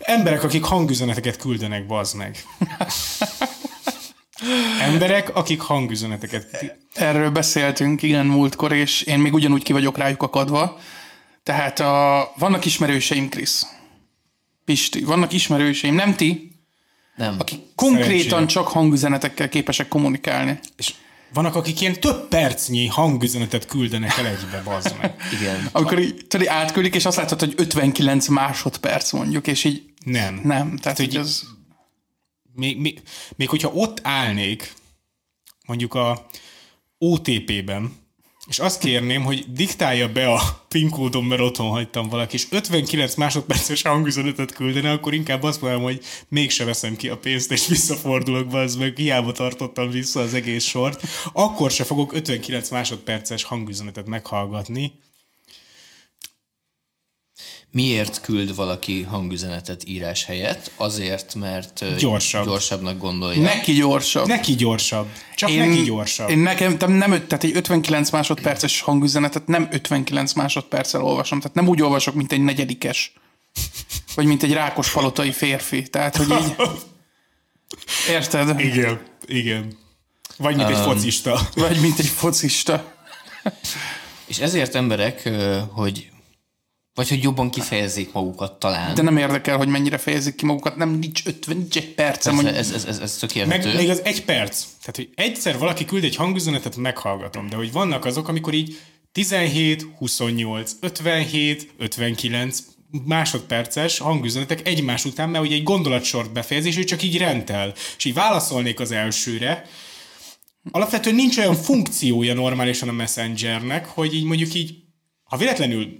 Emberek, akik hangüzeneteket küldenek, bazd meg. Emberek, akik hangüzeneteket... Erről beszéltünk, igen, múltkor, és én még ugyanúgy ki vagyok rájuk akadva. Tehát a, vannak ismerőseim, Krisz. Pisti, vannak ismerőseim, nem ti, Nem. akik konkrétan Szerencsére. csak hangüzenetekkel képesek kommunikálni. És vannak, akik ilyen több percnyi hangüzenetet küldenek el egybe, bazd meg. Igen. Amikor így, tudod, átküldik, és azt látod, hogy 59 másodperc mondjuk, és így Nem. nem. Tehát, hogy hogy- ez... még, még, még hogyha ott állnék, mondjuk a OTP-ben, és azt kérném, hogy diktálja be a PIN kódom, mert otthon hagytam valaki, és 59 másodperces hangüzenetet küldene, akkor inkább azt mondom, hogy mégse veszem ki a pénzt, és visszafordulok be, az meg hiába tartottam vissza az egész sort. Akkor se fogok 59 másodperces hangüzenetet meghallgatni. Miért küld valaki hangüzenetet írás helyett? Azért, mert Gyorsabb. gyorsabbnak gondolja. Neki gyorsabb. Neki gyorsabb. Csak én, neki gyorsabb. Én nekem nem, öt- tehát egy 59 másodperces hangüzenetet nem 59 másodperccel olvasom. Tehát nem úgy olvasok, mint egy negyedikes. Vagy mint egy rákos palotai férfi. Tehát, hogy így... Érted? Igen, igen. Vagy mint egy focista. Vagy mint egy focista. És ezért emberek, hogy vagy hogy jobban kifejezzék magukat talán. De nem érdekel, hogy mennyire fejezik ki magukat. Nem, nincs 50, nincs egy percem. ez, ez, ez, ez, ez tök Meg még az egy perc. Tehát, hogy egyszer valaki küld egy hangüzenetet, meghallgatom. De hogy vannak azok, amikor így 17, 28, 57, 59 másodperces hangüzenetek egymás után, mert ugye egy gondolatsort befejez, és ő csak így rentel. És így válaszolnék az elsőre. Alapvetően nincs olyan funkciója normálisan a Messengernek, hogy így mondjuk így, ha véletlenül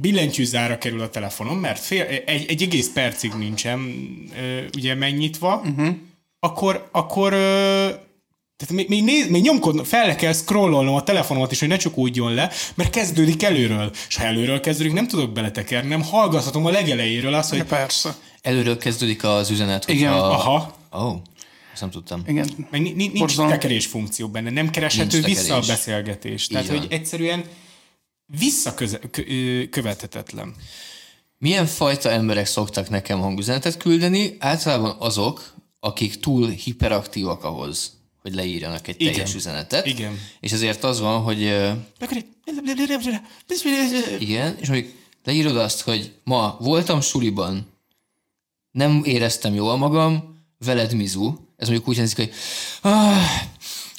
billentyűzára kerül a telefonom, mert fél, egy, egy egész percig nincsen ugye megnyitva, uh-huh. akkor, akkor tehát még, még, néz, még nyomkodnom, fel kell scrollolnom a telefonomat is, hogy ne csukódjon le, mert kezdődik előről. És ha előről kezdődik, nem tudok beletekerni, nem hallgathatom a legelejéről azt, hogy Persze. Előről kezdődik az üzenet, Igen, hogyha... aha, oh, ezt nem tudtam. Igen. meg ni- ni- nincs Borzalom. tekerés funkció benne, nem kereshető Nincs vissza a beszélgetés. Tehát, hogy egyszerűen visszakövethetetlen. Milyen fajta emberek szoktak nekem hangüzenetet küldeni? Általában azok, akik túl hiperaktívak ahhoz, hogy leírjanak egy teljes Igen. üzenetet. Igen. És ezért az van, hogy igen, és mondjuk leírod azt, hogy ma voltam suliban, nem éreztem jól magam, veled mizu. Ez mondjuk úgy hangzik, hogy ah,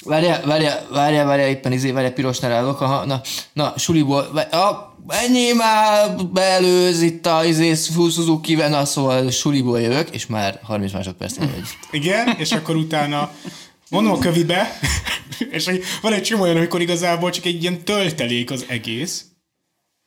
várjál, várjál, várjál, várjál, éppen izé, várjál, pirosnál állok, aha, na, na, suliból, vá- ah, ennyi már belőz itt a izé, Suzuki Vena, szóval suliból jövök, és már 30 másodpercnél vagy. Igen, és akkor utána mondom a kövibe, és hogy van egy csomó olyan, amikor igazából csak egy ilyen töltelék az egész.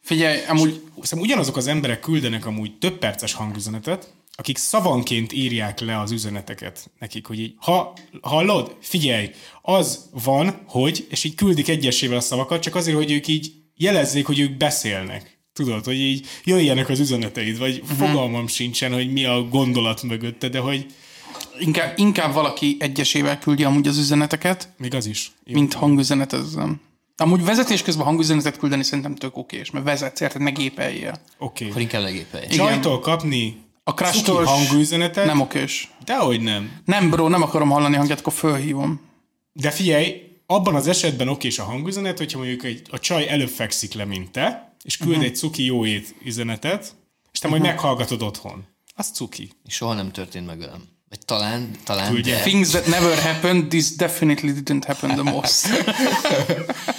Figyelj, amúgy Szerintem ugyanazok az emberek küldenek amúgy több perces hangüzenetet, akik szavanként írják le az üzeneteket nekik, hogy így, ha hallod, figyelj, az van, hogy, és így küldik egyesével a szavakat, csak azért, hogy ők így jelezzék, hogy ők beszélnek. Tudod, hogy így jöjjenek az üzeneteid, vagy uh-huh. fogalmam sincsen, hogy mi a gondolat mögötte, de hogy inkább, inkább valaki egyesével küldi amúgy az üzeneteket, még az is. Jó. mint hangüzenetezzem. Amúgy vezetés közben hangüzenetet küldeni szerintem tök okés, mert vezetsz, érted, ne gépeljél. Oké. Akkor inkább legépelj. Csajtól kapni A crush-tól hangüzenetet? nem okés. Dehogy nem. Nem, bro, nem akarom hallani hangját, akkor fölhívom. De figyelj, abban az esetben okés a hangüzenet, hogyha mondjuk egy, a csaj előbb fekszik le, mint te, és küld uh-huh. egy cuki jó ét üzenetet, és te majd meghallgatod otthon. Az cuki. És soha nem történt meg velem. Vagy talán, talán, Küldje. de, Things that never happened, this definitely didn't happen the most.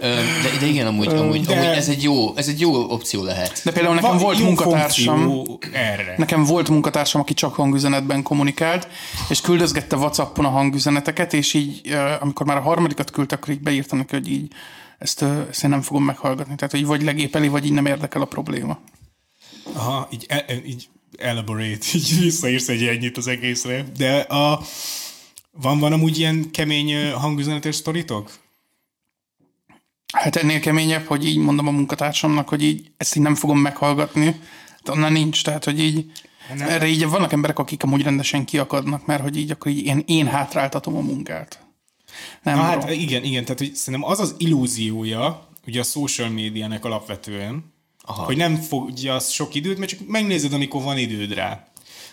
De, de igen, amúgy, amúgy, de- amúgy ez, egy jó, ez egy jó opció lehet. De például nekem Van volt munkatársam, erre. Nekem volt munkatársam, aki csak hangüzenetben kommunikált, és küldözgette Whatsappon a hangüzeneteket, és így, amikor már a harmadikat küldte, akkor így beírtam neki, hogy így ezt, ezt én nem fogom meghallgatni. Tehát, hogy vagy legépeli, vagy így nem érdekel a probléma. Aha, így, e, így elaborate, így visszaírsz egy ennyit az egészre. De a, van, van amúgy ilyen kemény hangüzenetes sztoritok? Hát ennél keményebb, hogy így mondom a munkatársamnak, hogy így ezt így nem fogom meghallgatni. De annál nincs, tehát, hogy így Nem. erre így vannak emberek, akik amúgy rendesen kiakadnak, mert hogy így akkor így én, én hátráltatom a munkát. Nem, Na hát igen, igen, tehát hogy szerintem az az illúziója, ugye a social médiának alapvetően, Aha. Hogy nem fogja sok időt, mert csak megnézed, amikor van időd rá.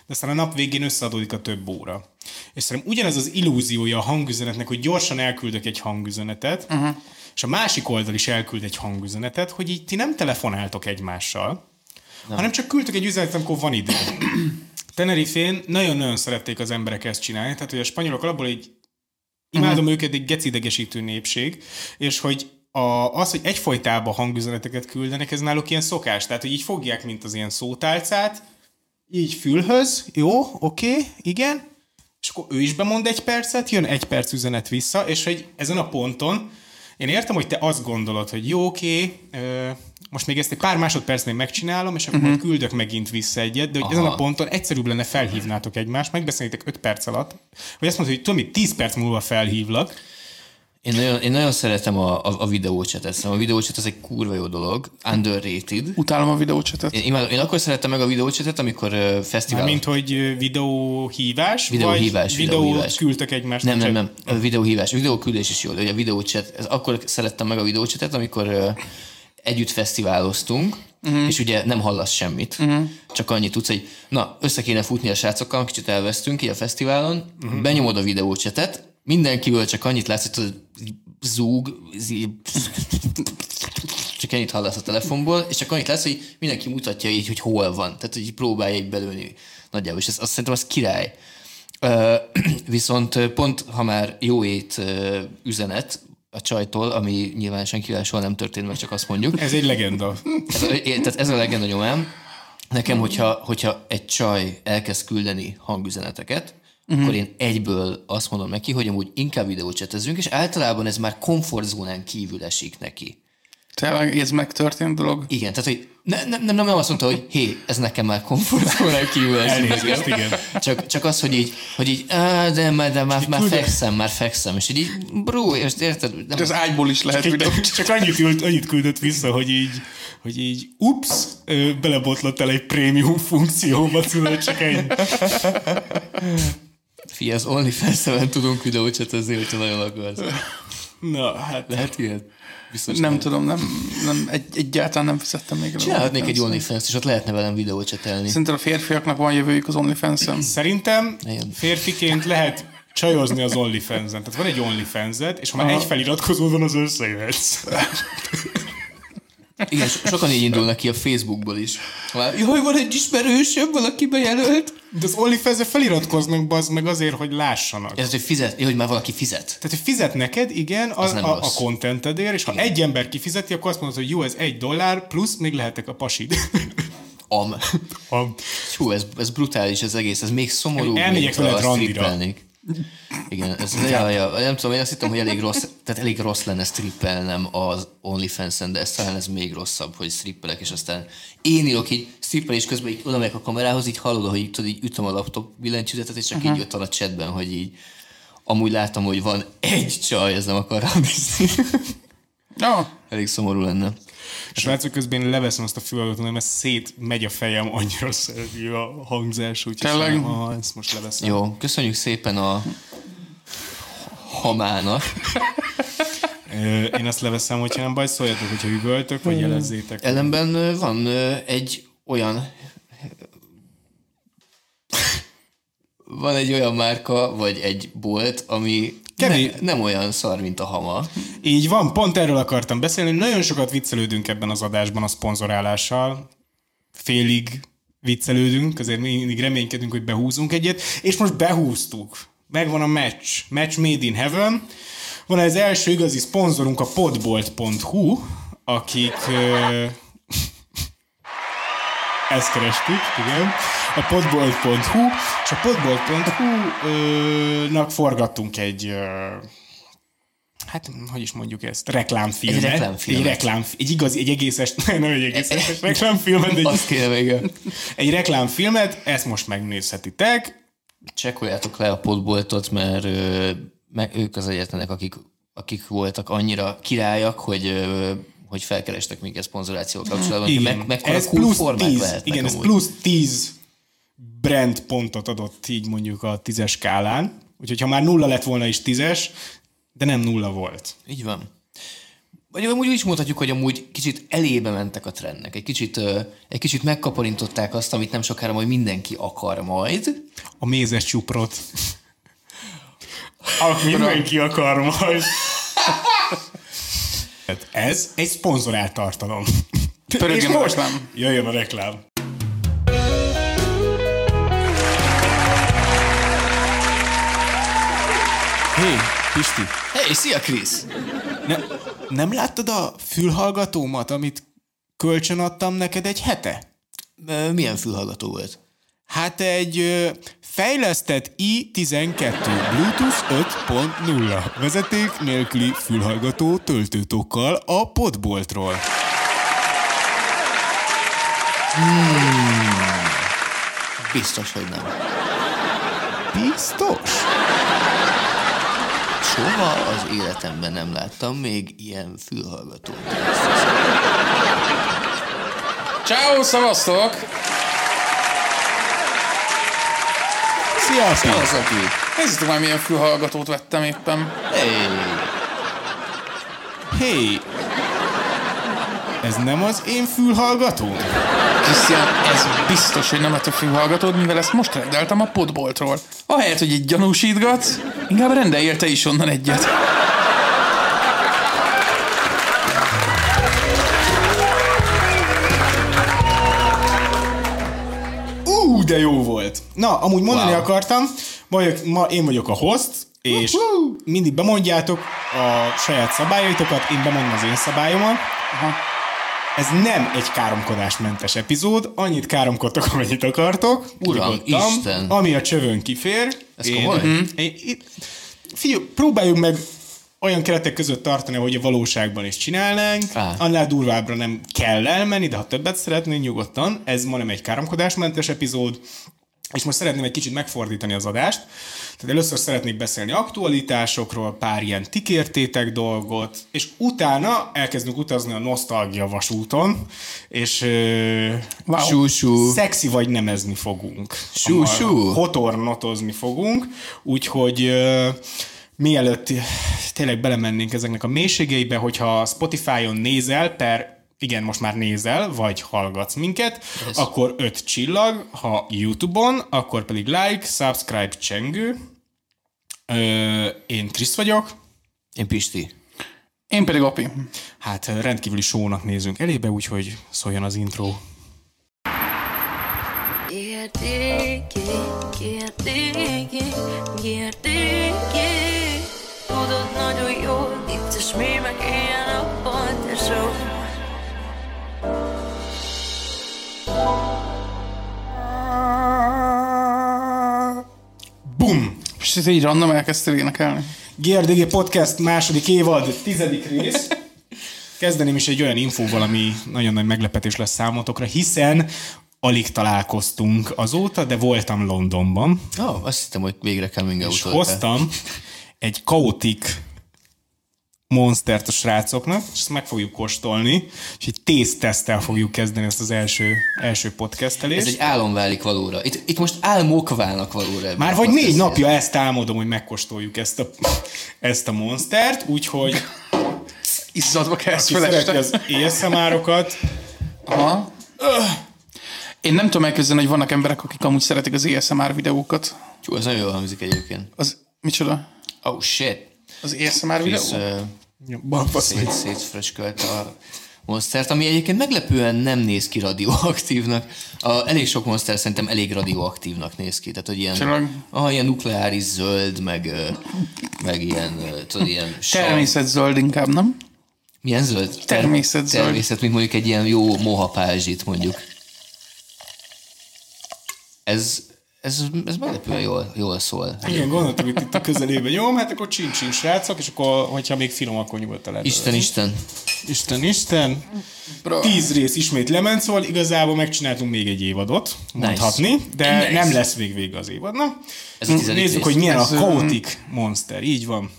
De aztán a nap végén összeadódik a több óra. És szerintem ugyanez az illúziója a hangüzenetnek, hogy gyorsan elküldök egy hangüzenetet, uh-huh. És a másik oldal is elküld egy hangüzenetet, hogy így ti nem telefonáltok egymással, nem. hanem csak küldtök egy üzenetet, amikor van idő. Tenerifén nagyon-nagyon szerették az emberek ezt csinálni, tehát hogy a spanyolok alapból egy imádom uh-huh. őket, egy gecidegesítő népség, és hogy a, az, hogy egyfolytában hangüzeneteket küldenek, ez náluk ilyen szokás. Tehát, hogy így fogják, mint az ilyen szótálcát, így fülhöz, jó, oké, okay, igen, és akkor ő is bemond egy percet, jön egy perc üzenet vissza, és hogy ezen a ponton én értem, hogy te azt gondolod, hogy jó, oké, most még ezt egy pár másodpercnél megcsinálom, és akkor uh-huh. küldök megint vissza egyet, de hogy Aha. ezen a ponton egyszerűbb lenne felhívnátok egymást, megbeszélnétek 5 perc alatt, vagy azt mondod, hogy tudom, 10 perc múlva felhívlak, én nagyon, én nagyon szeretem a, a, a videócsetet. Szóval a videócset az egy kurva jó dolog. Underrated. Utálom a videócsetet. Én, imádom, én akkor szerettem meg a videócsetet, amikor uh, fesztivál... Mint hogy videóhívás? Videóhívás. Vagy videót videóhívás. küldtek egymásnak? Nem, nem, nem. A videóhívás. A videóküldés is jó, de a videócset, ez akkor szerettem meg a videócsetet, amikor uh, együtt fesztiváloztunk, uh-huh. és ugye nem hallasz semmit, uh-huh. csak annyit tudsz, hogy na, össze kéne futni a srácokkal, kicsit elvesztünk így a fesztiválon, uh-huh. benyomod a videócsetet, mindenkiből csak annyit látsz, hogy zúg, csak ennyit hallasz a telefonból, és csak annyit látsz, hogy mindenki mutatja így, hogy hol van. Tehát, hogy próbálja így belőni nagyjából, és ez, azt szerintem az király. Uh, viszont pont, ha már jó ét uh, üzenet a csajtól, ami nyilván senkivel soha nem történt meg, csak azt mondjuk. Ez egy legenda. Ez, tehát ez a legenda nyomám. Nekem, hogyha, hogyha egy csaj elkezd küldeni hangüzeneteket, uh-huh. akkor én egyből azt mondom neki, hogy amúgy inkább videócsetezzünk, és általában ez már komfortzónán kívül esik neki. Tényleg ez megtörtént dolog? Igen, tehát hogy ne, nem, nem, nem azt mondta, hogy hé, ez nekem már komfortzónán kívül esik. igen. Csak, csak az, hogy így, hogy így á, de, de, de már, már fekszem, már fekszem, és így, bró, és érted? Nem, az ágyból is lehet videó. Csak annyit, küld, annyit küldött vissza, hogy így, hogy így, ups, belebotlott el egy prémium funkcióba, tudod, csak egy Fia, az OnlyFans-en tudunk videócsetezni, hogyha nagyon akarsz. Na, hát... Lehet ilyet? Biztos nem, nem tudom, nem, nem, egy, egyáltalán nem fizettem még. Csinálhatnék egy OnlyFans, és ott lehetne velem videócsetelni. Szerintem a férfiaknak van jövőjük az OnlyFans-en. Szerintem férfiként lehet csajozni az OnlyFans-en. Tehát van egy onlyfans és ha már Aha. egy feliratkozó van, az összejöhetsz. Igen, sokan így indulnak ki a Facebookból is. Jaj, van egy ismerősöm, valaki bejelölt. De az onlyfans feliratkoznak bazd meg azért, hogy lássanak. Ez, hogy fizet, hogy már valaki fizet. Tehát, hogy fizet neked, igen, a, a, a contentedért, és ha igen. egy ember kifizeti, akkor azt mondod, hogy jó, ez egy dollár, plusz még lehetek a pasid. Am. Am. Hú, ez, ez brutális az egész, ez még szomorú, Elmegyek veled randira. Igen, ez, ja, ja, nem tudom, én azt hittem, hogy elég rossz, tehát elég rossz lenne strippelnem az OnlyFans-en, de ez talán ez még rosszabb, hogy strippelek, és aztán én írok így strippelés közben így oda megyek a kamerához, így hallod, hogy tudod, így ütöm a laptop billentyűzetet, és csak uh-huh. így jött a chatben, hogy így amúgy látom, hogy van egy csaj, ez nem akar rám No. Elég szomorú lenne. Srácok, közben én leveszem azt a fülhallgatót, mert szét megy a fejem, annyira szereti a hangzás, úgyhogy Tényleg? Ah, ezt most leveszem. Jó, köszönjük szépen a hamának. Én azt leveszem, hogyha nem baj, szóljatok, hogyha üvöltök, vagy jelezzétek. Ellenben van egy olyan van egy olyan márka, vagy egy bolt, ami ne, nem olyan szar, mint a hama. Így van, pont erről akartam beszélni. Nagyon sokat viccelődünk ebben az adásban a szponzorálással. Félig viccelődünk, azért mindig reménykedünk, hogy behúzunk egyet, és most behúztuk. Megvan a match. Match made in heaven. Van az első igazi szponzorunk a podbolt.hu, akik ezt kerestük, igen, a podbolt.hu, a podbolt.hu-nak forgattunk egy hát, hogy is mondjuk ezt, reklámfilmet. Egy reklámfilmet. Egy, reklám, egy igazi, egy egészes, nem egy egészes reklámfilmet. Egy, Azt kéne igen. Egy reklámfilmet, ezt most megnézhetitek. Csekkoljátok le a podboltot, mert ö, meg ők az egyetlenek, akik, akik voltak annyira királyak, hogy hogy felkerestek még egy szponzorációval kapcsolatban. Igen. Meg, mekkora ez plusz formák 10, lehetnek Igen, ez plusz 10 brand pontot adott így mondjuk a tízes skálán. Úgyhogy ha már nulla lett volna is tízes, de nem nulla volt. Így van. vagy amúgy úgy is mondhatjuk, hogy amúgy kicsit elébe mentek a trendnek. Egy kicsit, egy kicsit megkaparintották azt, amit nem sokára majd mindenki akar majd. A mézes csuprot. Amit mindenki akar majd. Hát ez egy szponzorált tartalom. Pörögjön a most reklám. Jöjjön a reklám. Pisti, Hey, szia Krisz! ne, nem láttad a fülhallgatómat, amit kölcsön adtam neked egy hete? Milyen fülhallgató volt? Hát egy ö, fejlesztett i12 Bluetooth 5.0 vezeték nélküli fülhallgató töltőtokkal a podboltról. Biztos, hogy nem. Biztos? Soha az életemben nem láttam még ilyen fülhallgatót. Ciao, szavaztok! Sziasztok! Aki... Nézzétek már, milyen fülhallgatót vettem éppen. Hey, Hé! Ez nem az én fülhallgatóm? Krisztián, ez biztos, hogy nem a te fülhallgatód, mivel ezt most rendeltem a podboltról. Ahelyett, hogy így gyanúsítgatsz, inkább rendeljél te is onnan egyet. Ú, de jó volt. Na, amúgy mondani Wow. akartam, vagyok, ma én vagyok a host, és mindig bemondjátok a saját szabályaitokat, én bemondom az én szabályomat. Aha. Ez nem egy káromkodásmentes epizód, annyit káromkodtok, amennyit akartok. Uram, Isten. Ami a csövön kifér. Ez komoly? én, én, figyelj, próbáljuk meg olyan keretek között tartani, hogy a valóságban is csinálnánk. Á. Annál durvábbra nem kell elmenni, de ha többet szeretnél, nyugodtan. Ez ma nem egy káromkodásmentes epizód. És most szeretném egy kicsit megfordítani az adást. Tehát először szeretnék beszélni aktualitásokról, pár ilyen tikértétek dolgot, és utána elkezdünk utazni a nosztalgia vasúton, és Wow. Sú-sú. szexi vagy nemezni fogunk. Sú-sú. Hotornotozni fogunk, úgyhogy mielőtt tényleg belemennénk ezeknek a mélységeibe, hogyha Spotify-on nézel, per igen, most már nézel, vagy hallgatsz minket, Ez. akkor öt csillag, ha YouTube-on, akkor pedig like, subscribe, csengő. Ö, én Krisz vagyok, Én Pisti. Én pedig Api. hát rendkívüli sónak nézünk elébe, úgyhogy szóljon az intro. Kérdéki, kérdéki, kérdéki Tudod nagyon jól, vicces mémek ilyen nappal, tesó Bum! És ez így random elkezdtél énekelni. GRDG Podcast második évad, tizedik rész. Kezdeném is egy olyan infóval, ami nagyon nagy meglepetés lesz számotokra, hiszen alig találkoztunk azóta, de voltam Londonban, Ó, oh, azt hittem, hogy végre coming és out hoztam egy kaotik monstert a srácoknak, és ezt meg fogjuk kóstolni, és egy tésztesztel fogjuk kezdeni ezt az első, első podcastelést. Ez egy álom válik valóra. Itt, itt most álmok válnak valóra. Már vagy négy napja ezt álmodom, hogy megkóstoljuk ezt a, ezt a monstert, úgyhogy Izzadva kezd fel este. az ASMR-okat, Aha. Én nem tudom elképzelni, hogy vannak emberek, akik amúgy szeretik az ASMR videókat. Jó, ez nagyon jól hangzik egyébként. Az, micsoda? Oh shit. Az ASMR videó? uh, Balfasz szét, szétfröskölte a monstert, ami egyébként meglepően nem néz ki radioaktívnak. A, elég sok monster szerintem elég radioaktívnak néz ki. Tehát, hogy ilyen, aha, ilyen nukleáris zöld, meg, meg ilyen, tudod, ilyen sav- Természetzöld inkább, nem? Milyen zöld? Ter- Természetzöld. Természet, mint mondjuk egy ilyen jó moha pázsit mondjuk. Ez, ez, ez meglepően jól, jól szól. Igen, gondoltam, hogy itt a közelében. Jó, hát akkor csincsin srácok, és akkor, hogyha még finom, akkor nyugodtan lehet. Isten, Isten. Isten, Isten. Bro. Tíz rész ismét lement, szóval igazából megcsináltunk még egy évadot, mondhatni, de Nice. nem lesz vég vége az évadnak. Ez Nézzük, rész. hogy milyen Ez, a Chaotic Monster. Így van.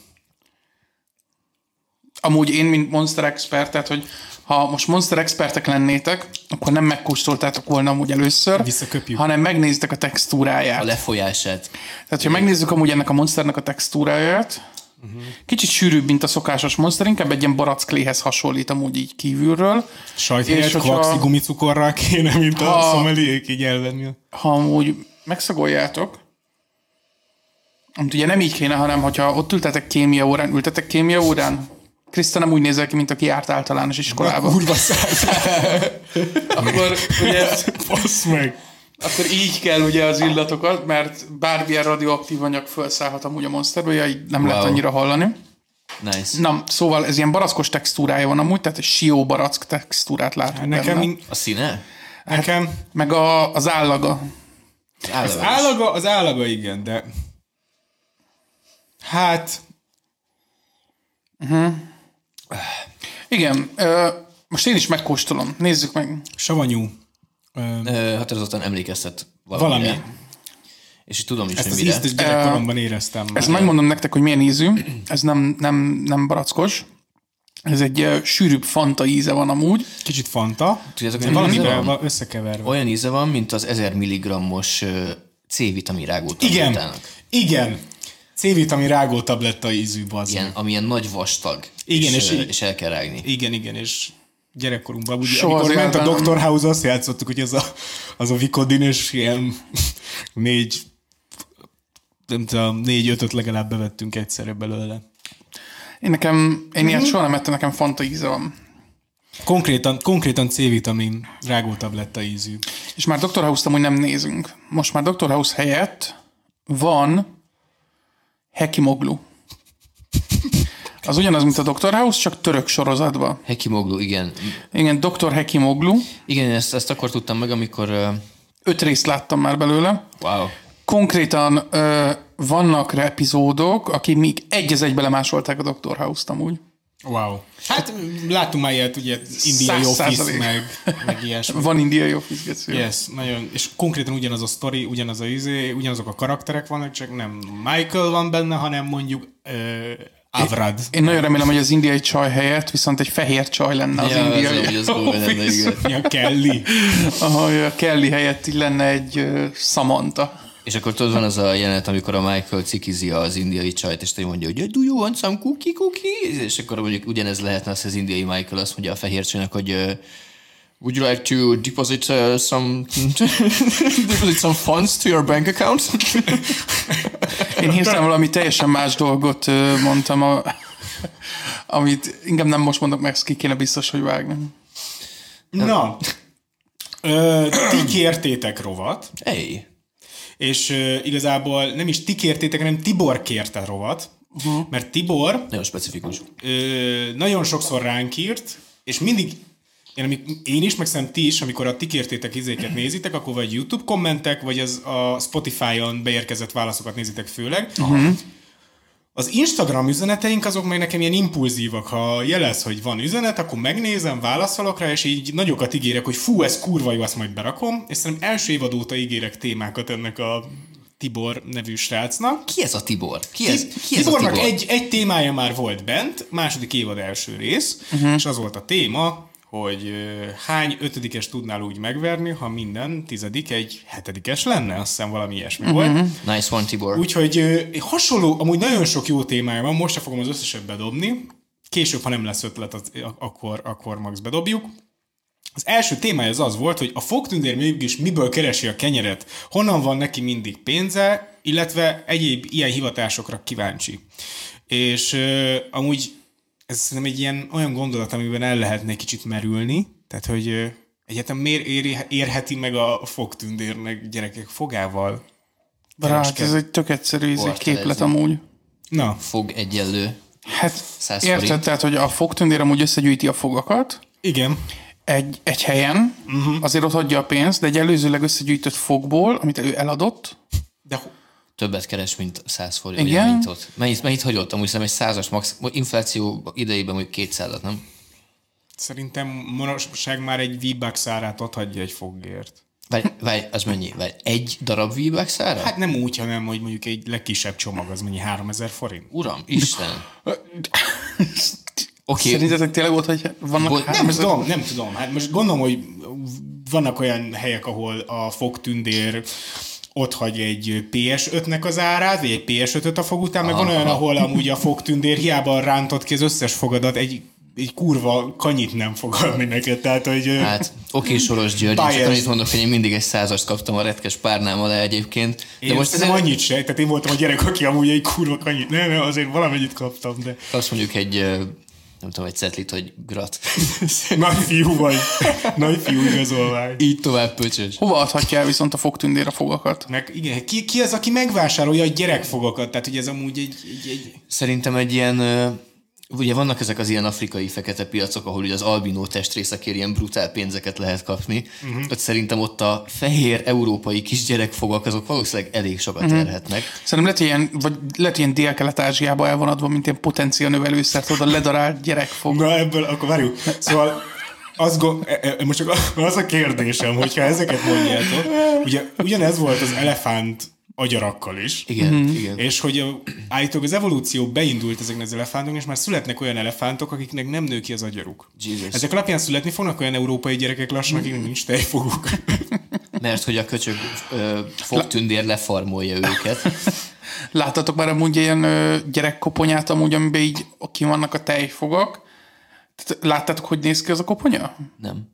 Amúgy én, mint Monster Expert, tehát, hogy ha most Monster Expertek lennétek, akkor nem megkóstoltátok volna amúgy először, Visszaköpjük. hanem megnéztek a textúráját. A lefolyását. Tehát, ha megnézzük amúgy ennek a monsternek a textúráját, Kicsit sűrűbb, mint a szokásos monster, inkább egy ilyen barackléhez hasonlít amúgy így kívülről. Sajt helyett kvaxi gumicukorral kéne, mint a Ha- szomeliék így elvenni. Ha amúgy megszagoljátok, amit ugye nem így kéne, hanem hogyha ott ültetek kémia órán, ültetek kémia órán, Kriszta nem úgy nézel ki, mint aki járt általános iskolába. Kurva. Akkor ugye Basz meg. Akkor így kell ugye az illatokat, mert bármilyen radioaktív anyag felszállhat amúgy a monsterbe, ja, így nem wow. lehet annyira hallani. Nice. Na, szóval ez ilyen barackos textúrája van amúgy, tehát egy sió barack textúrát látunk Nekem, benne. A színe? nekem Meg a, az állaga. Az az állaga. állaga, az állaga igen, de hát Igen, ö, most én is megkóstolom. Nézzük meg. savanyú. Ö, Határozottan emlékeztet valamire. valami. És így tudom is, Ezt hogy az mire. is gyerekkoromban éreztem már. Ezt megmondom nektek, hogy milyen ízű. Ez nem, nem, nem barackos. Ez egy ö, sűrűbb fanta íze van amúgy. Kicsit fanta, Tudjátok, valamivel van? va- összekeverve. Olyan íze van, mint az 1000 mg-os ö, C-vitamin rágó Igen, igen. C-vitamin rágó tabletta ízű, bazd meg. amilyen nagy vastag. Igen, és, és el kell rágni. Igen, igen, és gyerekkorunkban, ugye, Soha amikor ment a. Dr. House, azt játszottuk, hogy az a, az a Vicodin, és ilyen négy, nem tudom, négy-ötöt legalább bevettünk egyszerre belőle. Én nekem, én ilyet soha nem ettem, nekem fanta íze van. Konkrétan, konkrétan C-vitamin rágótabletta ízű. És már Dr. House-t amúgy nem nézünk. Most már Dr. House helyett van Hekimoglu. Az ugyanaz, mint a Dr. House, csak török sorozatban. Hekimoglu, igen. Igen, Dr. Hekimoglu. Igen, ezt, ezt akkor tudtam meg, amikor... ö, Öt részt láttam már belőle. Wow. Konkrétan ö, vannak rá epizódok, akik még egy az egybe lemásolták a Dr. House-t amúgy. Wow. Hát láttunk már ilyet, ugye Indiai Office, meg, meg ilyesmi. Van indiai office geci. Yes, nagyon, és konkrétan ugyanaz a sztori, ugyanaz a izé, ugyanazok a karakterek vannak, csak nem Michael van benne, hanem mondjuk uh, Avrad. Én nagyon remélem, hogy az indiai csaj helyett viszont egy fehér csaj lenne az Ja, az, indiai. hogy az cool lenne, igen. Ja, Kelly. Ahogy a Kelly helyett így lenne egy ö, Samantha. És akkor tudod, van az a jelenet, amikor a Michael cikizi az indiai csajt, és te mondja, hogy do you want some cookie cookie? És akkor mondjuk ugyanez lehetne az, hogy az indiai Michael azt mondja a fehér csajnak, hogy uh, would you like to deposit uh, some deposit some funds to your bank account? Én hirtelen valami teljesen más dolgot mondtam, a, amit inkább nem most mondok meg, ezt ki kéne biztos, hogy vágni. Na, ö, ti kértétek rovat, hey. és ö, igazából nem is ti kértétek, hanem Tibor kérte rovat, uh-huh. mert Tibor Nagyon specifikus. ö, nagyon sokszor ránk írt, és mindig én, amik, én is, meg szerintem ti is, amikor a ti kértétek izéket nézitek, akkor vagy YouTube kommentek, vagy az a Spotify-on beérkezett válaszokat nézitek főleg. Uh-huh. Az Instagram üzeneteink azok meg nekem ilyen impulzívak. Ha jelez, hogy van üzenet, akkor megnézem, válaszolok rá, és így nagyokat ígérek, hogy fú, ez kurva jó, azt majd berakom. És szerintem első évad óta ígérek témákat ennek a Tibor nevű srácnak. Ki ez a Tibor? Ki ez, ki ez a Tibornak Tibor? egy, egy témája már volt bent, második évad első rész, uh-huh. és az volt a téma, hogy hány ötödikes tudnál úgy megverni, ha minden tizedik egy hetedikes lenne, azt hiszem valami ilyesmi uh-huh. volt. Nice one, Tibor. Úgyhogy hasonló, amúgy nagyon sok jó témája van, most se fogom az összeset bedobni, később, ha nem lesz ötlet, az, akkor, akkor max bedobjuk. Az első témája az az volt, hogy a fogtündér mégis miből keresi a kenyeret, honnan van neki mindig pénze, illetve egyéb ilyen hivatásokra kíváncsi. És ö, amúgy ez szerintem egy ilyen olyan gondolat, amiben el lehetne egy kicsit merülni, tehát hogy egyetem miért éri, érheti meg a fogtündérnek gyerekek fogával? Barát, ez egy tök egyszerű ez egy képlet amúgy. Na, Fog egyenlő. Hát érted, tehát, hogy a fogtündér amúgy összegyűjti a fogakat, igen. egy, egy helyen, uh-huh. azért ott hagyja a pénzt, de egy előzőleg összegyűjtött fogból, amit ő eladott, De ho- Többet keres, mint 100 forint. Igen. Mint ott. Mennyit, mennyit hagyott? Amúgy szerintem egy százas max, infláció idejében mondjuk 200-at, nem? Szerintem manapság már egy V-Bucks árát hagyja egy fogért. Várj, várj, az mennyi? Várj, egy darab v szára? Hát, nem úgy, hanem hogy mondjuk egy legkisebb csomag az mennyi, 3000 forint? Uram, Isten. Oké, Szerintetek tényleg volt, hogy vannak három Nem ezer- tudom, nem tudom. Hát most gondolom, hogy vannak olyan helyek, ahol a fogtündér ott hagy egy PS5-nek az árát, vagy egy PS5-öt a fog után, meg van olyan, ahol amúgy a fogtündér hiába rántott ki az összes fogadat, egy, egy kurva kanyit nem fog adni neked, tehát hogy... Hát, oké, Soros György, én csak annyit mondok, hogy én mindig egy százast kaptam a retkes párnám alá egyébként. De én most nem azért annyit se, tehát én voltam a gyerek, aki amúgy egy kurva kanyit, nem, nem, azért valamennyit kaptam, de azt mondjuk egy, nem tudom, egy cetlit, hogy grat. nagy fiú vagy, nagy fiú igazolvány. Így tovább pöcsös. Hova adhatja el viszont a fogtündér a fogakat? Meg igen, ki, ki az, aki megvásárolja a gyerekfogakat? Tehát, hogy ez amúgy egy, egy, egy Szerintem egy ilyen, ugye vannak ezek az ilyen afrikai fekete piacok, ahol ugye az albinó testrészekért ilyen brutál pénzeket lehet kapni. Uh-huh. Ott szerintem ott a fehér európai kisgyerekfogak, azok valószínűleg elég sokat uh-huh. érhetnek. Szerintem lehet ilyen, vagy lehet ilyen Dél-Kelet-Ázsiába el van adva, mint ilyen potencia növelőszer, tudod, a ledarált gyerekfog. Na ebből, akkor várjuk. Szóval az go- e- e- most csak az a kérdésem, hogyha ezeket mondjátok, ugye ugyanez volt az elefánt agyarakkal is, Igen, uh-huh. igen. és hogy a- állítólag az evolúció beindult ezeknek az elefántoknak, és már születnek olyan elefántok, akiknek nem nő ki az agyaruk. Jesus. Ezek alapján születni fognak olyan európai gyerekek lassan, akiknek nincs tejfoguk. Mert hogy a köcsög ö, fogtündér lefarmolja őket. Láttatok már amúgy ilyen ö, gyerekkoponyát, amúgy, amiben így ki vannak a tejfogak? Láttátok, hogy néz ki az a koponya? Nem.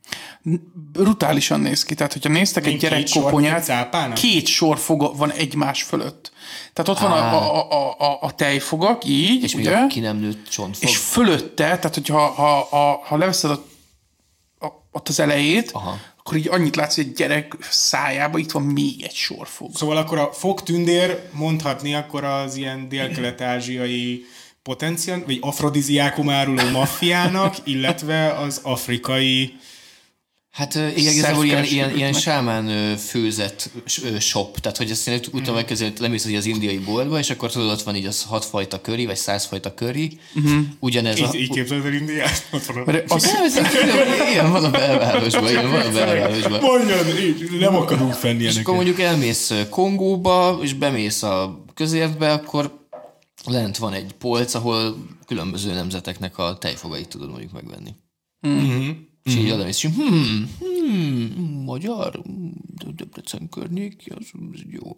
Brutálisan néz ki. Tehát, hogyha néztek egy Mint két sor, mint cápának? két sor foga van egymás fölött. Tehát ott van a, a, a, a, a tejfogak, így, És még ugye? a ki nem nőtt csontfog. És fölötte, tehát hogyha ha, ha, ha leveszed a, a, ott az elejét, Aha. akkor így annyit látsz, hogy egy gyerek szájába itt van még egy sor fog. Szóval akkor a fogtündér mondhatni akkor az ilyen dél-kelet-ázsiai potenciál, vagy afrodiziákum áruló maffiának, illetve az afrikai Hát igen, igazából ilyen, ilyen, ilyen sámán ö, főzet s- ö, shop, tehát hogy ezt én úgy tudom elkezdeni, hogy lemész így az indiai boltba, és akkor tudod, ott van így az hatfajta köri, vagy százfajta köri, uh-huh. ugyanez a... így, így képzeld el Indiát. Ott van a... Nem, ez ilyen van a belvárosban, ilyen van a belvárosban. Mondjad, így, nem akarunk fenni És akkor mondjuk elmész Kongóba, és bemész a közértbe, akkor lent van egy polc, ahol különböző nemzeteknek a tejfogait tudod mondjuk megvenni. Mhm. És így oda mész, és hmm, hmm, magyar, De- Debrecen környék, az az jó.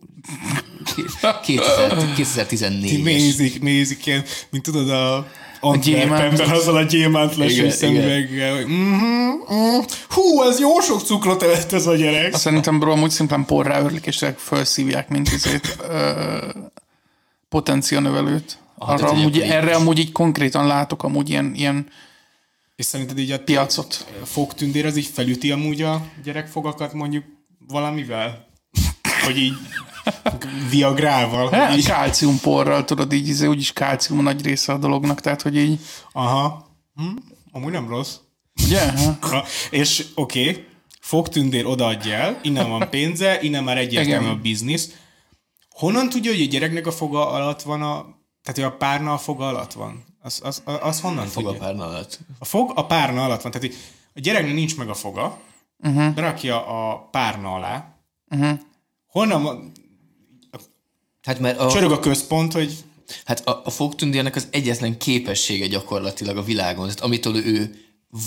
Két- 2000 2014-es. Nézik, nézik ilyen, mint tudod a Antwerpenben azzal a gyémánt Igen, leső igen. szemüveggel, mhm, mhm. hú, ez jó sok cukrot evett ez a gyerek. Szerintem bro, amúgy szimplán porrá örlik, és tényleg felszívják, mint izét ö, potencia növelőt. Arra amúgy, erre amúgy így konkrétan látok amúgy ilyen, ilyen És szerinted így a piacot. fogtündér az így felüti amúgy a gyerekfogakat mondjuk valamivel? Hogy így viagrával? Hát, így, kálciumporral, tudod, így izé, úgyis kálcium a nagy része a dolognak, tehát hogy így, aha. Hm? Amúgy nem rossz. ugye? Ha? Ha, és oké, okay, fogtündér odaadja el, innen van pénze, innen már egyértelmű a biznisz. Honnan tudja, hogy a gyereknek a foga alatt van a... Tehát, hogy a párna a foga alatt van? Az, az, az, az honnan Fog a tudja? párna alatt. A fog a párna alatt van. Tehát, hogy a gyereknek nincs meg a foga, uh-huh. berakja a párna alá. Uh-huh. Honnan van? Hát mert a, Csörög a központ, hogy Hát a, a fogtündérnek az egyetlen képessége gyakorlatilag a világon, tehát amitől ő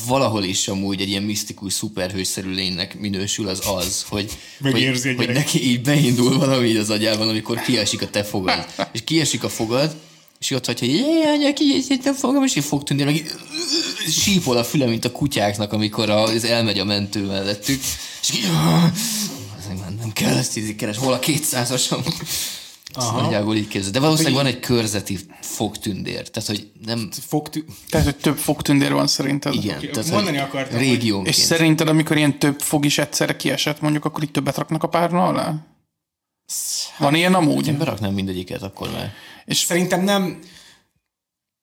valahol is amúgy egy ilyen misztikus, szuperhősszerű lénynek minősül, az az, hogy, Megérzi hogy, hogy neki így beindul valami így az agyában, amikor kiesik a te fogad. És kiesik a fogad, és ott hagyja, hogy jé, anya, kiesik a fogam, és így fogtündér, meg így sípol a füle, mint a kutyáknak, amikor az elmegy a mentő mellettük, és így, már nem kell ezt így keres, hol a kétszázasam. Aha. Nagyjából így képzel. De valószínűleg van egy körzeti fogtündér. Tehát, hogy nem... fogtü... Tehát, hogy több fogtündér van szerinted. Igen. Oké, tehát, mondani akartam, Régiónként. És szerinted, amikor ilyen több fog is egyszerre kiesett, mondjuk, akkor így többet raknak a párna alá? Van ilyen amúgy? Én beraknám mindegyiket akkor már. És Szerintem nem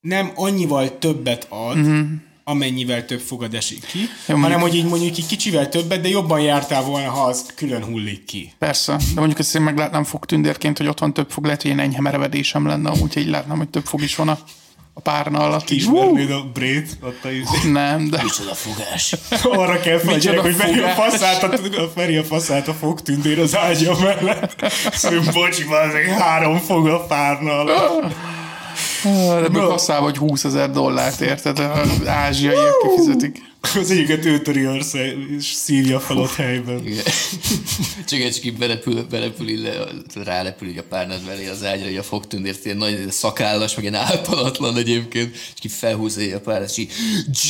nem annyival többet ad, uh-huh. Amennyivel több fogad esik ki, Jó, hanem mondjuk- hogy így mondjuk így kicsivel többet, de jobban jártál volna, ha az külön hullik ki. persze, de mondjuk ezt én meglátnám fog tündérként, hogy ott van több fog, lehet, hogy ilyen enyhe merevedésem lenne, amúgy így látnám, hogy több fog is van a, a párna alatt. Ismernéd a brét, ott a izé. nem, de Micsoda fogás. Arra kell gyerek, hogy veri a faszát, a, veri a faszát a fogtündér az ágya mellett. Szóval, bocsi, három fog a párna alatt. De ebből kasszál vagy 20 ezer dollárt, érted? Az ázsiaiak kifizetik. Az egyiket ő töri össze, és szívja fel ott helyben. Igen. Csak egy csak így berepül, berepül rálepül így a párnád mellé az ágyra, így a fogtündért, ilyen nagy szakállas, meg ilyen álpalatlan egyébként, és így felhúzza a párnát, és így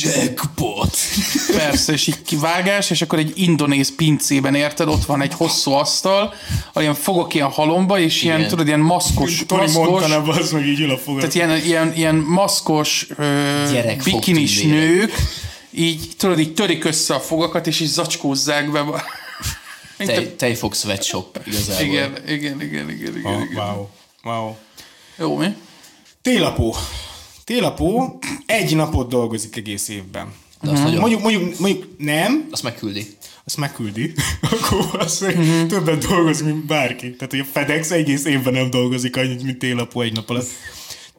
jackpot! Persze, és így kivágás, és akkor egy indonéz pincében, érted? Ott van egy hosszú asztal, ilyen fogok ilyen halomba, és ilyen, Igen. tudod, ilyen maszkos, Tony maszkos Montana, az meg így ül a fogad. tehát ilyen, ilyen, ilyen maszkos, ö, bikinis nők, így, tudod, így törik össze a fogakat, és így zacskózzák be. Tej, tejfog sweatshop igazából. Igen, igen, igen, igen, igen, Ah, igen. wow. Wow. Jó, mi? Télapó. Télapó egy napot dolgozik egész évben. De azt, nagyon, Mondjuk, mondjuk, mondjuk nem, azt megküldi. azt megküldi, akkor azt uh-huh. többet dolgozik, mint bárki. Tehát, hogy a FedEx egész évben nem dolgozik annyit, mint télapó egy nap alatt.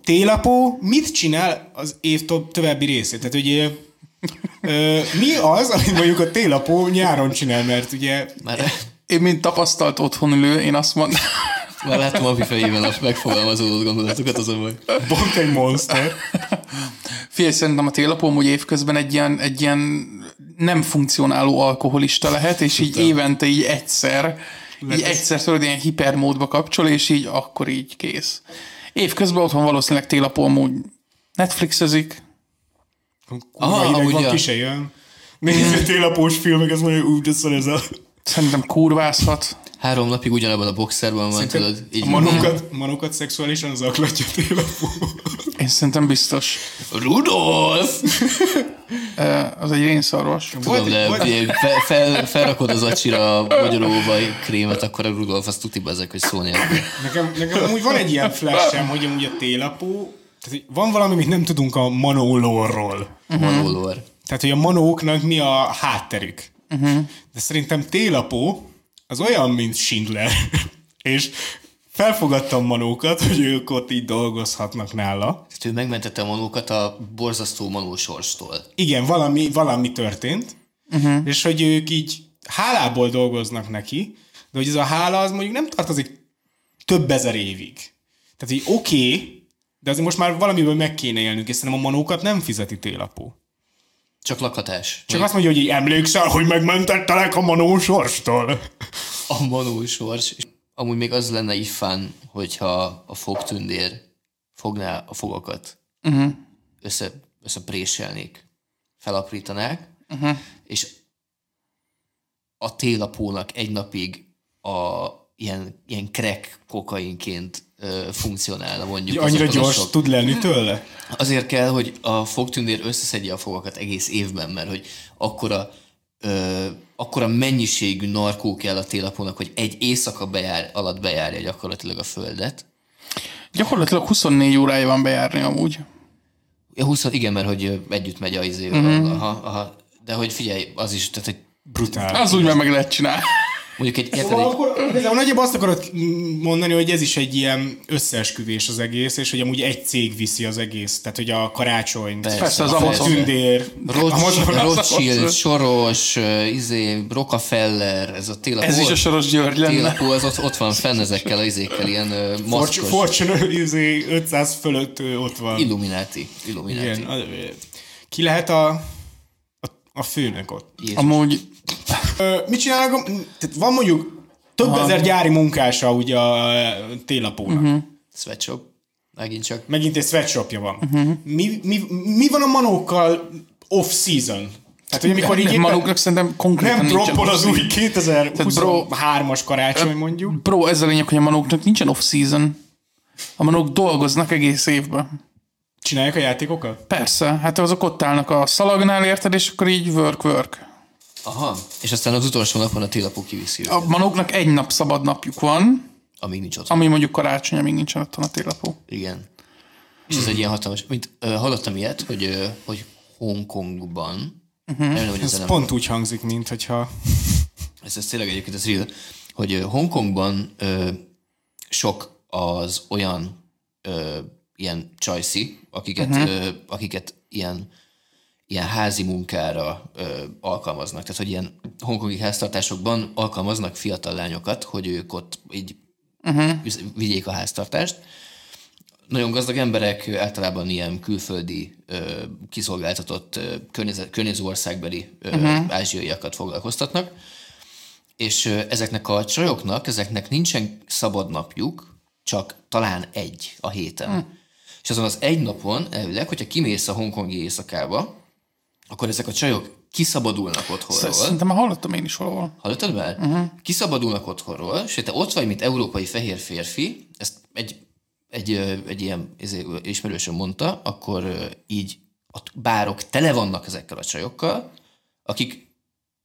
Télapó mit csinál az év to- további részét? Tehát, hogy mi az, amit mondjuk a télapó nyáron csinál, mert ugye Már, Én, mint tapasztalt otthonülő, én azt mondom, már látom a fejében a megfogalmazódott gondolatokat, az a baj. bont egy monster. Figyelj, szerintem a télapó hogy évközben egy ilyen, egy ilyen nem funkcionáló alkoholista lehet, és így évente így egyszer, így egyszer tudod, ilyen hipermódba kapcsol, és így akkor így kész. Évközben otthon valószínűleg télapó amúgy Netflixezik, Aha, amúgy van, ki se jön. Nézze télapós filmek, ez mondja, úgy, szar ez a... szerintem kurvázhat. Három napig ugyanabban a boxerban van, tudod? Így a manókat, manókat szexuálisan zaklatja télapó. Én szerintem biztos. Rudolf! Az egy rénszarvas. Tudom, de fel, fel, felrakod az acsira a magyaróba krémet, akkor a Rudolf azt tuti ezek, hogy szó nélkül. Nekem, nekem amúgy van egy ilyen flashem, hogy amúgy a télapó, tehát van valami, amit nem tudunk a manólorról. Manólor. Tehát, hogy a manóknak mi a hátterük. Uh-huh. De szerintem télapó az olyan, mint Schindler. És felfogadtam manókat, hogy ők ott így dolgozhatnak nála. Tehát ő megmentette a manókat a borzasztó manó sorstól. Igen, valami, valami történt, uh-huh. és hogy ők így hálából dolgoznak neki, de hogy ez a hála az mondjuk nem tartozik több ezer évig. Tehát így oké, okay, de azért most már valamiből meg kéne élnünk, és szerintem a manókat nem fizeti télapó. Csak lakhatás. Csak azt mondja, hogy így emlékszel, hogy megmentettelek a manó sorstól. A manó sors. És amúgy még az lenne így fán, hogyha a fogtündér fogná a fogakat, uh-huh. össze, összepréselnék, felaprítanák, uh-huh. és a télapónak egy napig a ilyen, ilyen crack kokainként funkcionálna mondjuk. Annyira azokon a gyors sok- tud lenni tőle? Azért kell, hogy a fogtündér összeszedje a fogakat egész évben, mert hogy akkora, ö, akkora mennyiségű narkó kell a télapónak, hogy egy éjszaka bejár, alatt bejárja gyakorlatilag a földet. Gyakorlatilag 24 órája van bejárni amúgy. Ja, 20, igen, mert hogy együtt megy a izé, uh-huh. aha, aha, de hogy figyelj, az is, tehát hogy Brutál. Az úgy már meg lehet csinálni. Mondjuk egy, érted, Szóval egy akkor igazából nagyjából azt akarod mondani, hogy ez is egy ilyen összeesküvés az egész, és hogy amúgy egy cég viszi az egész. Tehát, hogy a karácsony, Persze, az a tündér, Rothschild, Soros, ö, izé, Rockefeller, ez a télapó. Ez is a Soros György lenne. Télapó, az ott, ott van fenn ezekkel az izékkel, ilyen Fortune, maszkos. Fortune izé, 500 fölött ö, ott van. Illuminati. Illuminati. Igen. Ki lehet a, a, a főnök ott? Jézus. Amúgy Ö, mit csinálnak? Tehát van mondjuk több ezer gyári munkása ugye a télapónak. Uh-huh. Sweatshop. Megint csak. Megint egy sweatshopja van. Uh-huh. Mi, mi, mi van a manókkal off-season? Tehát, hogy amikor így nem, éppen manóknak szerintem konkrétan nem droppol az új bro- 2023-as karácsony mondjuk. Bro, ez a lényeg, hogy a manóknak nincsen off-season. A manók dolgoznak egész évben. Csinálják a játékokat? Persze, hát azok ott állnak a szalagnál, érted, és akkor így work-work. Aha. És aztán az utolsó napon a télapó kiviszi őket, A manóknak egy nap szabad napjuk van, amíg nincs ott. ami mondjuk karácsony, amíg nincsen otthon a télapó. Igen. És ez egy ilyen hatalmas, mint ö, hallottam ilyet, hogy, ö, hogy Hongkongban, uh-huh. nem, hogy ez, Ez nem, pont úgy hangzik, mint hogyha... ez, ez tényleg egyébként ez real, hogy Hongkongban ö, sok az olyan ö, ilyen csajszi, akiket, uh-huh. ö, akiket ilyen ilyen házi munkára ö, alkalmaznak. Tehát, hogy ilyen hongkongi háztartásokban alkalmaznak fiatal lányokat, hogy ők ott így uh-huh. vigyék a háztartást. nagyon gazdag emberek általában ilyen külföldi, ö, kiszolgáltatott ö, környező országbeli ö, uh-huh. ázsiaiakat foglalkoztatnak, és ö, ezeknek a csajoknak, ezeknek nincsen szabad napjuk, csak talán egy a héten. Uh-huh. És azon az egy napon, elvileg, hogyha kimész a hongkongi éjszakába, akkor ezek a csajok kiszabadulnak otthonról. Szerintem már hallottam én is valahol. Hallottad már? Uh-huh. Kiszabadulnak otthonról, és te ott vagy, mint európai fehér férfi, ezt egy, egy, egy ilyen izé, ismerősöm mondta, akkor így a bárok tele vannak ezekkel a csajokkal, akik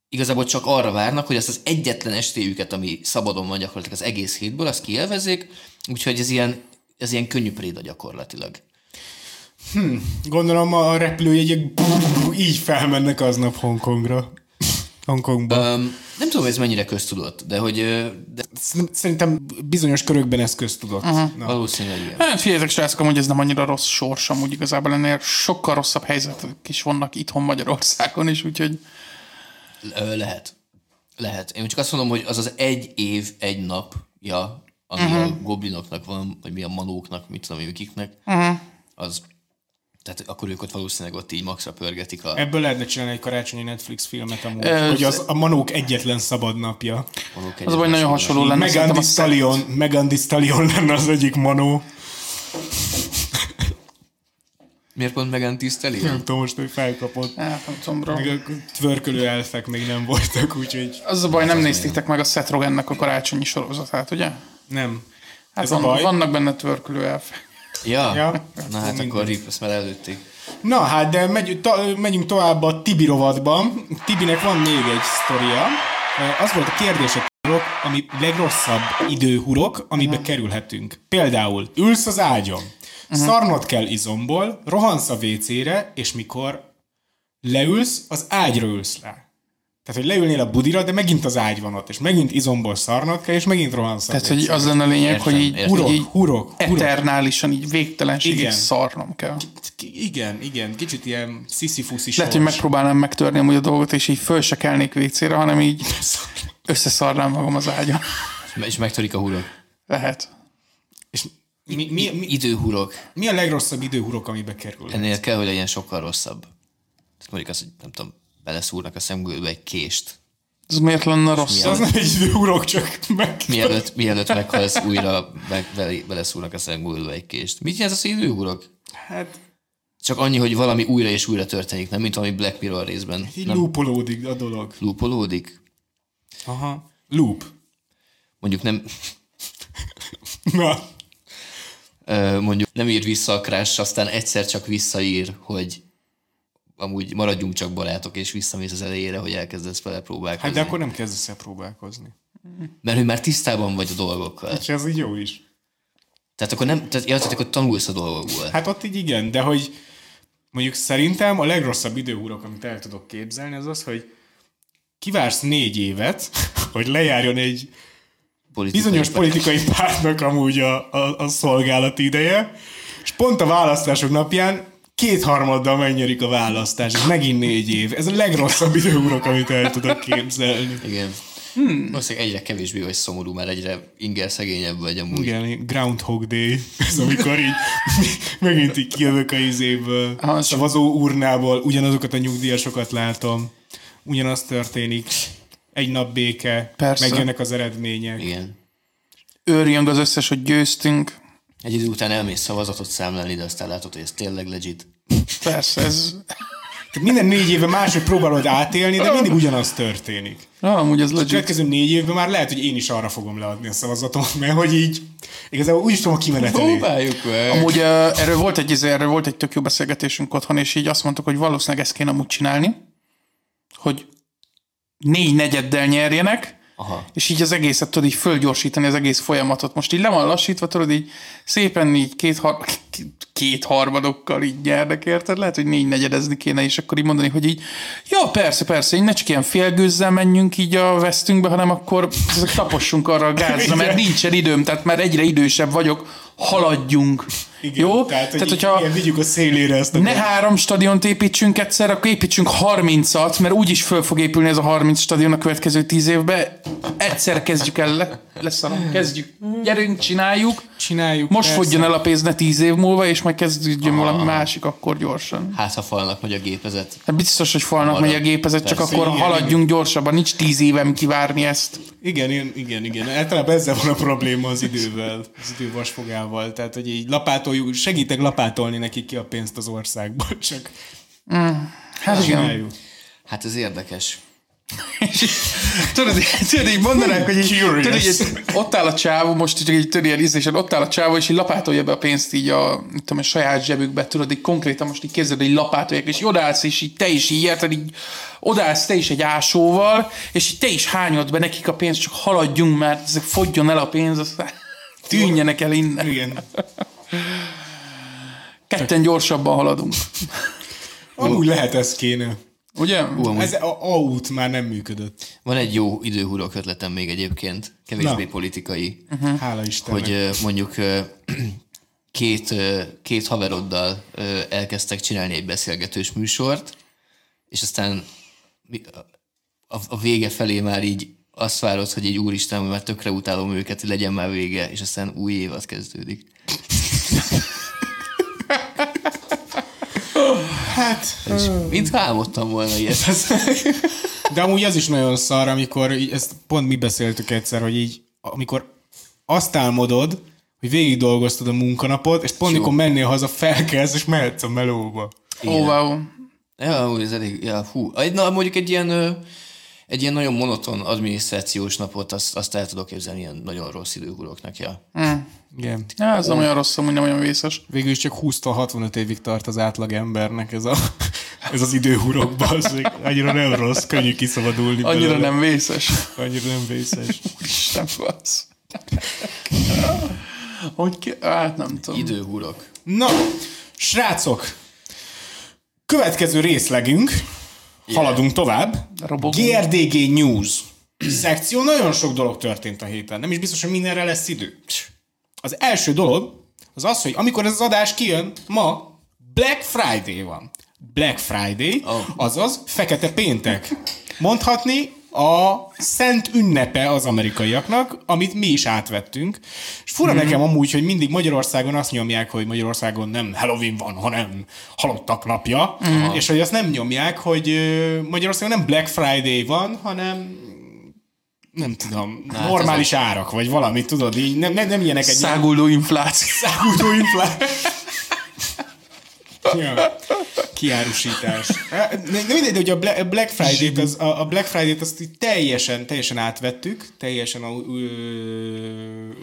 igazából csak arra várnak, hogy azt az egyetlen estéjüket, ami szabadon van gyakorlatilag az egész hétből, azt kielvezzék, úgyhogy ez ilyen, ez ilyen könnyű préda gyakorlatilag. Gondolom a repülőjegyek így felmennek aznap Hongkongra. Hongkongba. Um, nem tudom, ez mennyire köztudott, de hogy de Szerintem bizonyos körökben ez köztudott. Uh-huh. Na. valószínűleg igen. Hát figyeljetek, srácok, hogy ez nem annyira rossz sors, amúgy igazából ennél sokkal rosszabb helyzetek is vannak itthon Magyarországon is, úgyhogy Ö, lehet. Lehet. Én csak azt mondom, hogy az az egy év, egy napja, ami uh-huh. a goblinoknak van, vagy mi a manóknak, mit tudom, én, kiknek, uh-huh. az tehát akkor ők ott valószínűleg ott így maxra pörgetik a Ebből lehetne csinálni egy karácsonyi Netflix filmet amúgy, Ez- hogy az a manók egyetlen szabad napja. manók az baj nagyon hasonló lenne. Megan Thee a Stallion, Megan Thee Stallion lenne az egyik manó. Miért pont Megan tiszteli? Nem tudom most, hogy felkapott. Hát, nem tudom, bro. Még a tvörkölő elfek még nem voltak, úgyhogy Az a baj, nem néztétek meg a Seth Rogennek a karácsonyi sorozatát, ugye? nem. Hát Ez van, a baj. vannak benne törkülő elfek. Ja? Ja. Na hát akkor rip, ezt már előtték. Na hát, de megy, ta, megyünk tovább a Tibi rovatban. Tibinek van még egy sztoria. Ö, Az volt a kérdés a hurok, ami legrosszabb időhurok, amibe uh-huh. kerülhetünk. Például ülsz az ágyon, uh-huh. szarnod kell izomból, rohansz a WC-re, és mikor leülsz, az ágyra ülsz le. Tehát, hogy leülnél a budira, de megint az ágy van ott, és megint izomból szarnod kell, és megint rohansz Tehát, hogy az lenne a lényeg, Értem, hogy így, értem. Hurok, így hurok, hurok. eternálisan, így végtelenségig Igen. szarnom kell. Igen, igen, kicsit ilyen sziszi-fuszi Lehet, hogy megpróbálnám megtörni amúgy a dolgot, és így föl se kelnék vécére, hanem így összeszarnám magam az ágyon. És megtörik a hurok. Lehet. És mi, mi, mi, Időhurok. mi a legrosszabb időhurok, amibe kerül? Ennél kell, hogy legyen sokkal rosszabb. Tehát mondjuk azt, hogy nem tudom, beleszúrnak a szemgőlbe egy kést. Ez miért lenne rossz? Az nem egy időhurok, csak meg... Mielőtt, mielőtt meghalsz, újra meg, bele, beleszúrnak a szemgőlbe egy kést. Mit jelent az, hogy időhurok? Hát, Csak annyi, hogy valami újra és újra történik, nem mint ami Black Mirror részben. így Nem loopolódik a dolog. loopolódik. Aha. Loop. Mondjuk nem, Na, mondjuk nem ír vissza a crash, aztán egyszer csak visszaír, hogy amúgy maradjunk csak barátok, és visszamész az elejére, hogy elkezdesz vele próbálkozni. hát de akkor nem kezdesz el próbálkozni. Mert hogy már tisztában vagy a dolgokkal. És ez így jó is. Tehát akkor nem, tehát, ja, tehát akkor tanulsz a dolgokból. Hát ott így igen, de hogy mondjuk szerintem a legrosszabb időhurok, amit el tudok képzelni, az az, hogy kivársz négy évet, hogy lejárjon egy Politikai bizonyos pályán. politikai pártnak amúgy a, a, a szolgálati ideje, és pont a választások napján kétharmaddal megnyerik a választás, ez megint négy év. Ez a legrosszabb időurok, amit el tudok képzelni. Igen. Hmm. Valószínűleg egyre kevésbé vagy szomorú, mert egyre inger szegényebb vagy amúgy. Igen, Groundhog Day, ez amikor így megint így kijövök a izéből, a szavazó urnából, ugyanazokat a nyugdíjasokat látom, ugyanaz történik, egy nap béke, Persze. megjönnek az eredmények. Igen. Őrjön az összes, hogy győztünk. Egy idő után elmész szavazatot számlálni, de aztán látod, hogy ez tényleg legit. Persze, ez... Tehát minden négy évben máshogy próbálod átélni, de mindig ugyanaz történik. Na, amúgy ez A legit. következő négy évben már lehet, hogy én is arra fogom leadni a szavazatomat, mert hogy így igazából úgy is tudom a kimenetelni. Próbáljuk meg. Amúgy uh, erről volt egy, izé, erről volt egy tök jó beszélgetésünk otthon, és így azt mondtuk, hogy valószínűleg ezt kéne amúgy csinálni, hogy négy negyeddel nyerjenek, Aha. és így az egészet tudod így fölgyorsítani, az egész folyamatot. Most így le van lassítva, tudod így szépen így két, har- két harmadokkal így nyernek, érted? Lehet, hogy négy negyedezni kéne, és akkor így mondani, hogy így, ja, persze, persze, így ne csak ilyen félgőzzel menjünk így a vesztünkbe, hanem akkor tapossunk arra a gázra, mert nincsen időm, tehát már egyre idősebb vagyok, haladjunk. Igen, Jó? Tehát, hogy tehát hogyha ilyen vigyük a szélére ezt a ne három stadiont építsünk egyszer, akkor építsünk 30-at, mert úgyis föl fog épülni ez a 30 stadion a következő 10 évben. Egyszer kezdjük el le. leszarom, kezdjük. Gyerünk, csináljuk. Csináljuk. Most persze. fogjon el a pénz ne tíz év múlva, és majd kezdődjön valami másik akkor gyorsan. Hát, ha falnak megy a gépezet. Hát biztos, hogy falnak Marad. megy a gépezet, csak Persze, akkor igen, haladjunk gyorsabban. Nincs tíz évem kivárni ezt. Igen, igen, igen, igen. Általában ezzel van a probléma az idővel, az idő vasfogával. Tehát, hogy így lapátoljuk, segítek lapátolni nekik ki a pénzt az országból, csak Hát igen. csináljuk. Hát ez érdekes. Tudod, így- tudod, így mondanák, hogy így, tudod, így, ott áll a csávó, most csak így tudod, ilyen ízlésen, ott áll a csávó, és így lapátolja be a pénzt így a, mit tudom, a saját zsebükbe, tudod, így konkrétan most így képzeld, hogy lapátolják, és így odállsz, és így te is így érted, így odállsz te is egy ásóval, és így te is hányod be nekik a pénzt, csak haladjunk, mert ezek fogjon el a pénz, aztán tűnjenek el innen. Igen. Ketten gyorsabban haladunk. Amúgy lehet ez kéne. Ugye? Ú, amúgy Ez a aut már nem működött. van egy jó időhúrok ötletem még egyébként, kevésbé Na. politikai, Hála Istennek. hogy mondjuk két, két haveroddal elkezdtek csinálni egy beszélgetős műsort, és aztán a, a vége felé már így azt várod, hogy így úristen, hogy már tökre utálom őket, hogy legyen már vége, és aztán új évad kezdődik. Hát, És mintha álmodtam volna ilyet. de amúgy az is nagyon szar, amikor, ezt pont mi beszéltük egyszer, hogy így, amikor azt álmodod, hogy végig dolgoztad a munkanapot, és pont mikor mennél haza, felkelsz, és mehetsz a melóba. Ó, oh, wow. Ja, úgy ez elég, ja, hú. Na, mondjuk egy ilyen, egy ilyen nagyon monoton adminisztrációs napot, azt, azt el tudok képzelni ilyen nagyon rossz időhuroknak, ja. Igen. Ja, ez nem olyan rossz, amúgy nem olyan vészes. Végül is csak 20-65 évig tart az átlag embernek ez, a, ez az időhurokba. Az annyira nem rossz, könnyű kiszabadulni Annyira belőle. nem vészes. Annyira nem vészes. Isten fasz. Hogy ki? Hát nem tudom. Időhurok. Na, srácok, következő részlegünk, haladunk tovább. Robogunk. GRDG News szekció, nagyon sok dolog történt a héten, nem is biztos, hogy mindenre lesz idő. Az első dolog az az, hogy amikor ez az adás kijön, ma Black Friday van. Black Friday, Oh. azaz fekete péntek. Mondhatni a szent ünnepe az amerikaiaknak, amit mi is átvettünk. És fura mm-hmm. nekem amúgy, hogy mindig Magyarországon azt nyomják, hogy Magyarországon nem Halloween van, hanem halottak napja, mm-hmm. és hogy azt nem nyomják, hogy Magyarországon nem Black Friday van, hanem nem tudom, hát normális árak, vagy valami, tudod, így nem, nem, nem ilyenek egy Száguldó infláció. száguldó inflá... ja. Kiárusítás. De mindegy, de hogy a Bla- Black Friday-t, az, a Black Friday-t azt így teljesen, teljesen átvettük, teljesen a,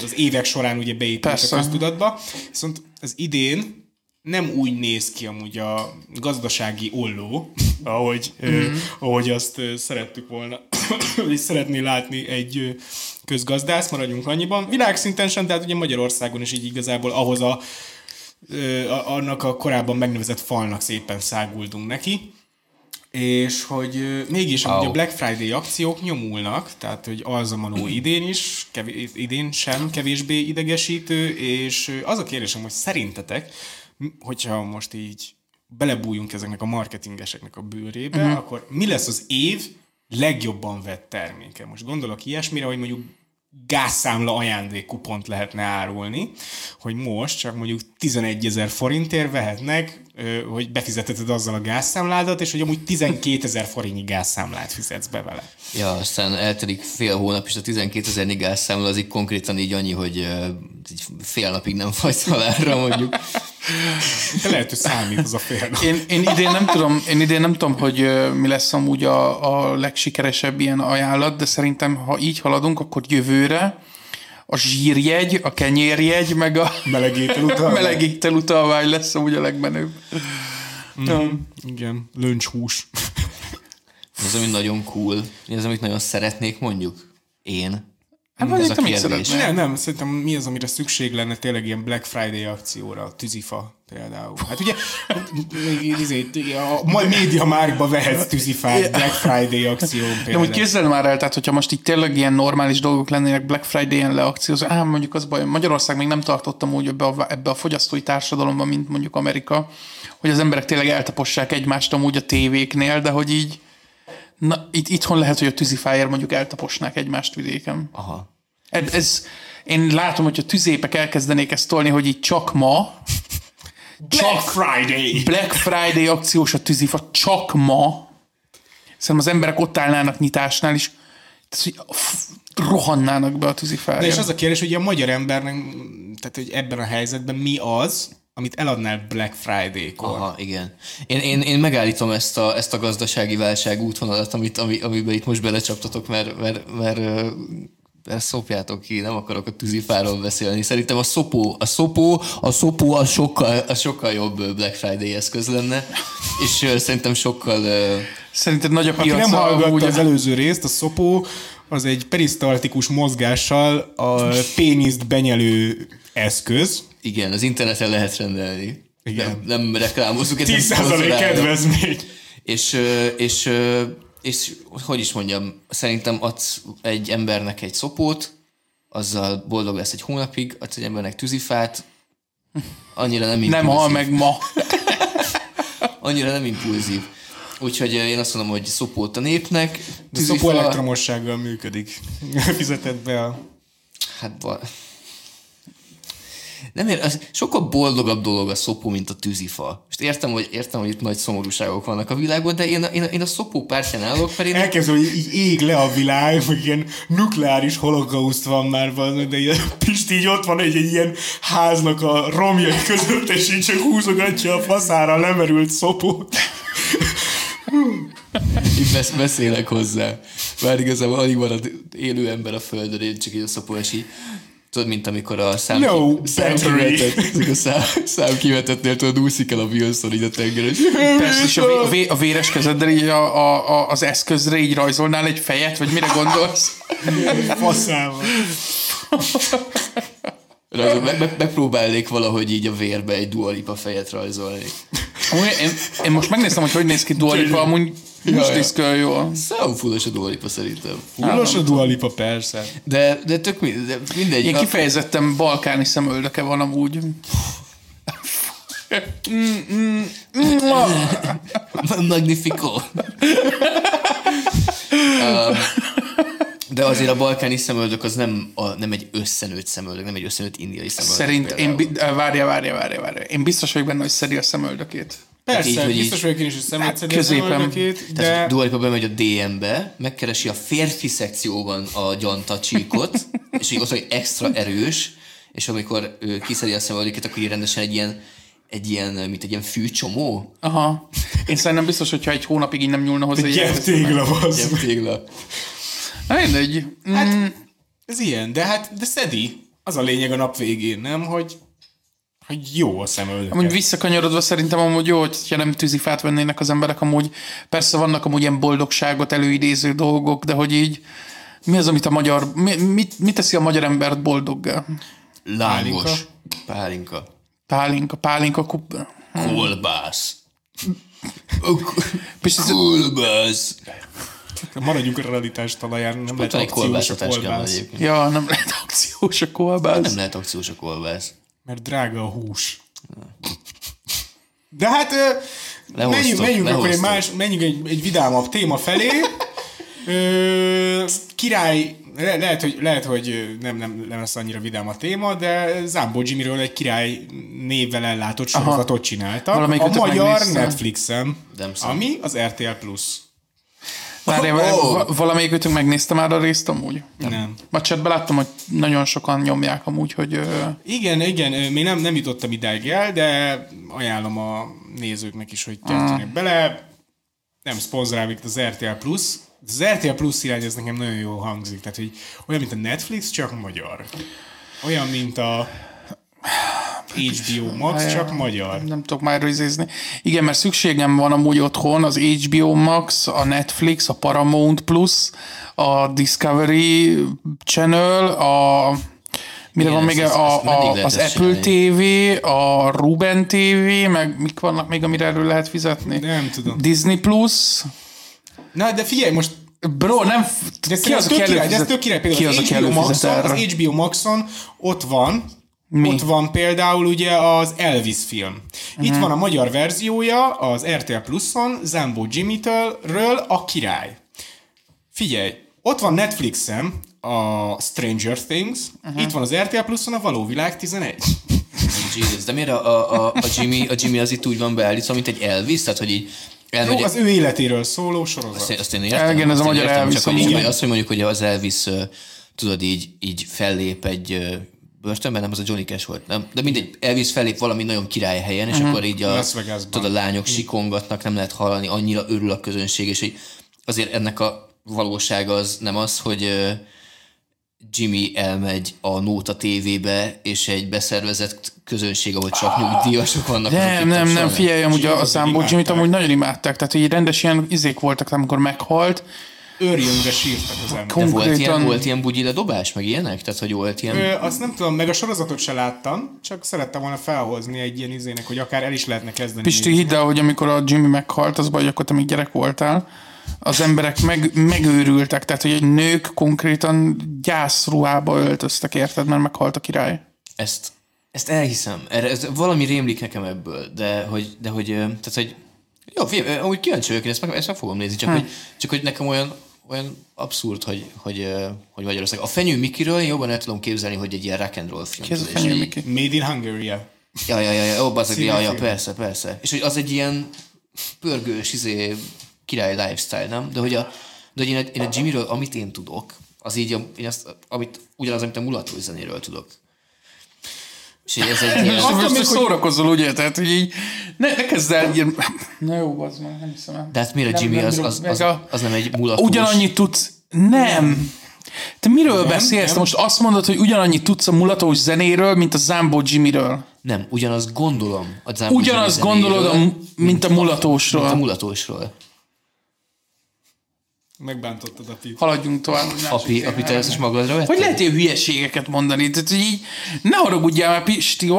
az évek során ugye beépült a köztudatba, viszont az idén nem úgy néz ki amúgy a gazdasági olló, ahogy, mm. ö, ahogy azt szerettük volna, vagy szeretné látni egy közgazdász, maradjunk annyiban. Világszinten sem, de hát ugye Magyarországon is így igazából ahhoz a, ö, annak a korábban megnevezett falnak szépen száguldunk neki. És hogy ö, mégis Au. a Black Friday akciók nyomulnak, tehát hogy az a manó idén is, kevés, idén sem kevésbé idegesítő, és az a kérdésem, hogy szerintetek, hogyha most így belebújunk ezeknek a marketingeseknek a bőrébe, uh-huh. akkor mi lesz az év legjobban vett terméke? Most gondolok ilyesmire, hogy mondjuk gázszámla ajándékkupont lehetne árulni, hogy most csak mondjuk 11 ezer forintért vehetnek, hogy befizetheted azzal a gázszámládat, és hogy amúgy 12 ezer forintnyi gázszámlát fizetsz be vele. Ja, aztán eltelik fél hónap, és a 12 ezer gázszámla az így konkrétan így annyi, hogy így fél napig nem fagysz halálra mondjuk. De lehet, hogy számít az a fél nap. Én, én, idén nem tudom, én idén nem tudom, hogy mi lesz amúgy a, a legsikeresebb ilyen ajánlat, de szerintem, ha így haladunk, akkor jövőre a zsírjegy, a kenyérjegy, meg a Melegétel utalvány. lesz amúgy a legmenőbb. Mm. Igen, löncshús. Az, ami nagyon cool? Az, amit nagyon szeretnék mondjuk? Én. Hát vagy mit kérdés. Nem, nem, szerintem mi az, amire szükség lenne tényleg ilyen Black Friday akcióra, a tűzifa például. Hát ugye, még izé, a mai média márkba vehetsz tűzifát Black Friday akción De úgy képzeld már el, tehát hogyha most így tényleg ilyen normális dolgok lennének Black Friday-en leakcióz, á, mondjuk az baj, Magyarország még nem tartottam úgy ebbe a, ebbe a fogyasztói társadalomba, mint mondjuk Amerika, hogy az emberek tényleg eltapossák egymást amúgy a tévéknél, de hogy így, na, itt, itthon lehet, hogy a tűzifáért mondjuk eltaposnák egymást vidéken. Aha. Ez, ez, én látom, hogy a tüzépek elkezdenék ezt tolni, hogy így csak ma, Black Friday! Black Friday akciós a tűzifa, csak ma. Szerintem az emberek ott állnának nyitásnál is, tehát, hogy f- rohannának be a tűzifára. De és az a kérdés, hogy a magyar embernek, tehát hogy ebben a helyzetben mi az, amit eladnál Black Friday-kor? Aha, igen. Én, én, én megállítom ezt a, ezt a gazdasági válság útvonalat, amit, ami, amiben itt most belecsaptatok, mert, mert, mert, mert ezt szopjátok ki, nem akarok a tűzifáról beszélni. Szerintem a szopó, a szopó, a szopó a sokkal, a sokkal jobb Black Friday eszköz lenne, és szerintem sokkal ö, Szerinted nagy a Aki nem hallgatta az előző részt, a szopó az egy perisztaltikus mozgással a péniszt benyelő eszköz. Igen, az interneten lehet rendelni. Igen. Nem, nem reklámozzuk, ez nem 10% szponzorálva. kedvezmény. És, és, és hogy is mondjam, szerintem adsz egy embernek egy szopót, azzal boldog lesz egy hónapig, adsz egy embernek tűzifát, annyira nem impulzív. Nem hal meg ma. Annyira nem impulzív. Úgyhogy én azt mondom, hogy szopót a népnek, De szopó elektromossággal működik. Fizetett be a... Hát ba... Nem ér, az sokkal boldogabb dolog a szopó, mint a tűzifa. Most értem, hogy, értem, hogy itt nagy szomorúságok vannak a világban, de én a, én én a szopó pártján állok, mert én Elképzelem, hogy így ég le a világ, hogy ilyen nukleáris holokauszt van már, van, de ilyen, Pisti így ott van egy, egy ilyen háznak a romjai között, és így csak húzogatja a faszára lemerült szopót. Itt besz- beszélek hozzá. Bár igazából alig az élő ember a földön, én csak így a szopó, így tudod, mint amikor a szám, No battery. ezek a szám, számkivetetnél tudod, úszik el a Wilson így a tengeren, Persze, és a, vé, a, vé, a véres kezeddel így a, a, a, az eszközre így rajzolnál egy fejet, vagy mire gondolsz? Faszával. rajzol, meg, meg, megpróbálnék valahogy így a vérbe egy dualipa fejet rajzolni. Amúgy Én, én most megnéztem, hogy hogy néz ki Dua Lipa, amúgy most néz ki jól. Számfullos a dualipa szerintem. Hullos a dualipa, persze. De, de tök mi, de mindegy. A- kifejezetten balkáni szemöldöke van amúgy. Magnifico. um, de azért a balkáni szemöldök az nem, a, nem egy összenőtt szemöldök, nem egy összenőtt indiai szemöldök. Szerint én, például. bi- várja, várja, várja, várja. Én biztos vagyok benne, hogy szedi a szemöldökét. Persze, így, hogy biztos vagyok én is, hogy szemet középen. szemöldökét, Tehát de... Dua Lipa bemegy a DM-be, megkeresi a férfi szekcióban a gyanta csíkot, és így ott hogy extra erős, és amikor ő kiszedi a szemöldökét, akkor így rendesen egy ilyen, egy ilyen, mint egy ilyen fűcsomó, Aha. Én szerintem biztos, hogyha egy hónapig így nem nyúlna hozzá. így Gyep elkezdene. tégla az. ilyen tégla. Na, Mindegy. Hát, ez ilyen, de hát, de szedi. Az a lényeg a nap végén, nem? Hogy, hogy jó a szemöldöke. Amúgy visszakanyarodva szerintem amúgy jó, hogyha nem tűzifát vennének az emberek, amúgy persze vannak amúgy ilyen boldogságot előidéző dolgok, de hogy így mi az, amit a magyar, mi, mit, mit teszi a magyar embert boldoggá? Lángos. Pálinka. Pálinka, pálinka, kup... Kolbász. Pisti, Kolbász. Maradjunk a realitás talaján, nem lehet akciós a kolbász. Ja, nem lehet akciós a kolbász. Nem lehet akciós a kolbász. Mert drága a hús. De hát Lehoztok, menjünk, menjünk akkor egy lehoztok. más, menjünk egy, egy vidámabb téma felé. Ö, király, le, lehet, hogy, lehet, hogy nem, nem, nem lesz annyira vidám a téma, de Zambó Jimmyről egy király névvel ellátott sorozatot csináltak. A magyar megnéztem. Netflixen, ami az RTL Plus. Várj, Oh. oh. valamelyikőtünk megnézte már a részt amúgy? Nem. A chatben láttam, hogy nagyon sokan nyomják amúgy, hogy Igen, igen, még nem, nem jutottam idáig el, de ajánlom a nézőknek is, hogy töltjenek bele. Nem szponzorál itt az RTL Plus. Az RTL Plus irány, ez nekem nagyon jól hangzik. Tehát, hogy olyan, mint a Netflix, csak magyar. Olyan, mint a HBO Max, csak magyar. nem tudok már izézni. Igen, mert szükségem van amúgy otthon az HBO Max, a Netflix, a Paramount Plus, a Discovery Channel, a Mire Igen, van még ezt- a, ezt a, az Apple TV, a Ruben TV, meg mik vannak még, amire erről lehet fizetni? Nem tudom. Disney Plus. Na, de figyelj, most Bro, nem... de ki az, tök király, de ez tök király. Például Ki az, az, HBO Maxon, az HBO Maxon ott van, Mi? Ott van például ugye az Elvis film. Itt Mhm. van a magyar verziója az RTL Pluson, Zambó Jimmy-től, ről a király. Figyelj, ott van Netflixen a Stranger Things, uh-huh. itt van az RTL Pluszon a Való Világ 11. Jesus, de miért a, a, a, a, Jimmy, a Jimmy az itt úgy van beállítva, mint egy Elvis, tehát hogy így elmegy, Jó, az ő életéről szóló sorozat. azt, azt én értem. Igen, ez a magyar értem, Elvis, Csak hogy, azt, hogy mondjuk, hogy az Elvis, tudod, így, így fellép egy ö, börtönben, nem az a Johnny Cash volt, nem? De mindegy, Elvis fellép valami nagyon király helyen, és akkor így a, tudod, a lányok sikongatnak, nem lehet hallani, annyira örül a közönség, és így azért ennek a valóság az nem az, hogy ö, Jimmy elmegy a Nóta tévébe, és egy beszervezett közönség, ahol csak nyugdíjasok vannak. azok Nem, nem, nem, figyelj, amúgy a, a számból. Jimmy-t amúgy nagyon imádták, tehát így rendes ilyen izék voltak, amikor meghalt, Őrjöngve sírtak az emberek. De volt konkrétan- ilyen, volt ilyen bugyi ledobás, meg ilyenek? Tehát, hogy volt ilyen... Ö, azt nem tudom, meg a sorozatot se láttam, csak szerettem volna felhozni egy ilyen izének, hogy akár el is lehetne kezdeni. Pisti, hidd el, hogy amikor a Jimmy meghalt, az baj, akkor te még gyerek voltál, az emberek meg, megőrültek, tehát hogy nők konkrétan gyászruhába öltöztek, érted, mert meghalt a király. Ezt, ezt elhiszem. Erre, ez, valami rémlik nekem ebből, de hogy, de hogy, tehát, hogy jó, figyelj, ö, amúgy kíváncsi vagyok, én ezt meg, ezt meg fogom nézni, csak, hogy, csak hogy nekem olyan, olyan abszurd, hogy, hogy, hogy Magyarország. A Fenyő Mikiről én jobban el tudom képzelni, hogy egy ilyen rock and roll film. Ki ez a fenyő Miki? Made in Hungary. Ja, ja, ja, ja, ó, bazzeg, Című ja, ja, persze, persze. És hogy az egy ilyen pörgős, izé, király lifestyle, nem? De hogy, a, de hogy én, a, én a Jimmyről, amit én tudok, az így, a, én azt, amit, ugyanaz, amit a mulató zenéről tudok. És ez egy ilyen... Attól most hogy- szórakozol, ugye? Tehát, hogy így ne, ne kezd el ilyen... Na jó, az meg, nem hiszem el. De hát miért a Nem, Jimmy nem az, az, az, az nem egy mulatós? Ugyanannyit tudsz... Nem. Te miről Nem, beszélsz? nem. Te most azt mondod, hogy ugyanannyit tudsz a mulatós zenéről, mint a Zambó Jimmyről. Nem, ugyanaz gondolom a Zambo Ugyanazt gondolod, a, zenéről, mint a mulatósról. mint a mulatósról. Megbántottad a pit. Haladjunk tovább. Api, api, te ezt most magadra vetted? Hogy lehet ilyen hülyeségeket mondani? Tehát, hogy így, ne haragudjál már, Pisti,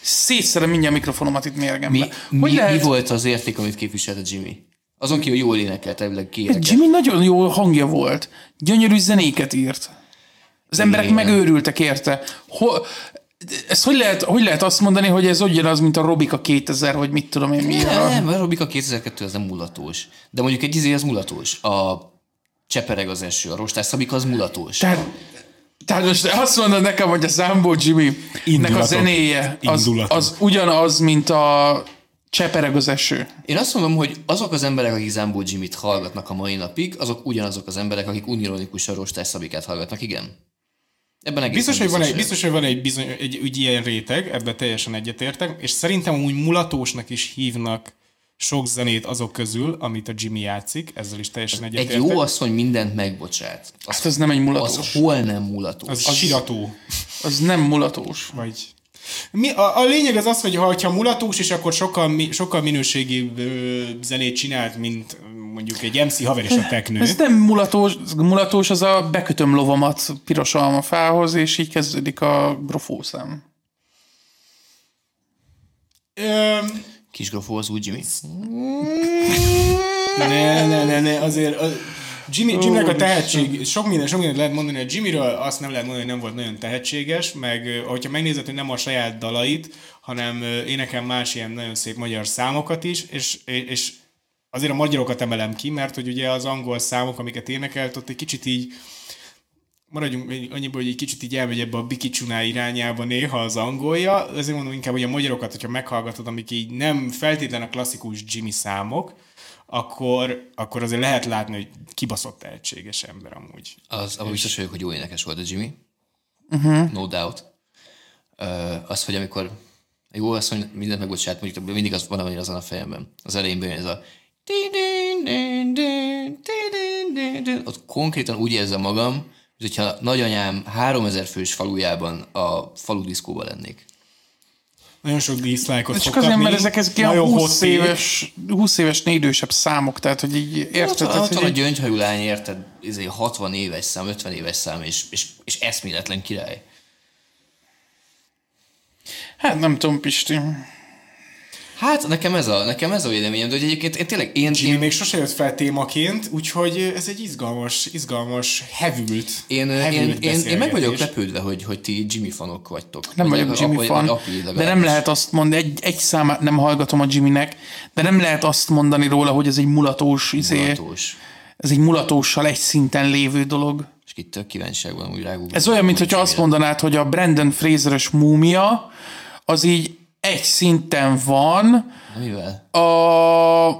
szétszerem mindjárt a mikrofonomat itt mérgembe. Mi, hogy mi, lehet? mi volt az érték, amit képviselt a Jimmy? Azon kívül jól énekelt, elvileg kiénekelt. Jimmy nagyon jó hangja volt. Gyönyörű zenéket írt. Az emberek Igen. megőrültek érte. Ho, ez hogy lehet, hogy lehet azt mondani, hogy ez ugyanaz, mint a Robika 2000, vagy mit tudom én mi? Nem, a Robika 2002 az nem mulatós. De mondjuk egy izé az mulatós. A Csepereg az eső, a Rostás az mulatós. Tehát, tehát most azt mondod nekem, hogy a Zambó Jimmy nek a zenéje az, Indulatok. az ugyanaz, mint a Csepereg az eső. Én azt mondom, hogy azok az emberek, akik Zambó Jimmy-t hallgatnak a mai napig, azok ugyanazok az emberek, akik unironikusan Rostás Szabikát hallgatnak, igen? Ebben egészen Biztos, hogy van egy, biztos, hogy van egy, bizony, egy, egy ilyen réteg, ebben teljesen egyetértek, és szerintem úgy mulatósnak is hívnak sok zenét azok közül, amit a Jimmy játszik, ezzel is teljesen Egy egyetértek. jó asszony mindent megbocsát. Az, Hát ez nem egy mulatós. az hol nem mulatós? az, az sirató. Az nem mulatós. Vagy... Mi, a, a, lényeg az az, hogy ha, ha mulatós, és akkor sokkal, mi- sokkal minőségibb ö, zenét csinált, mint mondjuk egy MC haver és a teknő. Ez nem mulatós, mulatós az a bekötöm lovamat piros almafához, és így kezdődik a grofószám. Ö, Kis grofó az úgy Jimmy. Ne, ne, ne, ne, azért a Jimmy, Jimmynek a tehetség, sok minden, sok mindent lehet mondani a Jimmyről, azt nem lehet mondani, hogy nem volt nagyon tehetséges, meg hogyha megnézed, hogy nem a saját dalait, hanem énekel más ilyen nagyon szép magyar számokat is, és, és azért a magyarokat emelem ki, mert hogy ugye az angol számok, amiket énekelt, ott egy kicsit így maradjunk annyiból, hogy egy kicsit így elmegy ebbe a Biki Csuná irányába néha az angolja, ezért mondom inkább, hogy a magyarokat, hogyha meghallgatod, amik így nem feltétlen a klasszikus Jimmy számok, akkor, akkor azért lehet látni, hogy kibaszott tehetséges ember amúgy. Az, abban biztos vagyok, hogy jó énekes volt a Jimmy. Uh-huh. No doubt. Uh, az, hogy amikor jó, azt mondja, mindent megbocsát, mondjuk mindig az van, ami azon a fejemben. Az elején bejön ez a ott konkrétan úgy érzem magam, hogy hogyha nagyanyám 3000 fős falujában a falu diszkóban lennék. Nagyon sok diszlájkot Csak azért, kapni. mert ezek, ezek ilyen Nagyon 20 hot éves, 20 évesnél idősebb számok, tehát hogy így érted? Ott, ott hogy van a gyöngyhajú lány, érted? Izé 60 éves szám, 50 éves szám, és, és, és eszméletlen király. Hát nem tudom, Pisti. Hát nekem ez a, nekem ez a véleményem, de hogy egyébként én tényleg én, Jimmy én, még sose jött fel témaként, úgyhogy ez egy izgalmas, izgalmas, hevült, én, én, hevült én, én meg vagyok lepődve, hogy, hogy ti Jimmy fanok vagytok. Nem Vagy vagyok Jimmy vagy- fan, de nem lehet azt mondani, egy, egy számát nem hallgatom a Jimmynek, de nem lehet azt mondani róla, hogy ez egy mulatós, izé, Mulatós. ez egy mulatóssal egy szinten lévő dolog. És itt tök kíváncsiság van, úgy rágógoltam. Ez olyan, mintha azt mondanád, hogy a Brandon Fraseres múmia az így egy szinten van Mivel? a,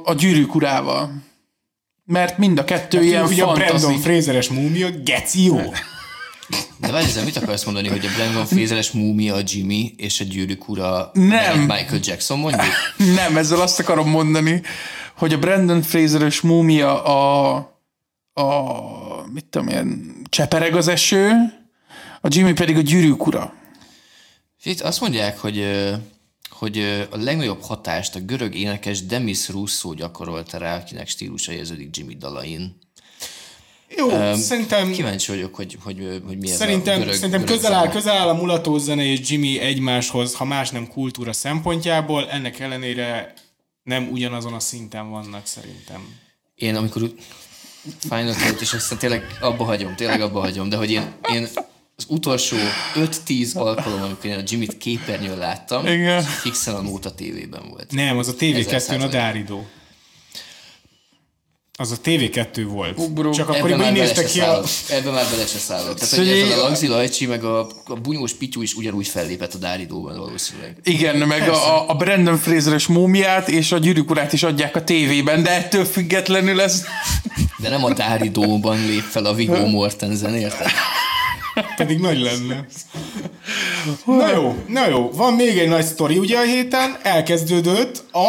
a gyűrűk urával. Mert mind a kettő ilyen Ugye a Brandon fantasy. Fraseres múmia, geci jó. De várj, ezzel mit akarsz mondani, hogy a Brandon Fraseres múmia a Jimmy, és a gyűrűk ura Nem. Michael Jackson mondjuk? Nem, ezzel azt akarom mondani, hogy a Brandon Fraseres múmia a, a mit tudom én, csepereg az eső, a Jimmy pedig a gyűrűk ura. Itt azt mondják, hogy hogy a legnagyobb hatást a görög énekes Demis Russo gyakorolta rá, akinek stílusa érződik Jimmy dalain. Jó, szerintem, Kíváncsi vagyok, hogy, hogy, hogy mi ez a szerintem, görög, szerintem görög közel, áll, közel áll a mulató zene és Jimmy egymáshoz, ha más nem kultúra szempontjából, ennek ellenére nem ugyanazon a szinten vannak szerintem. Én amikor Final Cut, és aztán tényleg abba hagyom, tényleg abba hagyom, de hogy én, én az utolsó 5-10 alkalom, amikor én a Jimmy-t képernyőn láttam, Igen. fixen a Nóta tévében volt. Nem, az a TV2-n a. Dáridó. Az a TV2 volt. Ugró. Csak Ebben akkor már így bele néztek ki a... Ebben már bele se szállok. Tehát, hogy Szóval ezzel a Lagzi Lajcsi, meg a, a bunyós Pityu is ugyanúgy fellépett a Dáridóban valószínűleg. Igen, meg a, a Brandon Fraseres múmiát és a gyűrűk urát is adják a tévében, de ettől függetlenül ez... De nem a Dáridóban lép fel a Viggo Mortensen, érted? Pedig nagy lenne. Na jó, na jó. Van még egy nagy sztori ugye a héten. Elkezdődött a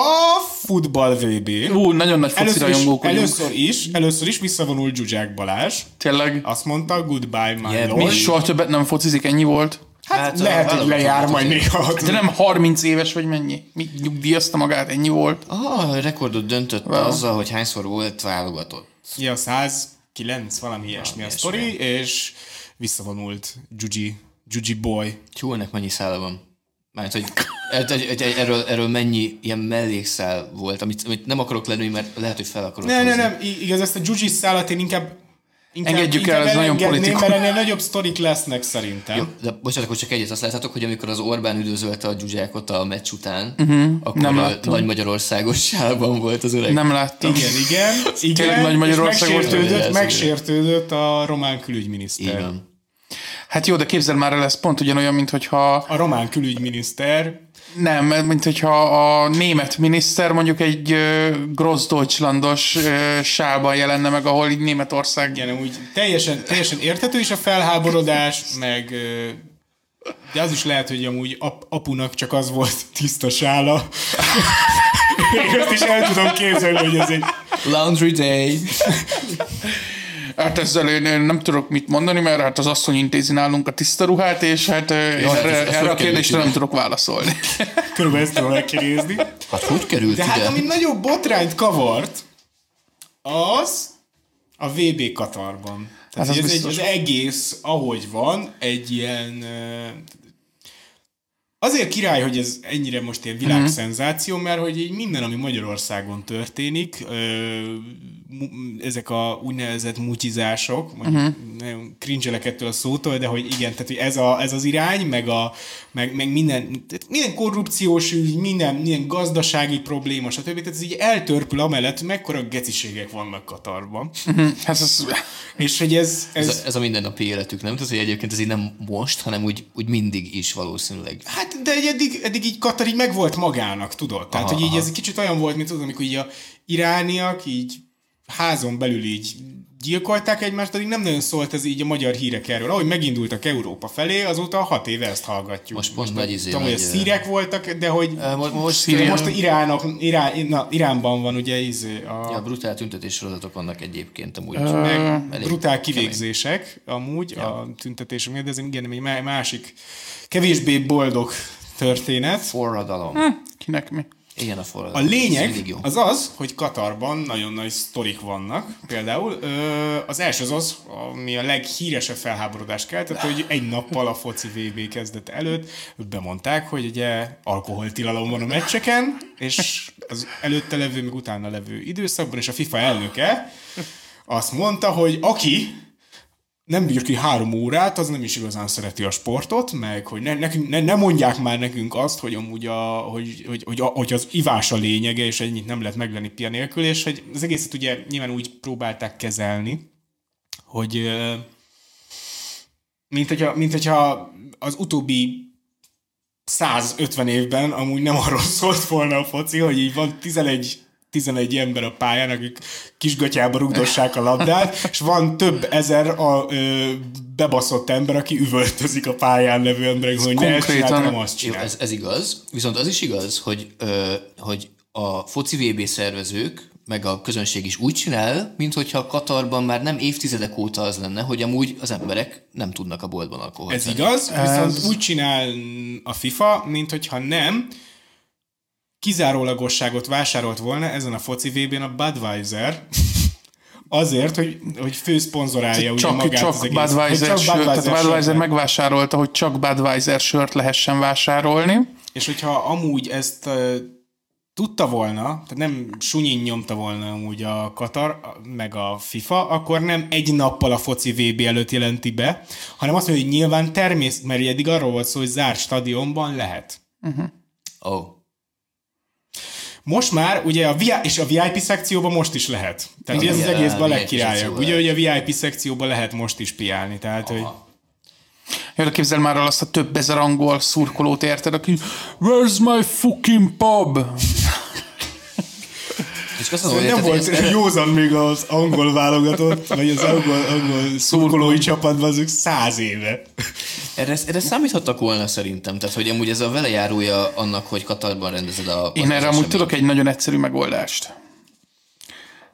futball VB. Ú, nagyon nagy foci Először is, rajongók először is, először is visszavonult Zsuzsák Balázs. Tényleg. Azt mondta, goodbye my Yeah, lord. Mi soha többet nem focizik, ennyi volt. Hát, Hát, a lehet, hogy lejár majd néha. De nem 30 éves vagy mennyi? Mi nyugdíjazta magát, ennyi volt. Ah, a rekordot döntött wow. azzal, hogy hányszor volt válogatott. Ja, 109, valami ilyesmi a sztori, és visszavonult Juji, Juji boy. Tyú, ennek mennyi szála van? Mert hogy hogy- hogy- hogy erről, erről mennyi ilyen mellékszál volt, amit, amit nem akarok lenni, mert lehet, hogy fel akarok Nem, nem, nem, igaz, ezt a Juji szállat én inkább Inkább, Engedjük inkább el, ez nagyon politikus. Mert ennél nagyobb sztorik lesznek szerintem. Jó, de bocsánat, akkor csak egyet azt láthatok, hogy amikor az Orbán üdvözölte a Gyugyákot a meccs után, uh-huh, akkor nem a láttam. nagy Magyarországos volt az öreg. Nem láttam. Igen, igen, igen. Tényleg Nagy Magyarország megsértődött, megsértődött a román külügyminiszter. Van. Hát jó, de képzeld már el, ez pont ugyanolyan, mint hogyha A román külügyminiszter nem, mint hogyha a német miniszter mondjuk egy uh, Grossdeutschlandos uh, jelenne meg, ahol így Németország igen, úgy teljesen, teljesen érthető is a felháborodás, meg de az is lehet, hogy amúgy ap, apunak csak az volt tiszta sála. Én azt is el tudom képzelni, hogy ez egy Laundry Day. Hát ezzel én, én nem tudok mit mondani, mert hát az asszony intézi nálunk a tiszta ruhát, és hát hát ja, ez- erre, ez erre hogy a kérdésre nem tudok válaszolni. körülbelül ezt tudom elkérézni. Hát hogy került De hát ide? ami nagyobb botrányt kavart, az a VB Katarban. Tehát Hát hát ez egy, az egész, ahogy van, egy ilyen... ö, Azért király, hogy ez ennyire most ilyen világszenzáció, mert hogy így minden, ami Magyarországon történik, ö, mu- ezek a úgynevezett mutizások, mondjuk uh-huh. nagyon cringe ettől a szótól, de hogy igen, tehát hogy ez, a, ez az irány, meg, a, meg, meg minden, tehát minden korrupciós ügy, minden, minden gazdasági probléma, stb. Tehát ez így eltörpül amellett, mekkora geciségek vannak Katarban. Hát ez, És hogy ez, ez, Ez a, ez a mindennapi életük, nem? Tehát, hogy egyébként ez így nem most, hanem úgy, úgy mindig is valószínűleg. Hát, de eddig, eddig így Katar így meg volt magának, tudod? Tehát, Aha, hogy így aha. ez kicsit olyan volt, mint tudod, amikor így a irániak így házon belül így gyilkolták egymást, addig nem nagyon szólt ez így a magyar hírek erről. Ahogy megindultak Európa felé, azóta hat éve ezt hallgatjuk. Most pont nagy izé, Tudom, hogy szírek voltak, de hogy Most, most most a Iránok, Irán, na, Iránban van ugye izé, a, Ja, brutál tüntetés sorozatok vannak egyébként amúgy. meg elég brutál kivégzések amúgy a tüntetések miatt, de ez igen, egy má- másik kevésbé boldog történet. Forradalom. kinek mi? Ilyen a A forradalom. Ez lényeg az az, hogy Katarban nagyon nagy sztorik vannak. Például az első az az, ami a leghíresebb felháborodást keltett, hogy egy nappal a foci VB kezdete előtt bemondták, hogy ugye alkoholtilalom van a meccseken, és az előtte levő, meg utána levő időszakban, és a FIFA elnöke azt mondta, hogy aki nem bír ki három órát, az nem is igazán szereti a sportot, meg hogy ne, nekünk, ne, ne mondják már nekünk azt, hogy amúgy a, hogy, hogy, hogy, a, hogy az ivás a lényege, és ennyit nem lehet meglenni pia nélkül, és hogy az egészet ugye nyilván úgy próbálták kezelni, hogy mint hogyha, mint hogyha az utóbbi 150 évben amúgy nem arról szólt volna a foci, hogy így van 11 11 ember a pályán, akik kisgatyába rugdossák a labdát, és van több ezer a ö, bebaszott ember, aki üvöltözik a pályán levő emberek, hogy ne ezt konkrétan- csinálj, hanem azt Jó, csinálj. ez, ez igaz, viszont az is igaz, hogy, ö, hogy a foci VB szervezők, meg a közönség is úgy csinál, mintha Katarban már nem évtizedek óta az lenne, hogy amúgy az emberek nem tudnak a boltban alkoholt Ez igaz, viszont úgy csinál a FIFA, mint hogyha nem, kizárólagosságot vásárolt volna ezen a foci VB-n a Budweiser, azért, hogy, hogy főszponzorálja ugye magát csak az egész. Budweiser, hogy csak sört, tehát Budweiser sört. megvásárolta, hogy csak Budweiser sört lehessen vásárolni. És hogyha amúgy ezt uh, tudta volna, tehát nem sunyin nyomta volna amúgy a Katar, meg a FIFA, akkor nem egy nappal a foci VB előtt jelenti be, hanem azt mondja, hogy nyilván természet, mert eddig arról volt szó, hogy zárt stadionban lehet. Ó, oh. Most már, ugye a VIP, és a VIP szekcióban most is lehet. Tehát Igen, ez az egészben a legkirályabb. Ugye, hogy a VIP szekcióban lehet most is piálni. Tehát, hogy Jó, de képzel már el azt a több ezer angol szurkolót, érted, aki Where's my fucking pub? És azt mondom, nem volt ez, józan még az angol válogatott, vagy az angol, angol szurkolói csapatban azok száz éve. erre, erre számíthattak volna szerintem, tehát hogy amúgy ez a velejárója annak, hogy Katarban rendezed a Én erre amúgy tudok egy nagyon egyszerű megoldást.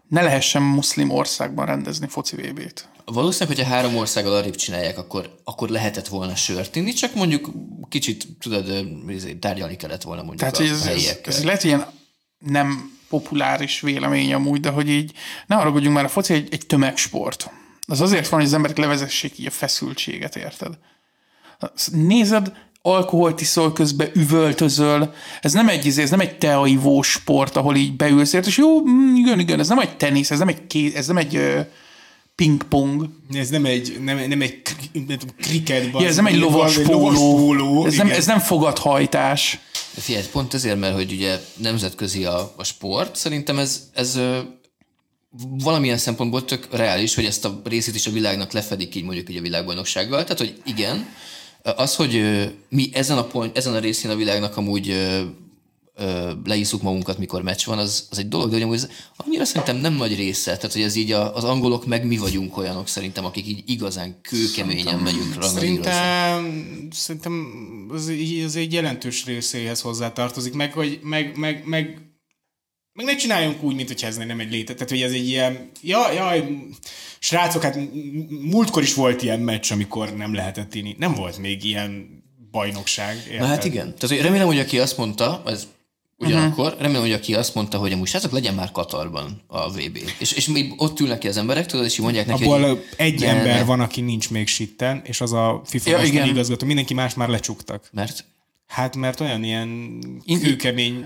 Ne lehessen muszlim országban rendezni foci VB-t. Valószínűleg, hogyha három országgal arrébb csinálják, akkor, akkor lehetett volna sört inni, csak mondjuk kicsit, tudod, izé, tárgyalni kellett volna mondjuk Tehát, a ez, ez, ez lehet ilyen nem populáris vélemény amúgy, de hogy így ne haragudjunk már, a foci egy, egy tömegsport. Az azért van, hogy az emberek levezessék így a feszültséget, érted? Nézed, alkoholt iszol közben, üvöltözöl. Ez nem egy, izé, ez nem egy teaivó sport, ahol így beülsz, és jó, mm, igen, igen, ez nem egy tenisz, ez nem egy, ké, ez nem egy pingpong. Ez nem egy, nem, nem egy nem tudom, cricket, Ja, ez nem egy lovas póló. póló. Ez nem, ez nem fogadhajtás. Figyelj, pont ezért, mert hogy ugye nemzetközi a, a sport, szerintem ez, ez valamilyen szempontból tök reális, hogy ezt a részét is a világnak lefedik így mondjuk így a világbajnoksággal. Tehát, hogy igen, az, hogy mi ezen a, pont, ezen a részén a világnak amúgy ö, leiszuk magunkat, mikor meccs van, az, az egy dolog, de hogy ez annyira szerintem nem nagy része. Tehát, hogy ez így a, az angolok meg mi vagyunk olyanok szerintem, akik így igazán kőkeményen megyünk rangadírozni. Szerintem, szerintem az, az egy jelentős részéhez hozzátartozik, meg, hogy meg, meg, meg, meg ne csináljunk úgy, mint hogy ez nem egy léte. Tehát, hogy ez egy ilyen, ja, jaj, srácok, hát múltkor is volt ilyen meccs, amikor nem lehetett inni. Nem volt még ilyen bajnokság. Érted? Na hát igen. Tehát hogy remélem, hogy aki azt mondta, ez ugyanakkor, uh-huh. remélem, hogy aki azt mondta, hogy amúgy srácok, legyen már Katarban a VB. És, és még ott ülnek ki az emberek, tudod, és így mondják neki, Abból hogy egy ne, ember ne, van, aki nincs még sitten, és az a FIFA Ja, ja, igen. igazgató. Mindenki más már lecsuktak. Mert Hát mert olyan ilyen kőkemény...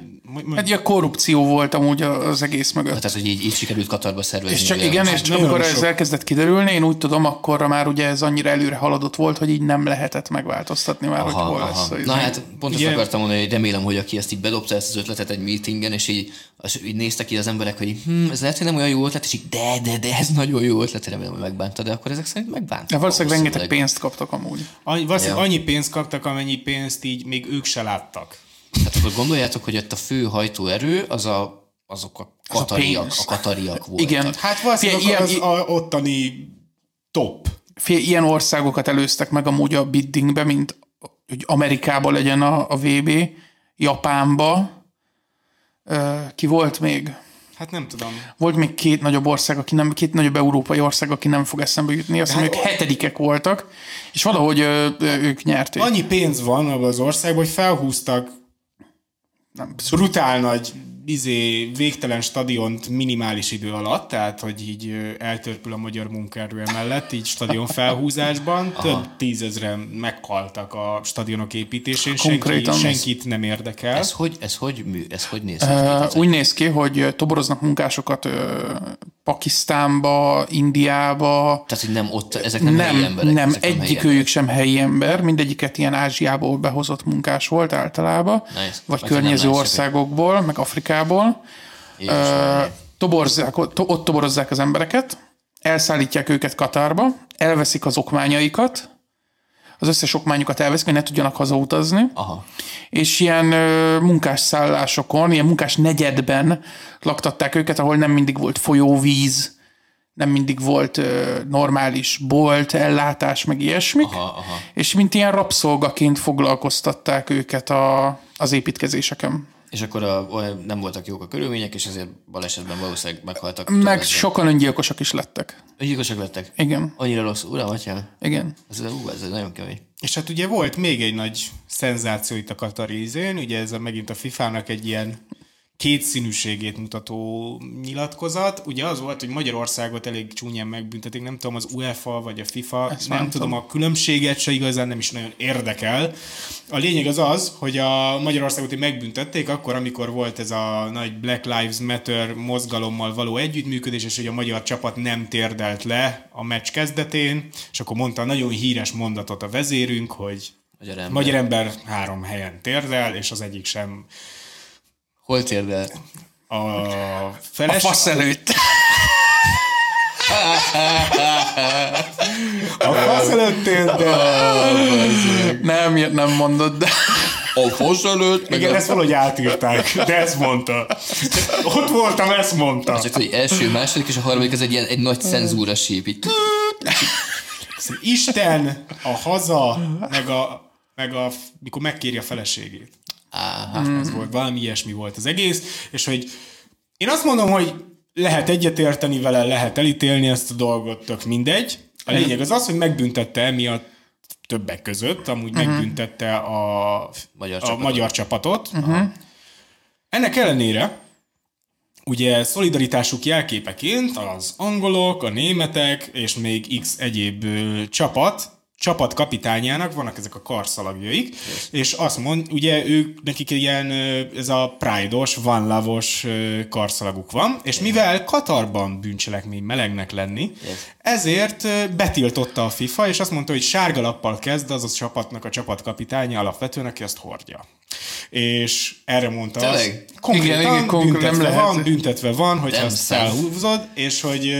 Hát ilyen korrupció volt amúgy az egész mögött. tehát, hogy így, így sikerült Katarba szervezni. És csak igen, és nem amikor olyan ez sok. elkezdett kiderülni, én úgy tudom, akkor már ugye ez annyira előre haladott volt, hogy így nem lehetett megváltoztatni már, hogy hol lesz. aha. hogy Na hát pont Ugye- akartam mondani, hogy remélem, hogy aki ezt így bedobta ezt az ötletet egy meetingen, és így, és így néztek ki az emberek, hogy hm, ez lehet, hogy nem olyan jó ötlet, és így de, de, de, ez nagyon jó ötlet, remélem, hogy megbánta, de akkor ezek szerint megbánta. De valószínűleg rengeteg pénzt kaptak amúgy. Annyi, valószínűleg Ja. annyi pénzt kaptak, amennyi pénzt így még ők se láttak. Tehát akkor gondoljátok, hogy ott a fő hajtóerő az a, azok a katariak, pénz. a katariak voltak. Igen. Hát valószínűleg az ilyen- a ottani top. Fél, ilyen országokat előztek meg amúgy a biddingbe, mint hogy Amerikába legyen a, a VB, Japánba. Ki volt még? Hát nem tudom. Volt még két nagyobb ország, aki nem, két nagyobb európai ország, aki nem fog eszembe jutni. Azt hiszem, Hát ők hetedikek voltak, és valahogy ö, ők nyerték. Annyi pénz van abban az országban, hogy felhúztak Nem, brutál nagy izé, végtelen stadiont minimális idő alatt, tehát hogy így eltörpül a magyar munkaerő emellett, így stadion felhúzásban. Több tízezren meghaltak a stadionok építésén, senki, Konkrétan. senkit nem érdekel. Ez hogy, ez hogy, mű, ez hogy néz ki? Ö, úgy néz ki, hogy toboroznak munkásokat ö, Pakisztánba, Indiába, Tehát, hogy nem ott, ezek nem, helyi nem, emberek. nem helyi emberek. őjük sem helyi ember, mindegyiket ilyen Ázsiából behozott munkás volt általában, Nice. vagy Vagy környező nem országokból, meg Afrikából. Ö, toborzák, ott, ott toborozzák az embereket, elszállítják őket Katarba, elveszik az okmányaikat, az összes okmányukat elveszik, hogy ne tudjanak hazautazni. Aha. És ilyen ö, munkásszállásokon, ilyen munkás negyedben laktatták őket, ahol nem mindig volt folyóvíz, nem mindig volt ö, normális bolt, ellátás, meg ilyesmik. Aha, aha. És mint ilyen rabszolgaként foglalkoztatták őket a, az építkezéseken. És akkor a, nem voltak jók a körülmények, és ezért balesetben valószínűleg meghaltak. Meg többen. sokan öngyilkosak is lettek. Gyilkosak lettek? Igen, Annyira rossz. Uram, atyám. igen. Ez, ú, ez nagyon kemény. És hát ugye volt még egy nagy szenzáció itt a Katari izén, ugye ez a, megint a FIFA-nak egy ilyen kétszínűségét mutató nyilatkozat. Ugye az volt, hogy Magyarországot elég csúnyán megbüntetik, nem tudom, az UEFA vagy a FIFA, Ezt nem, tudom, a különbséget se igazán nem is nagyon érdekel. A lényeg az az, hogy a Magyarországot megbüntették akkor, amikor volt ez a nagy Black Lives Matter mozgalommal való együttműködés, és hogy a magyar csapat nem térdelt le a meccs kezdetén, és akkor mondta a nagyon híres mondatot a vezérünk, hogy Magyar ember. magyar ember három helyen térdel, és az egyik sem Hol térdel? a A feles... fasz előtt. a fasz előtt térdel. Nem, ilyet nem mondod, de... A fosz előtt? Igen, ezt valahogy átírták, de ezt mondta. Ott voltam, ezt mondta. Csak hogy első, második és a harmadik ez egy ilyen egy nagy cenzúra síp. Így. Isten, a haza, meg a, meg a, mikor megkéri a feleségét. Áhá. Ez volt, valami ilyesmi volt az egész, és hogy én azt mondom, hogy lehet egyetérteni vele, lehet elítélni ezt a dolgot, tök mindegy. A lényeg az az, hogy megbüntette emiatt többek között, amúgy uh-huh. megbüntette a Magyar a csapatot. magyar csapatot. Uh-huh. Ennek ellenére ugye szolidaritásuk jelképeként az angolok, a németek és még x egyéb ö, csapat, csapat kapitányának vannak ezek a karszalagjaik, és azt mond, ugye ők, nekik ilyen, ez a pride-os, van lavos karszalaguk van, és mivel Katarban bűncselekmény melegnek lenni, ezért betiltotta a FIFA, és azt mondta, hogy sárga lappal kezd az a csapatnak a csapatkapitánya alapvetően, aki ezt hordja. És erre mondta Tényleg? azt, konkrétan Igen, igen, konkrét- nem büntetve lehet. van, büntetve van, hogyha Nem azt felhúzod, és hogy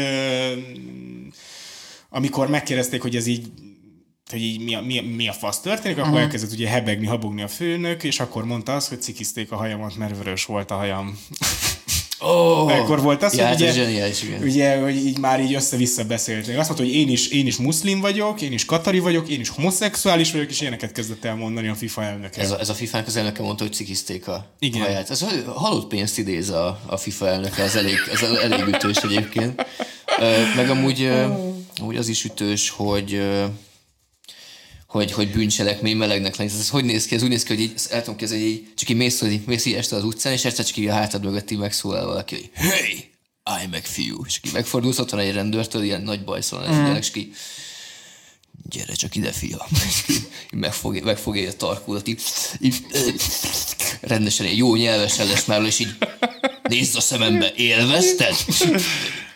amikor megkérdezték, hogy ez így hogy így mi a, mi, a, mi a fasz történik, akkor uh-huh. elkezdett ugye hebegni, habogni a főnök, és akkor mondta azt, hogy cikizték a hajamat, mert vörös volt a hajam. Oh, Ekkor volt az, ja, hogy hát ugye, ez zseniális, igen. ugye, hogy így már így össze-vissza beszéltek. Azt mondta, hogy én is, én is muszlim vagyok, én is katari vagyok, én is homoszexuális vagyok, és ilyeneket kezdett el mondani a FIFA elnöke. Ez a, ez a FIFA-nak az elnöke mondta, hogy cikizték a Igen. haját. Ez halott pénzt idéz a, a FIFA elnöke, az elég, az elég ütős egyébként. Meg amúgy, amúgy az is ütős, hogy hogy, hogy bűncselekmény melegnek lenni. Ez hogy néz ki? Ez úgy néz ki, hogy így, el tudom hogy így, csak így mész, hogy így, mész így este az utcán, és egyszer csak így a hátad mögött így megszólal valaki, hogy hey, állj meg fiú. És így megfordulsz, ott van egy rendőrtől, ilyen nagy bajszólan, mm. és így gyere csak ide, fiam. Megfogja, megfogja a tarkódat, így, így rendesen egy jó nyelvesen lesz már, és így nézd a szemembe, élvezted?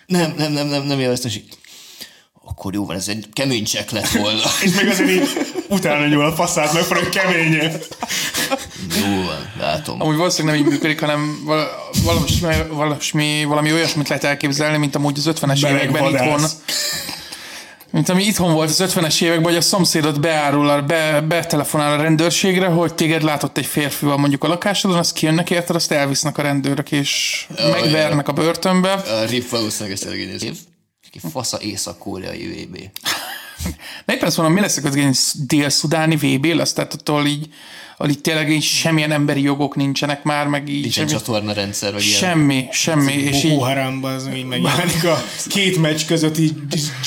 Nem, nem, nem, nem, nem élveztem, és így, akkor jó van, ez egy kemény csekk lett volna. És még azért így utána nyúl a faszát, meg hogy keménye. Jó van, látom. Amúgy valószínűleg nem így működik, hanem val- valami, valami, valami olyasmit lehet elképzelni, mint amúgy az 50-es Meleg években itthon. Mint ami itthon volt az 50-es években, hogy a szomszédot beárul, a- be, betelefonál a rendőrségre, hogy téged látott egy férfival mondjuk a lakásodon, azt kijönnek érted, azt elvisznek a rendőrök, és megvernek a börtönbe. A RIP valószínűleg ezt Ki fasza észak-koreai VB. De éppen azt mondom, mi lesz egy dél-szudáni VB lesz, tehát attól így, ahol így tényleg így semmilyen emberi jogok nincsenek már, meg így Nincsen semmi, csatorna rendszer, vagy ilyen. semmi, semmi, és így Haramban az így megjelenik a két meccs között így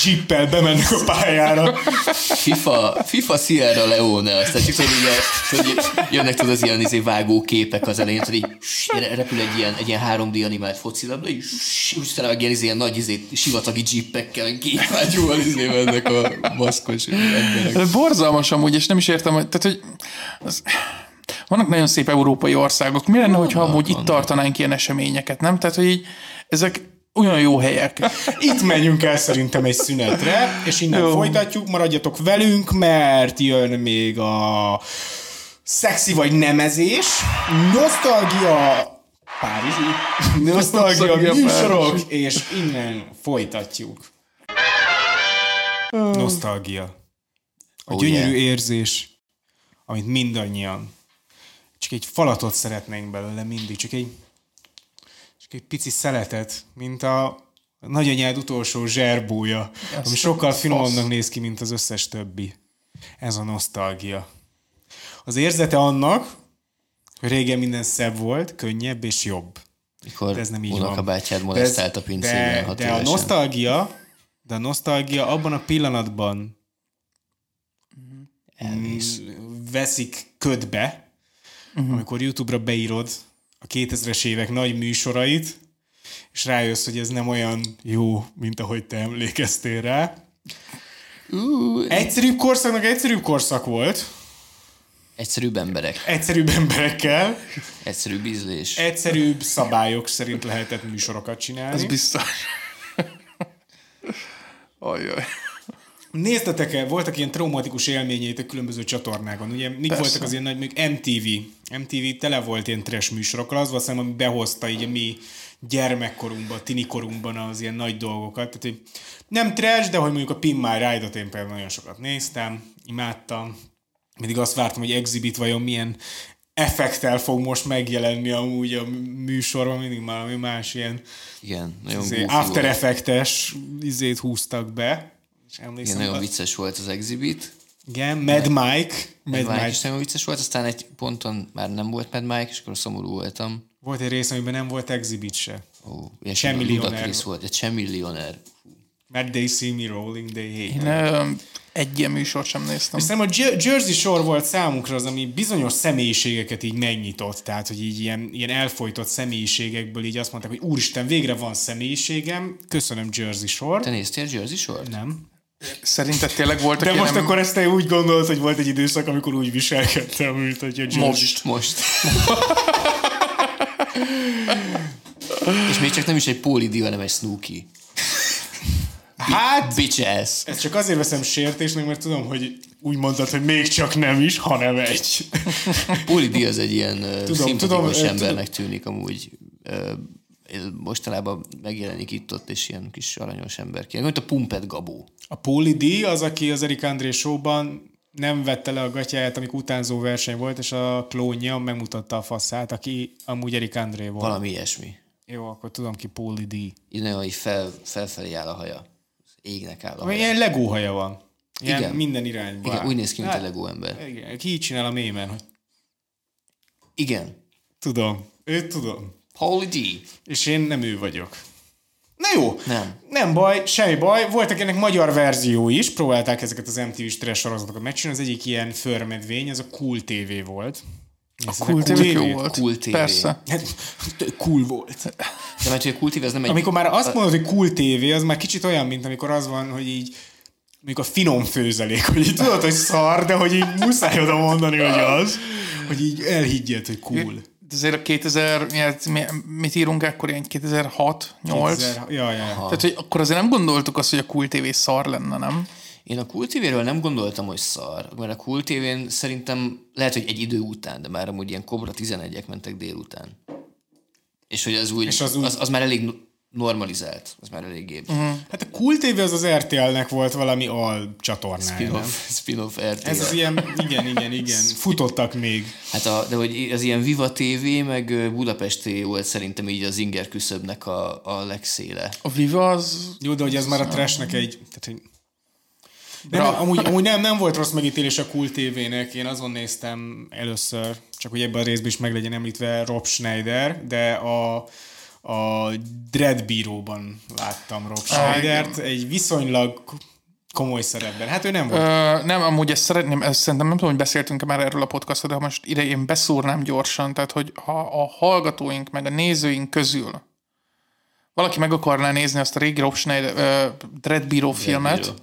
jeeppel bemennek a pályára. FIFA, FIFA Sierra Leone, azt tehát tudod, ugye, hogy jönnek tudod az ilyen izé, vágó képek az elején, hogy így re- repül egy ilyen, egy ilyen 3D animált focilabda, és úgy utána meg ilyen, izé, ilyen nagy izé, sivatagi jeepekkel, gépágyúval izé mennek a maszkos emberek. Ez borzalmas amúgy, és nem is értem, hogy, tehát, hogy az, vannak nagyon szép európai országok. Mi lenne, hogyha amúgy itt tartanánk ilyen eseményeket, nem? Tehát, hogy így, ezek olyan jó helyek. Itt menjünk el szerintem egy szünetre, és innen Jó. folytatjuk, maradjatok velünk, mert jön még a szexi vagy nemezés, nosztalgia Párizsi, nosztalgia Nosztalgia műsorok, és innen folytatjuk. Nosztalgia. A Oh, gyönyörű yeah. érzés, amit mindannyian. Csak egy falatot szeretnénk belőle mindig, csak egy, csak egy pici szeletet, mint a nagyanyád utolsó zserbója, ami sokkal finomabbnak néz ki, mint az összes többi. Ez a nosztalgia. Az érzete annak, hogy régen minden szebb volt, könnyebb és jobb. Mikor De ez nem így van. unokabátyád molesztált a pincében de, hat de a nosztalgia, de a nosztalgia abban a pillanatban Elvész. veszik ködbe, uh-huh. amikor YouTube-ra beírod a 2000-es évek nagy műsorait, és rájössz, hogy ez nem olyan jó, mint ahogy te emlékeztél rá. Uh, Egyszerűbb korszaknak egyszerűbb korszak volt, egyszerűbb emberek, egyszerűbb emberekkel, egyszerűbb ízlés. egyszerűbb szabályok szerint lehetett műsorokat csinálni. Ez biztos. Ajaj. Néztetek el, voltak ilyen traumatikus élményeitek különböző csatornákon, ugye mik Persze. voltak az ilyen nagy, mondjuk MTV. MTV tele volt ilyen trash műsorokkal, az szerintem, ami behozta így a mi gyermekkorunkban, tinikorunkban az ilyen nagy dolgokat. Tehát, hogy nem trash, de hogy mondjuk a Pin My Ride-ot én például nagyon sokat néztem, imádtam. Mindig azt vártam, hogy Exhibit vajon milyen effektel fog most megjelenni amúgy a műsorban, mindig valami más ilyen Igen, nagyon izé, After volt. Effectes izét húztak be. És emlékszem, Igen, nagyon vicces volt az exhibit. igen, Mad Mike. Mad Mad Mike is Mike. nagyon vicces volt, aztán egy ponton már nem volt Mad Mike, és akkor szomorú voltam. Volt egy rész, amiben nem volt exhibit se. Ó, ilyen Semmillionaire. Ludacris volt, egy semmillionaire. Mert they see me rolling, they hate. Én ö, egy ilyen műsort sem néztem. És szerintem a Jer- Jersey Shore volt számunkra az, ami bizonyos személyiségeket így megnyitott, tehát, hogy így ilyen, ilyen elfolytott személyiségekből így azt mondták, hogy úristen, végre van személyiségem, köszönöm Jersey Shore. Te néztél Jersey Shore-t? Nem. Szerinted tényleg voltak De ilyen most nem- akkor ezt te úgy gondolod, hogy volt egy időszak, amikor úgy viselkedtem, mint hogy a Jersey Most. Most. és még csak nem is egy Póli hanem egy Snooki. Hát, Bitch ass. ezt csak azért veszem sértésnek, mert tudom, hogy úgy mondtad, hogy még csak nem is, hanem egy. Póli az egy ilyen tudom, Tudom, szimpatikus tudom, embernek tűnik amúgy. Mostanában megjelenik itt ott, és ilyen kis aranyos emberként. Mint a Pumpet Gabó. A Póli D az, aki az Erik André showban nem vette le a gatyáját, amikor utánzó verseny volt, és a klónja megmutatta a faszát, aki amúgy Erik André volt. Valami ilyesmi. Jó, akkor tudom ki Póli D. Nagyon így fel, felfelé áll a haja. Égnek áll a haja. ilyen legó haja van. Ilyen Igen. minden irányba. Igen, úgy néz ki, mint Hát, a Lego ember. Igen, ki így csinál a mémen, hogy Igen. tudom, őt tudom. Paulie D. És én nem ő vagyok. Na jó, Nem. nem baj, semmi baj. Voltak ennek magyar verzió is, próbálták ezeket az MTV-s trash sorozatokat megcsinálni. Az egyik ilyen förmedvény, ez a Cool TV volt. A Cool TV jó volt. Cool TV. Persze. Hát, cool volt. De mert hogy a kultív, ez nem egy... Amikor már azt mondod, hogy cool TV, az már kicsit olyan, mint amikor az van, hogy így mondjuk a finom főzelék, hogy így tudod, hogy szar, de hogy így muszáj oda mondani, hogy az, hogy így elhiggyed, hogy cool. Azért a 2000, mi- hát mi- mit írunk akkor, ilyen 2006, 8? Kétszer- Ja, ja. Tehát, hogy akkor azért nem gondoltuk azt, hogy a Cool TV szar lenne, nem? Én a Cool TV-ről nem gondoltam, hogy szar, mert a Cool TV-n szerintem lehet, hogy egy idő után, de már amúgy ilyen Cobra 11-ek mentek délután. És hogy az úgy, És az úgy- az, az már elég normalizált, az már eléggé uh-huh. Hát a Cool TV az az RTL-nek volt valami al csatornája, nem? spin-off, spin-off RTL. Ez az ilyen, igen, igen, igen. Futottak még. Hát a, de hogy az ilyen Viva TV, meg ö, Budapesti volt szerintem így az inger küszöbnek a, a legszéle. A Viva az... Jó, de hogy ez már a trashnek egy... Tehát, hogy de nem, amúgy, amúgy nem, nem volt rossz megítélés a Cool TV-nek, én azon néztem először, csak hogy ebben a részben is meg legyen említve Rob Schneider, de a, a Dread Bíróban láttam Rob Schneidert, egy viszonylag komoly szerepben. Hát ő nem volt. Ö, nem, amúgy ezt szeretném, ezt szerintem nem tudom, hogy beszéltünk már erről a podcastot, de ha most ide én beszúrnám gyorsan, tehát hogy ha a hallgatóink meg a nézőink közül valaki meg akarná nézni azt a régi Rob Schneider uh, Dread Bíró filmet, Bíró.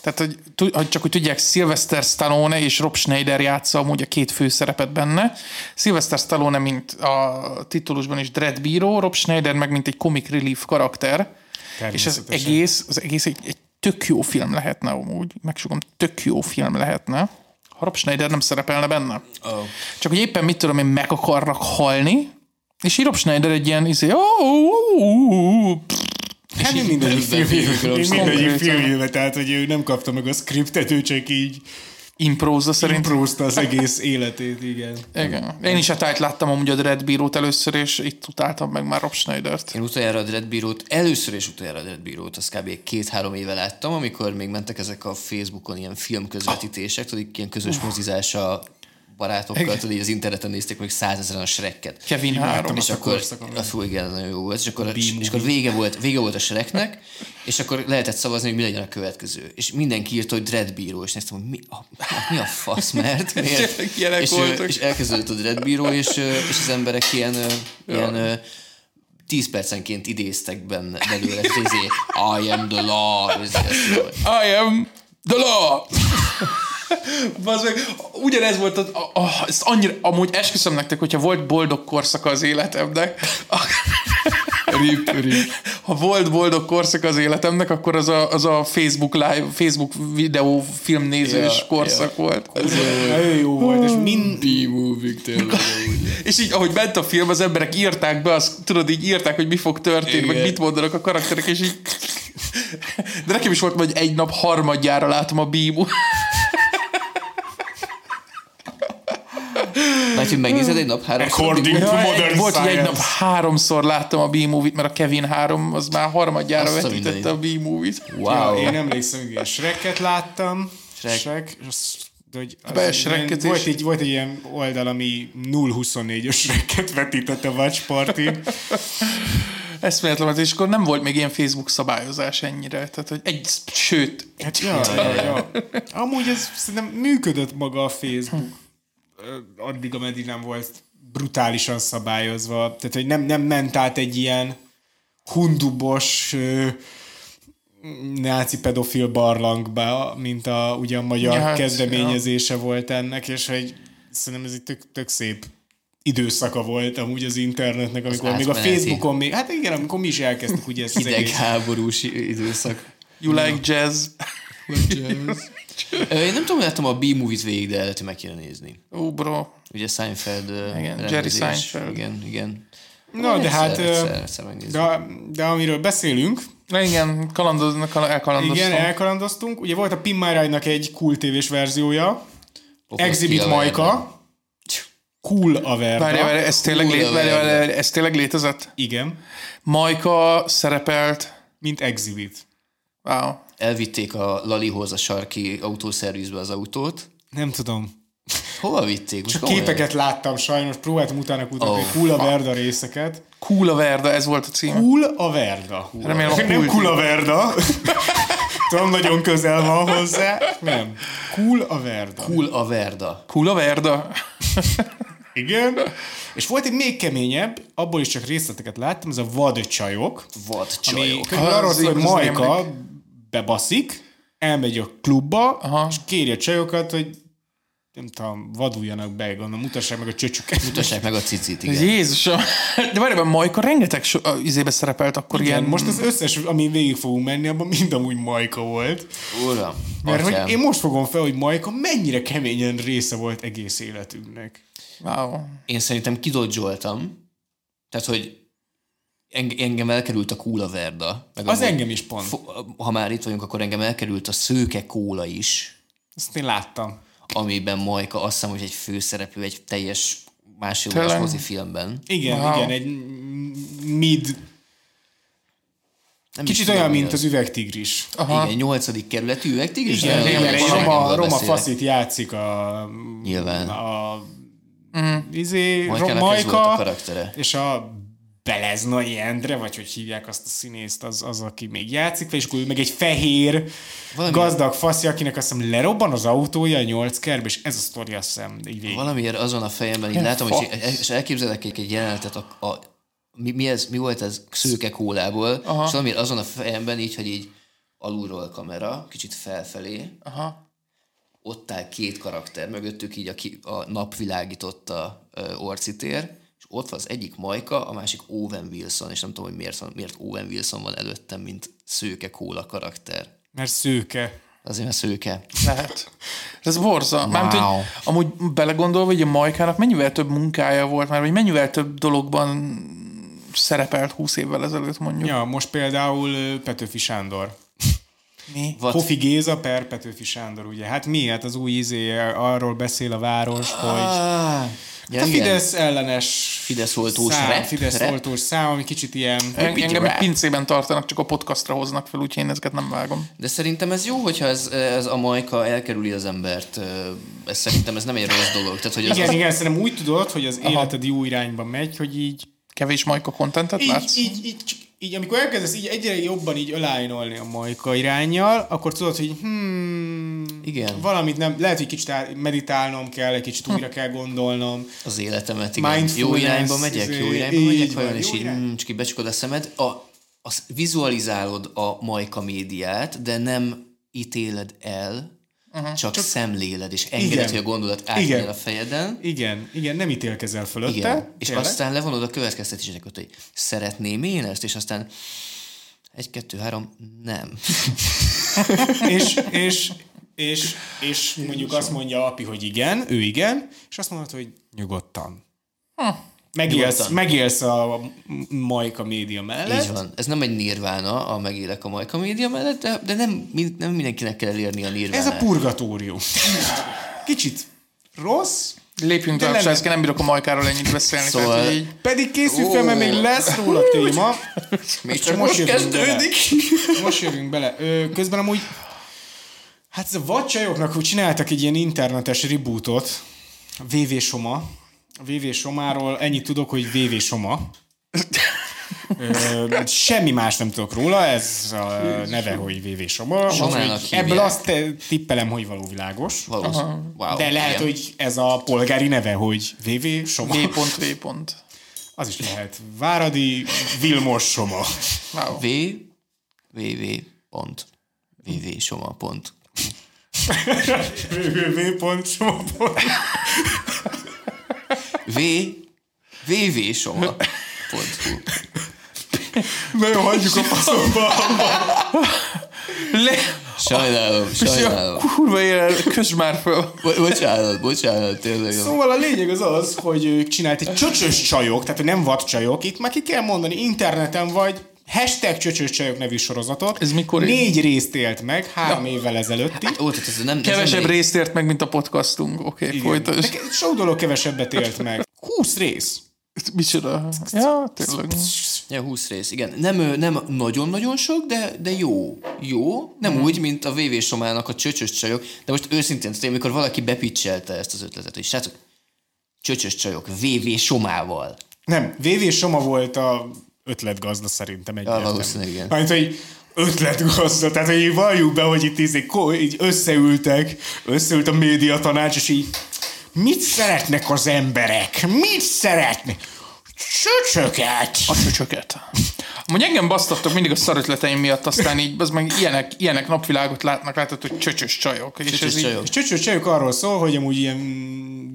Tehát hogy, hogy csak hogy tudják, Sylvester Stallone és Rob Schneider játsza amúgy a két főszerepet benne. Sylvester Stallone, mint a titulusban is Dread Bíró, Rob Schneider meg mint egy comic relief karakter. És Természetesen. egész, az egész egy, egy tök jó film lehetne amúgy. Megsugom, tök jó film lehetne. Ha Rob Schneider nem szerepelne benne. Oh. Csak hogy éppen mit tudom én, meg akarnak halni, és így Rob Schneider egy ilyen izé, oh, oh, oh, oh, Hát nem mindegyik még mindegyik filmjében, tehát hogy ő nem kapta meg a skriptet, ő csak így Imprózza szerint. Imprózta az egész életét, igen. Igen. Én is a tájt láttam amúgy a Dread Bírót először, és itt utáltam meg már Rob Schneidert. Én utoljára a Dread Bírót, először és utoljára a Dread Bírót, azt kb. két-három éve láttam, amikor még mentek ezek a Facebookon ilyen filmközvetítések, tudod, ilyen közös mozizás a barátokkal, tudod, az interneten nézték meg százezeren a Shrekket. Kevin 3. És akkor, a fú, igen, nagyon jó volt, és akkor, és akkor vége, volt, vége volt a Shreknek, és akkor lehetett szavazni, hogy mi legyen a következő. És mindenki írta, hogy Dread Bíró, és néztem, hogy mi a, mi a fasz, mert miért? És, voltak. és elkezdődött a Dread Bíró, és, és az emberek ilyen, ilyen 10 percenként idéztek benne belőle, és izé, I am the law, I am the law! Bazd ugyanez volt, a, a, a, ezt annyira, amúgy esküszöm nektek, hogyha volt boldog korszaka az életemnek, rip, rip. ha volt boldog korszak az életemnek, akkor az a, az a Facebook live, Facebook videó filmnézős Ja, korszak volt. Nagyon jó volt, és mind, B-movie tényleg És így, ahogy ment a film, az emberek írták be, azt tudod, így írták, hogy mi fog történni, meg mit mondanak a karakterek, és így... De nekem is volt, hogy egy nap harmadjára látom a bímú. Vagy, hogy megnézed egy nap három according to modern volt, hogy egy nap háromszor láttam a B-movie-t, mert a Kevin 3 az már harmadjára Azt a vetítette a B-movie-t. Wow. Ja, én emlékszem, hogy ilyen Shreket láttam. Shrek. Shrek. de hogy az Be, ilyen- Shreket volt, egy, volt egy ilyen oldal, ami 0-24-ös Shreket vetített a Watch Party. Eszméletlen, és akkor nem volt még ilyen Facebook szabályozás ennyire. Tehát, hogy egy, sőt, Hát, ja, ja, ja. Amúgy ez szerintem működött maga a Facebook. Addig, ameddig nem volt brutálisan szabályozva. Tehát, hogy nem, nem ment át egy ilyen hundubos ö, náci pedofil barlangba, mint a, ugye a magyar Ja, ja, hát, kezdeményezése volt ennek, és hogy szerintem ez egy tök, tök szép időszaka volt amúgy az internetnek, amikor még a. Facebookon még, hát igen, amikor mi is elkezdtük ugye ezt az hidegháborús időszak. you like jazz. Ö, Én nem tudom, hogy láttam a B-movie-t végig, de lehet, hogy meg kéne nézni. Ó, bro. Ugye Seinfeld Igen, Jerry rendezés. Seinfeld. Igen, igen. Na, de hát, Egyszer, egyszer, de, de amiről beszélünk, Na igen, kalandoznak, elkalandoztam. igen, elkalandoztunk. Ugye volt a Pin My Ride-nak egy cool tévés verziója, Pokol Exhibit Majka, Cool a Verda. Várj, várj, ez tényleg, Hú, lé... várj. várj, ez tényleg létezett? Igen, Majka szerepelt. mint Exhibit. Wow. Elvitték a Lalihoz a sarki autószervizbe az autót. Nem tudom. Hova vitték? Most Csak komolyan? képeket láttam sajnos, próbáltam utána kutatni Oh, oh, Cool a Verda részeket. Cool a Verda, ez volt a cím. Cool a Verda. Remélem a Nem cool Cool a Verda. Tudom, nagyon közel van hozzá. Nem. Cool a Verda. Cool a Verda. Cool a Verda. Igen. És volt egy még keményebb, abból is csak részleteket láttam, ez a vadcsajok. Vad Ami arról szól, hogy Majka bebaszik, elmegy a klubba, Aha. és kéri a csajokat, hogy nem tudom, vaduljanak be, gondolom, mutassák meg a csöcsüket. Mutassák meg a cicit, igen. Jézusom. De várj, ebben Majka rengeteg so, izébe szerepelt akkor Igen, ilyen... most az összes, amin végig fogunk menni, abban mind amúgy Majka volt. Uram, Mert hogy én most fogom fel, hogy Majka mennyire keményen része volt egész életünknek. Wow. én szerintem kidodzsoltam, tehát, hogy engem elkerült a kóla verda. Meg Az engem is pont. Ha már itt vagyunk, akkor engem elkerült a szőke kóla is, Ezt én láttam. amiben Majka azt hiszem, hogy egy főszereplő egy teljes másfél órás mozifilmben. Igen, Wow. igen, egy mid, Nem kicsit olyan, mint az. az üvegtigris. Igen, egy nyolcadik kerületű üvegtigris? Igen, igen, nem, roma, roma faszit játszik a... Nyilván. A, izé, volt a Majka, karaktere. és a Beleznai Endre, vagy hogy hívják azt a színészt, az, az aki még játszik, és akkor ő meg egy fehér, Valami- gazdag faszja, akinek azt hiszem lerobban az autója a nyolc kerbe, és ez a sztori azt hiszem így végig. Valamiért azon a fejemben így látom, hogy fasz. és elképzelek egy, egy jelenetet a, a mi, mi, ez, mi volt ez szőke kólából, Aha. és valamiért azon a fejemben így, hogy így alulról a kamera, kicsit felfelé, Aha. ott áll két karakter, mögöttük így a, ki, a nap világította ö, orcitér, és ott van az egyik Majka, a másik Owen Wilson, és nem tudom, hogy miért, miért Owen Wilson van előttem, mint szőke kóla karakter. Mert szőke. Azért mert szőke. Lehet. Ez borza. Wow. Mármint, Wow. hogy amúgy belegondolva, hogy a Majkának mennyivel több munkája volt már, vagy mennyivel több dologban szerepelt 20 évvel ezelőtt mondjuk. Ja, most például Petőfi Sándor. Mi? Vad? Kofi Géza per Petőfi Sándor, ugye? Hát mi? Hát az új izé, arról beszél a város, hogy Ah, ja, a igen. Fidesz ellenes Fidesz oltós szám, rap, Fidesz rap. oltós szám, ami kicsit ilyen... En- Engem egy pincében tartanak, csak a podcastra hoznak fel, úgyhogy én ezeket nem vágom. De szerintem ez jó, hogyha ez, ez a majka elkerüli az embert. Ez szerintem ez nem egy rossz dolog. Tehát, hogy az, Igen, az, igen, szerintem úgy tudod, hogy az életed jó irányba megy, hogy így Kevés majka kontentet látsz? így, így, így, így, amikor elkezdesz így egyre jobban így alájnolni a majka irányjal, akkor tudod, hogy hmm, Igen. valamit nem, lehet, hogy kicsit meditálnom kell, egy kicsit újra kell gondolnom. az életemet, igen. Jó irányba megyek, jó izé, irányba így megyek, vajon, és jó így irány. mm, csak becsukod a szemed. A, az vizualizálod a majka médiát, de nem ítéled el, uh-huh. csak, csak szemléled, és engeded, Igen. hogy a gondolat átmenjen a fejeden. Igen, igen, nem ítélkezel fölötte. Igen. És tényleg. aztán levonod a következtetéseket, hogy szeretném én ezt, és aztán egy, kettő, három, nem. és, és, és, és mondjuk azt mondja api, hogy igen, ő igen, és azt mondod, hogy nyugodtan. Megélsz, Nyugodtan. megélsz a Majka média mellett. Így van. Ez nem egy nirvána, a megélek a majka média mellett, de, de nem, nem mindenkinek kell elérni a nirvánát. Ez a purgatórium. Kicsit rossz, Lépjünk tovább, nem- nem bírok a majkáról ennyit beszélni. Szóval- Tehát, hogy így, pedig készül fel, mert még lesz róla téma. Még Csak most most kezdődik. Most jövünk bele. Ö, közben amúgy, hát ez a vadcsajoknak úgy csináltak egy ilyen internetes rebootot, VV Soma. A VV Somáról ennyit tudok, hogy VV Soma. Ö, semmi más nem tudok róla, ez a neve, hogy VV Soma. Somának Ebből azt te- tippelem, hogy való világos. Valószínű. Wow. De lehet, igen. hogy ez a polgári neve, hogy VV Soma. V pont, V pont. Az is lehet. Váradi Vilmos Soma. Wow. V, VV, pont. VV, soma, pont. VV, soma, pont. Hu. Nagyon hagyjuk a faszomba. Le... Sajnálom, sajnálom. Kurva él, kösd már. Bo- bocsánat, bocsánat, tényleg. jó. Szóval a lényeg az az, hogy ők csinált egy csöcsös csajok, tehát nem vad csajok, itt már ki kell mondani, interneten vagy, hashtag csöcsös csajok nevű sorozatot. Ez mikor- Négy részt élt meg, három évvel ezelőtti. Ó, tehát ez nem, ez Kevesebb nem részt ért meg, mint a podcastunk. Oké, okay, folytasd. Sok dolog kevesebbet élt meg. 20 rész. Micsoda? Ja, tényleg. Ja, 20 rész, igen. Nem, nem nagyon-nagyon sok, de, de jó. Jó. Nem úgy, mint a VV Somának a csöcsös csajok. De most őszintén, tehát amikor valaki bepitchelte ezt az ötletet, hogy srácok, csöcsös csajok VV Somával. Nem, VV Soma volt a ötletgazda szerintem egyértelmű. valószínűleg igen. Mert, hogy ötletgazda, tehát hogy így valljuk be, hogy itt ko- így összeültek, összeült a média tanács, és így mit szeretnek az emberek? Mit szeretnek? Csöcsöket! A csöcsöket. Amúgy engem basztattok mindig a szarötleteim miatt, aztán így, az meg ilyenek, ilyenek napvilágot látnak, látod, hogy csöcsös csajok. És Csöcsös ez így, csajok. És csöcsös csajok arról szól, hogy amúgy ilyen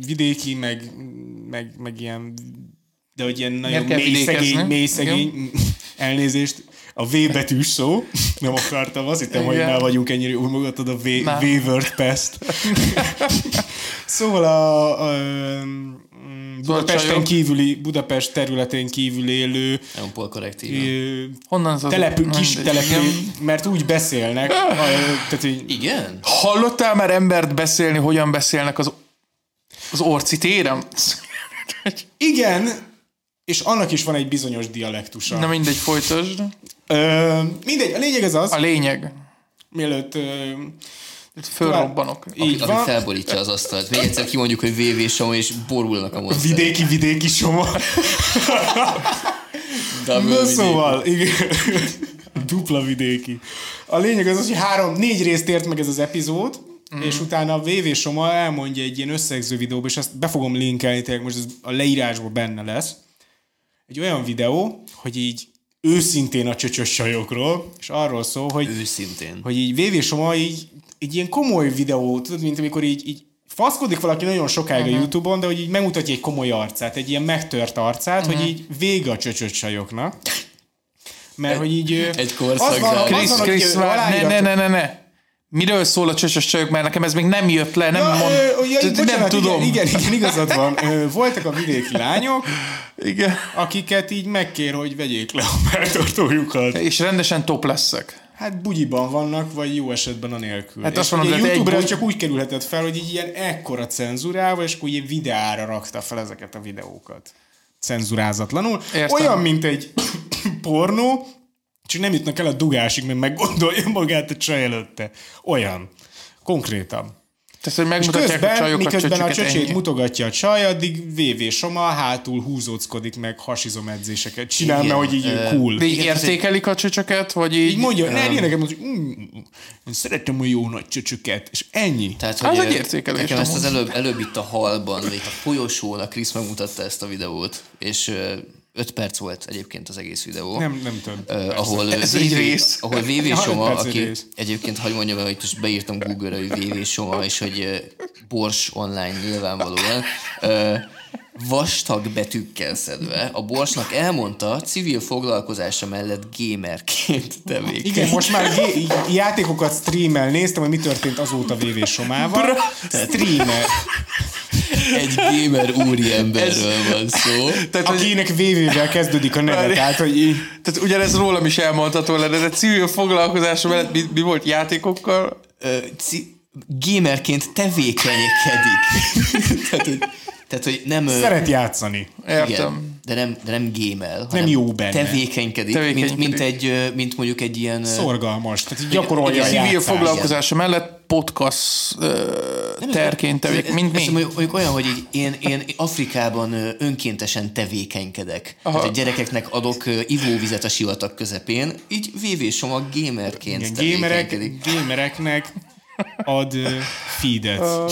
vidéki, meg, meg, meg ilyen, de hogy ilyen nagyon mély szegény, mély szegény, elnézést, a V betűs szó, nem akartam, azt hittem, hogy már vagyunk ennyire, úgy magadod a V, Nem. V-word pest. szóval a, a, Budapesten kívüli, Budapest területén kívül élő ö, honnan az kis telepű, mert úgy beszélnek, a, tehát, hogy Igen? Hallottál már embert beszélni, hogyan beszélnek az, az orci téren? Igen, és annak is van egy bizonyos dialektusa. Na mindegy, folytasd. Ö, mindegy, a lényeg ez az, A lényeg. mielőtt... Ö, Fölrobbanok. így Aki van, felborítja az asztalt. Még egyszer kimondjuk, hogy VV Soma, és borulnak a monsterek. vidéki, vidéki soma. Double Na vidéki. szóval, igen. Dupla vidéki. A lényeg az az, hogy három, négy részt ért meg ez az epizód, mm. és utána a VV Soma elmondja egy ilyen összegző videóba, és ezt be fogom linkelni, tényleg most ez a leírásban benne lesz. Egy olyan videó, hogy így őszintén a csöcsös sajokról, és arról szól, hogy Őszintén. hogy így VV Soma így, egy ilyen komoly videó, tudod, mint amikor így, így faszkodik valaki nagyon sokáig uh-huh. a Youtube-on, de hogy így megmutatja egy komoly arcát, egy ilyen megtört arcát, uh-huh. hogy így vége a csöcsöt sajoknak. Mert hogy így... Egy korszak az van, zárul. az Krisz, van, vár, ne, ne, ne, ne, ne. Miről szól a csöcsös csajok, mert nekem ez még nem jött le, nem Ja, mond... ö, ja, bocsánat, nem tudom. Igen, igen, igen, igazad van. Ö, Voltak a vidéki lányok, Igen. akiket így megkér, hogy vegyék le a melltartójukat. És rendesen top leszek. Hát bugyiban vannak, vagy jó esetben a nélkül. Hát És azt mondod, ugye hogy egy YouTube-ra bugy- csak úgy kerülhetett fel, hogy így ilyen ekkora cenzurával, és akkor ilyen videára rakta fel ezeket a videókat. Cenzurázatlanul. Értem. Olyan, mint egy pornó, csak nem jutnak el a dugásig, mert meggondolja magát a csaj előtte. Olyan. Konkrétan. Tehát, hogy És megmutatják a közben, csajokat, miközben a csöcsét ennyi. mutogatja a csaj, addig VV Soma hátul húzóckodik meg hasizom edzéseket. Csinál, Igen, mert hogy így ö, cool. Egy- értékelik a csöcsöket, vagy így... Így mondja, ne, ilyeneket mondja, hogy mm, én szeretem a jó nagy csöcsöket, és ennyi. Tehát, Az hogy egy ö, értékelés, Nekem ezt az előbb, előbb itt a halban, vagy itt a folyosón a Krisz megmutatta ezt a videót, és ö, öt perc volt egyébként az egész videó. Nem, nem több. Persze. ahol Ez VV, rész. ahol VV Soma, aki rész. egyébként, hogy mondjam hogy most beírtam Google-ra, hogy VV Soma, és hogy ö, Bors online nyilvánvalóan, ö, vastag betűkkel szedve, a Borsnak elmondta civil foglalkozása mellett gamerként tevékeny. Igen, most már így játékokat streamel. Néztem, hogy mi történt azóta VV Somával. Streamer. Egy gamer úriemberről van szó. Tehát, Akinek VV-vel kezdődik a neve. Tehát, hogy így, tehát ugyanez rólam is elmondható lenne, de civil foglalkozása mellett mi, mi volt játékokkal? Ö, ci- gamerként tevékenykedik. tehát, hogy, tehát, hogy nem... szeret játszani. Értem. Igen, de nem, de nem gémel, hanem jó benne. Tevékenykedik, Tevékenykedik. Mint, mint, egy, mint mondjuk egy ilyen... Szorgalmas. Tehát gyakorolja a Igen, Civil foglalkozása mellett podcast ö, terként tevék, mint Ez mi? mondjuk, mondjuk olyan, hogy így én, én Afrikában önkéntesen tevékenykedek. Tehát a gyerekeknek adok ivóvizet a sivatag közepén, így VV Soma gamerként Igen, tevékenykedik. gamerek, gamereknek ad feedet.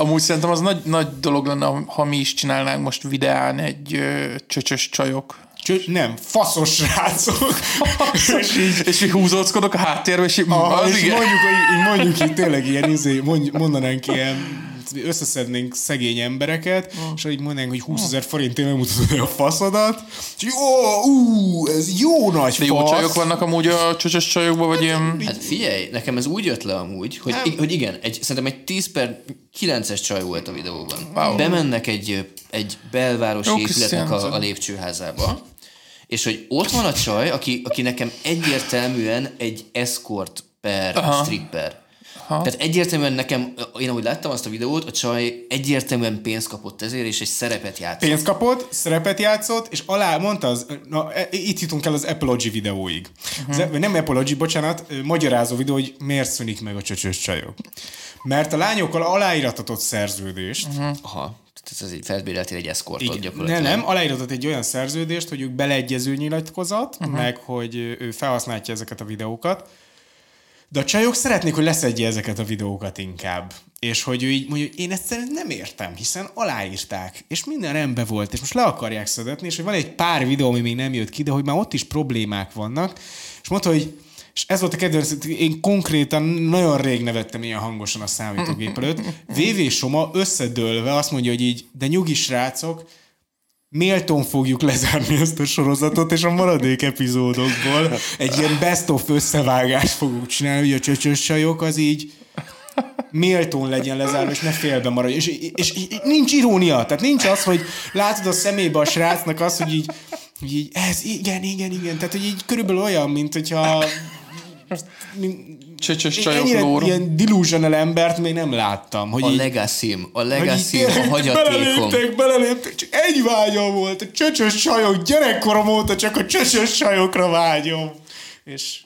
Amúgy szerintem az nagy, nagy dolog lenne, ha mi is csinálnánk most videán egy ö, csöcsös csajok. Cső, nem, faszos srácok. és így, És mi húzóckodok a háttérbe, és így, aha, az és igen. mondjuk, így mondjuk így tényleg ilyen, izé, mondj, mondanánk ilyen, összeszednénk szegény embereket, és így mondanánk, hogy 20 ezer forintért megmutatod a faszodat, és így, ó, ú, ez jó nagy De jó fasz. csajok vannak amúgy a csöcsös csajokban, vagy ilyen... Hát figyelj, nekem ez úgy jött le amúgy, hogy, i- hogy igen, egy, szerintem egy 10 per 9-es csaj volt a videóban. Wow. Bemennek egy, egy belvárosi Jó, épületnek a, a lépcsőházába, és hogy ott van a csaj, aki, aki nekem egyértelműen egy escort per Aha. stripper. Aha. Tehát egyértelműen nekem, én ahogy láttam azt a videót, a csaj egyértelműen pénzt kapott ezért, és egy szerepet játszott. Pénzt kapott, szerepet játszott, és alá mondta az, na, e- itt jutunk el az Apology videóig. Uh-huh. Az, nem Apology, bocsánat, magyarázó videó, hogy miért szűnik meg a csöcsös csajok. Mert a lányokkal aláíratatott szerződést, uh-huh. Aha, tehát ez egy felbéreltél egy escortot Igen. gyakorlatilag. Nem, nem, aláíratott egy olyan szerződést, hogy ők beleegyező nyilatkozat, uh-huh. meg hogy ő felhasználja ezeket a videókat, de a csajok szeretnék, hogy leszedje ezeket a videókat inkább. És hogy ő így mondja, hogy én ezt szerintem nem értem, hiszen aláírták, és minden rendben volt, és most le akarják szedetni, és hogy van egy pár videó, ami még nem jött ki, de hogy már ott is problémák vannak, és mondta, hogy és ez volt a kedvenc, én konkrétan nagyon rég nevettem ilyen hangosan a számítógép előtt. VV Soma összedőlve azt mondja, hogy így, de nyugi srácok, méltón fogjuk lezárni ezt a sorozatot, és a maradék epizódokból egy ilyen best of összevágást fogunk csinálni, hogy a csöcsös csajok az így méltón legyen lezárva, és ne félbe maradj. És, és, és, nincs irónia, tehát nincs az, hogy látod a szemébe a srácnak azt, hogy így, így ez, igen, igen, igen, tehát hogy így körülbelül olyan, mint hogyha Csöcsös én csajok ennyire lóra. ilyen delusional embert még nem láttam, hogy A így, legacy a legacy a hagyatékom. beleléptek, beleléptek, csak egy vágyam volt, a csöcsös csajok, gyerekkorom óta csak a csöcsös csajokra vágyom. És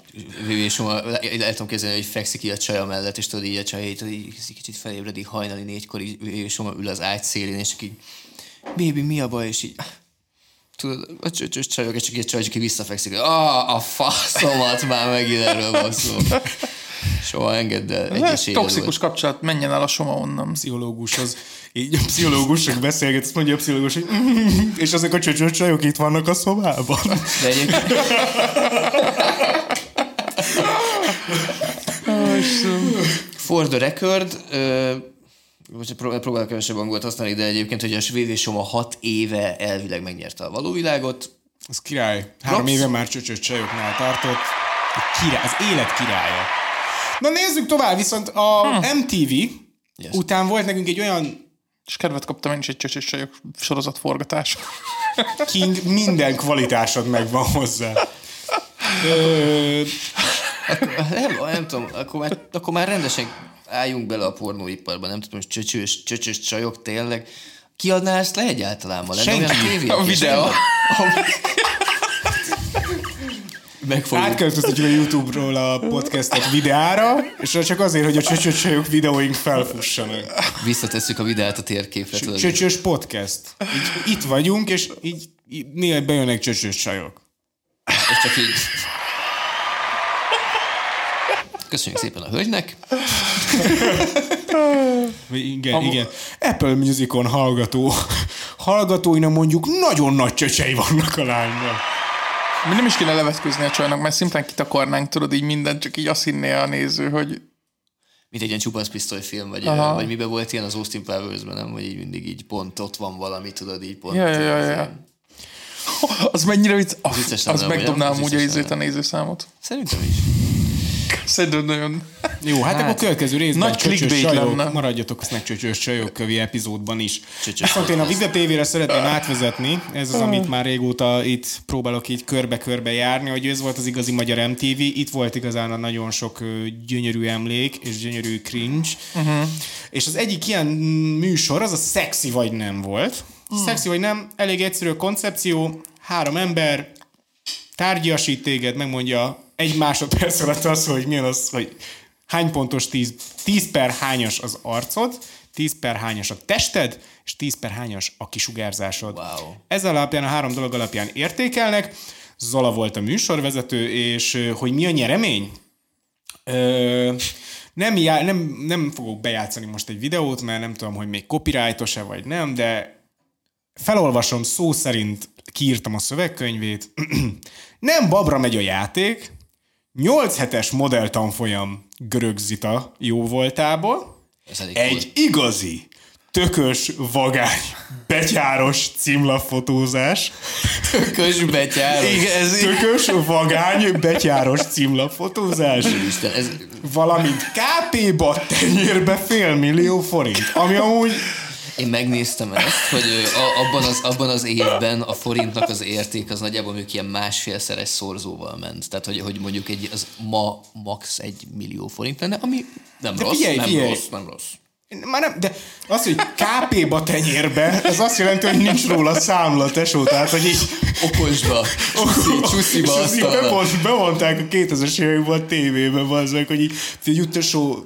Vivi Soma, le, le tudom képzelni, hogy fekszik így a csaja mellett, és tudod így a csaj, így, kicsit felébred, így hajnali négykor, így Vivi Soma ül az ágy szélén, és így, baby, mi a baj? És így, tudod, a csöcsös csajok, és egy csaj, visszafekszik, ah, a faszomat már megint erről van szó. Soha engedd el. Egyes élet toxikus kapcsolat, menjen el a soma onnan. pszichológushoz, így a pszichológusok beszélget, azt mondja a pszichológus, hogy és ezek a csöcsös csajok itt vannak a szobában. De egyébként, for the record, ö, most pró- próbálok kevesebb angolt használni, de egyébként, hogy a VV Soma 6 éve elvileg megnyerte a valóvilágot. Az király. Három Props. éve már csöcsös csajoknál tartott. A király, az élet királya. Na nézzük tovább, viszont a MTV Yes. után volt nekünk egy olyan És kedvet kaptam én is egy csöcsös csajok sorozat forgatás. King, minden kvalitásod megvan hozzá. Ö, Akkor, nem, nem tudom, akkor már, akkor már rendesen álljunk bele a pornóiparba, nem tudom, hogy csöcsös, csöcsös csajok tényleg. Kiadná ezt le egyáltalán? Lenne Senki. olyan tévé? A videó. nem- Megfogjuk. Átköltöztetjük a YouTube-ról a podcastet videára, és csak azért, hogy a csöcsösajok videóink felfussanak. Visszatesszük a videát a térképre. Csöcsös podcast. Így, itt vagyunk, és így, így néha bejönnek csöcsös csajok. És csak így... Köszönjük szépen a hölgynek. Igen, igen. Apple Musicon hallgató, hallgatóinak mondjuk nagyon nagy csöcsei vannak a lánynak. Mi nem is kéne levetközni a csajnak, mert szimplán kitakarnánk, tudod, így mindent, csak így azt hinné a néző, hogy Mint egy ilyen csupasz pisztolyfilm, vagy, Aha. vagy miben volt ilyen az Austin Powers-ben, nem? Hogy így mindig így pont ott van valami, tudod, így pont. Ja, ja, ja, az mennyire vicc, az, Vicces az megdobná amúgy a izét a nézőszámot. Szerintem is. Szerintem nagyon... Jó, hát, hát akkor a következő részben nagy csöcsös lenne. maradjatok a csöcsös csajok kövi epizódban is. Csöcsös Viszont én a. Vida TV-re szeretném átvezetni, ez az, amit már régóta itt próbálok így körbe-körbe járni, hogy ez volt az igazi magyar MTV, itt volt igazán a nagyon sok gyönyörű emlék és gyönyörű cringe, uh-huh. és az egyik ilyen műsor az a Sexy vagy nem volt. Sexy vagy nem, elég egyszerű a koncepció, három ember, tárgyasít téged, megmondja egy másodperc alatt az, hogy milyen az, hogy hány pontos 10, 10 per hányas az arcod, 10 per hányas a tested, és 10 per hányas a kisugárzásod. Wow. Ez alapján, a három dolog alapján értékelnek. Zola volt a műsorvezető, és hogy mi a nyeremény? Ö, nem, já, nem, nem fogok bejátszani most egy videót, mert nem tudom, hogy még copyrightos-e vagy nem, de felolvasom szó szerint, kiírtam a szövegkönyvét. nem babra megy a játék, 8 hetes modelltanfolyam görög zita jó voltából, Ez elég egy igazi, tökös, vagány, betyáros címlapfotózás, Közbetyár. Igen, ez tökös, vagány, betyáros címlapfotózás, Isten, ez, valamint KP-ba tenyérbe fél millió forint, ami amúgy én megnéztem ezt, hogy a, abban, az, abban az évben a forintnak az érték az nagyjából mondjuk ilyen másfélszeres szorzóval ment. Tehát, hogy, hogy mondjuk egy, az ma max. egy millió forint lenne, ami nem De rossz, figyelj, nem figyelj. rossz, nem rossz. Már nem, de az, hogy KP-ba tenyérbe, ez azt jelenti, hogy nincs róla számla, tesó, tehát, hogy így Okosba, csuszi, csusziba és bemondták a 2000-es években a tévében, az meg, hogy így, tesó,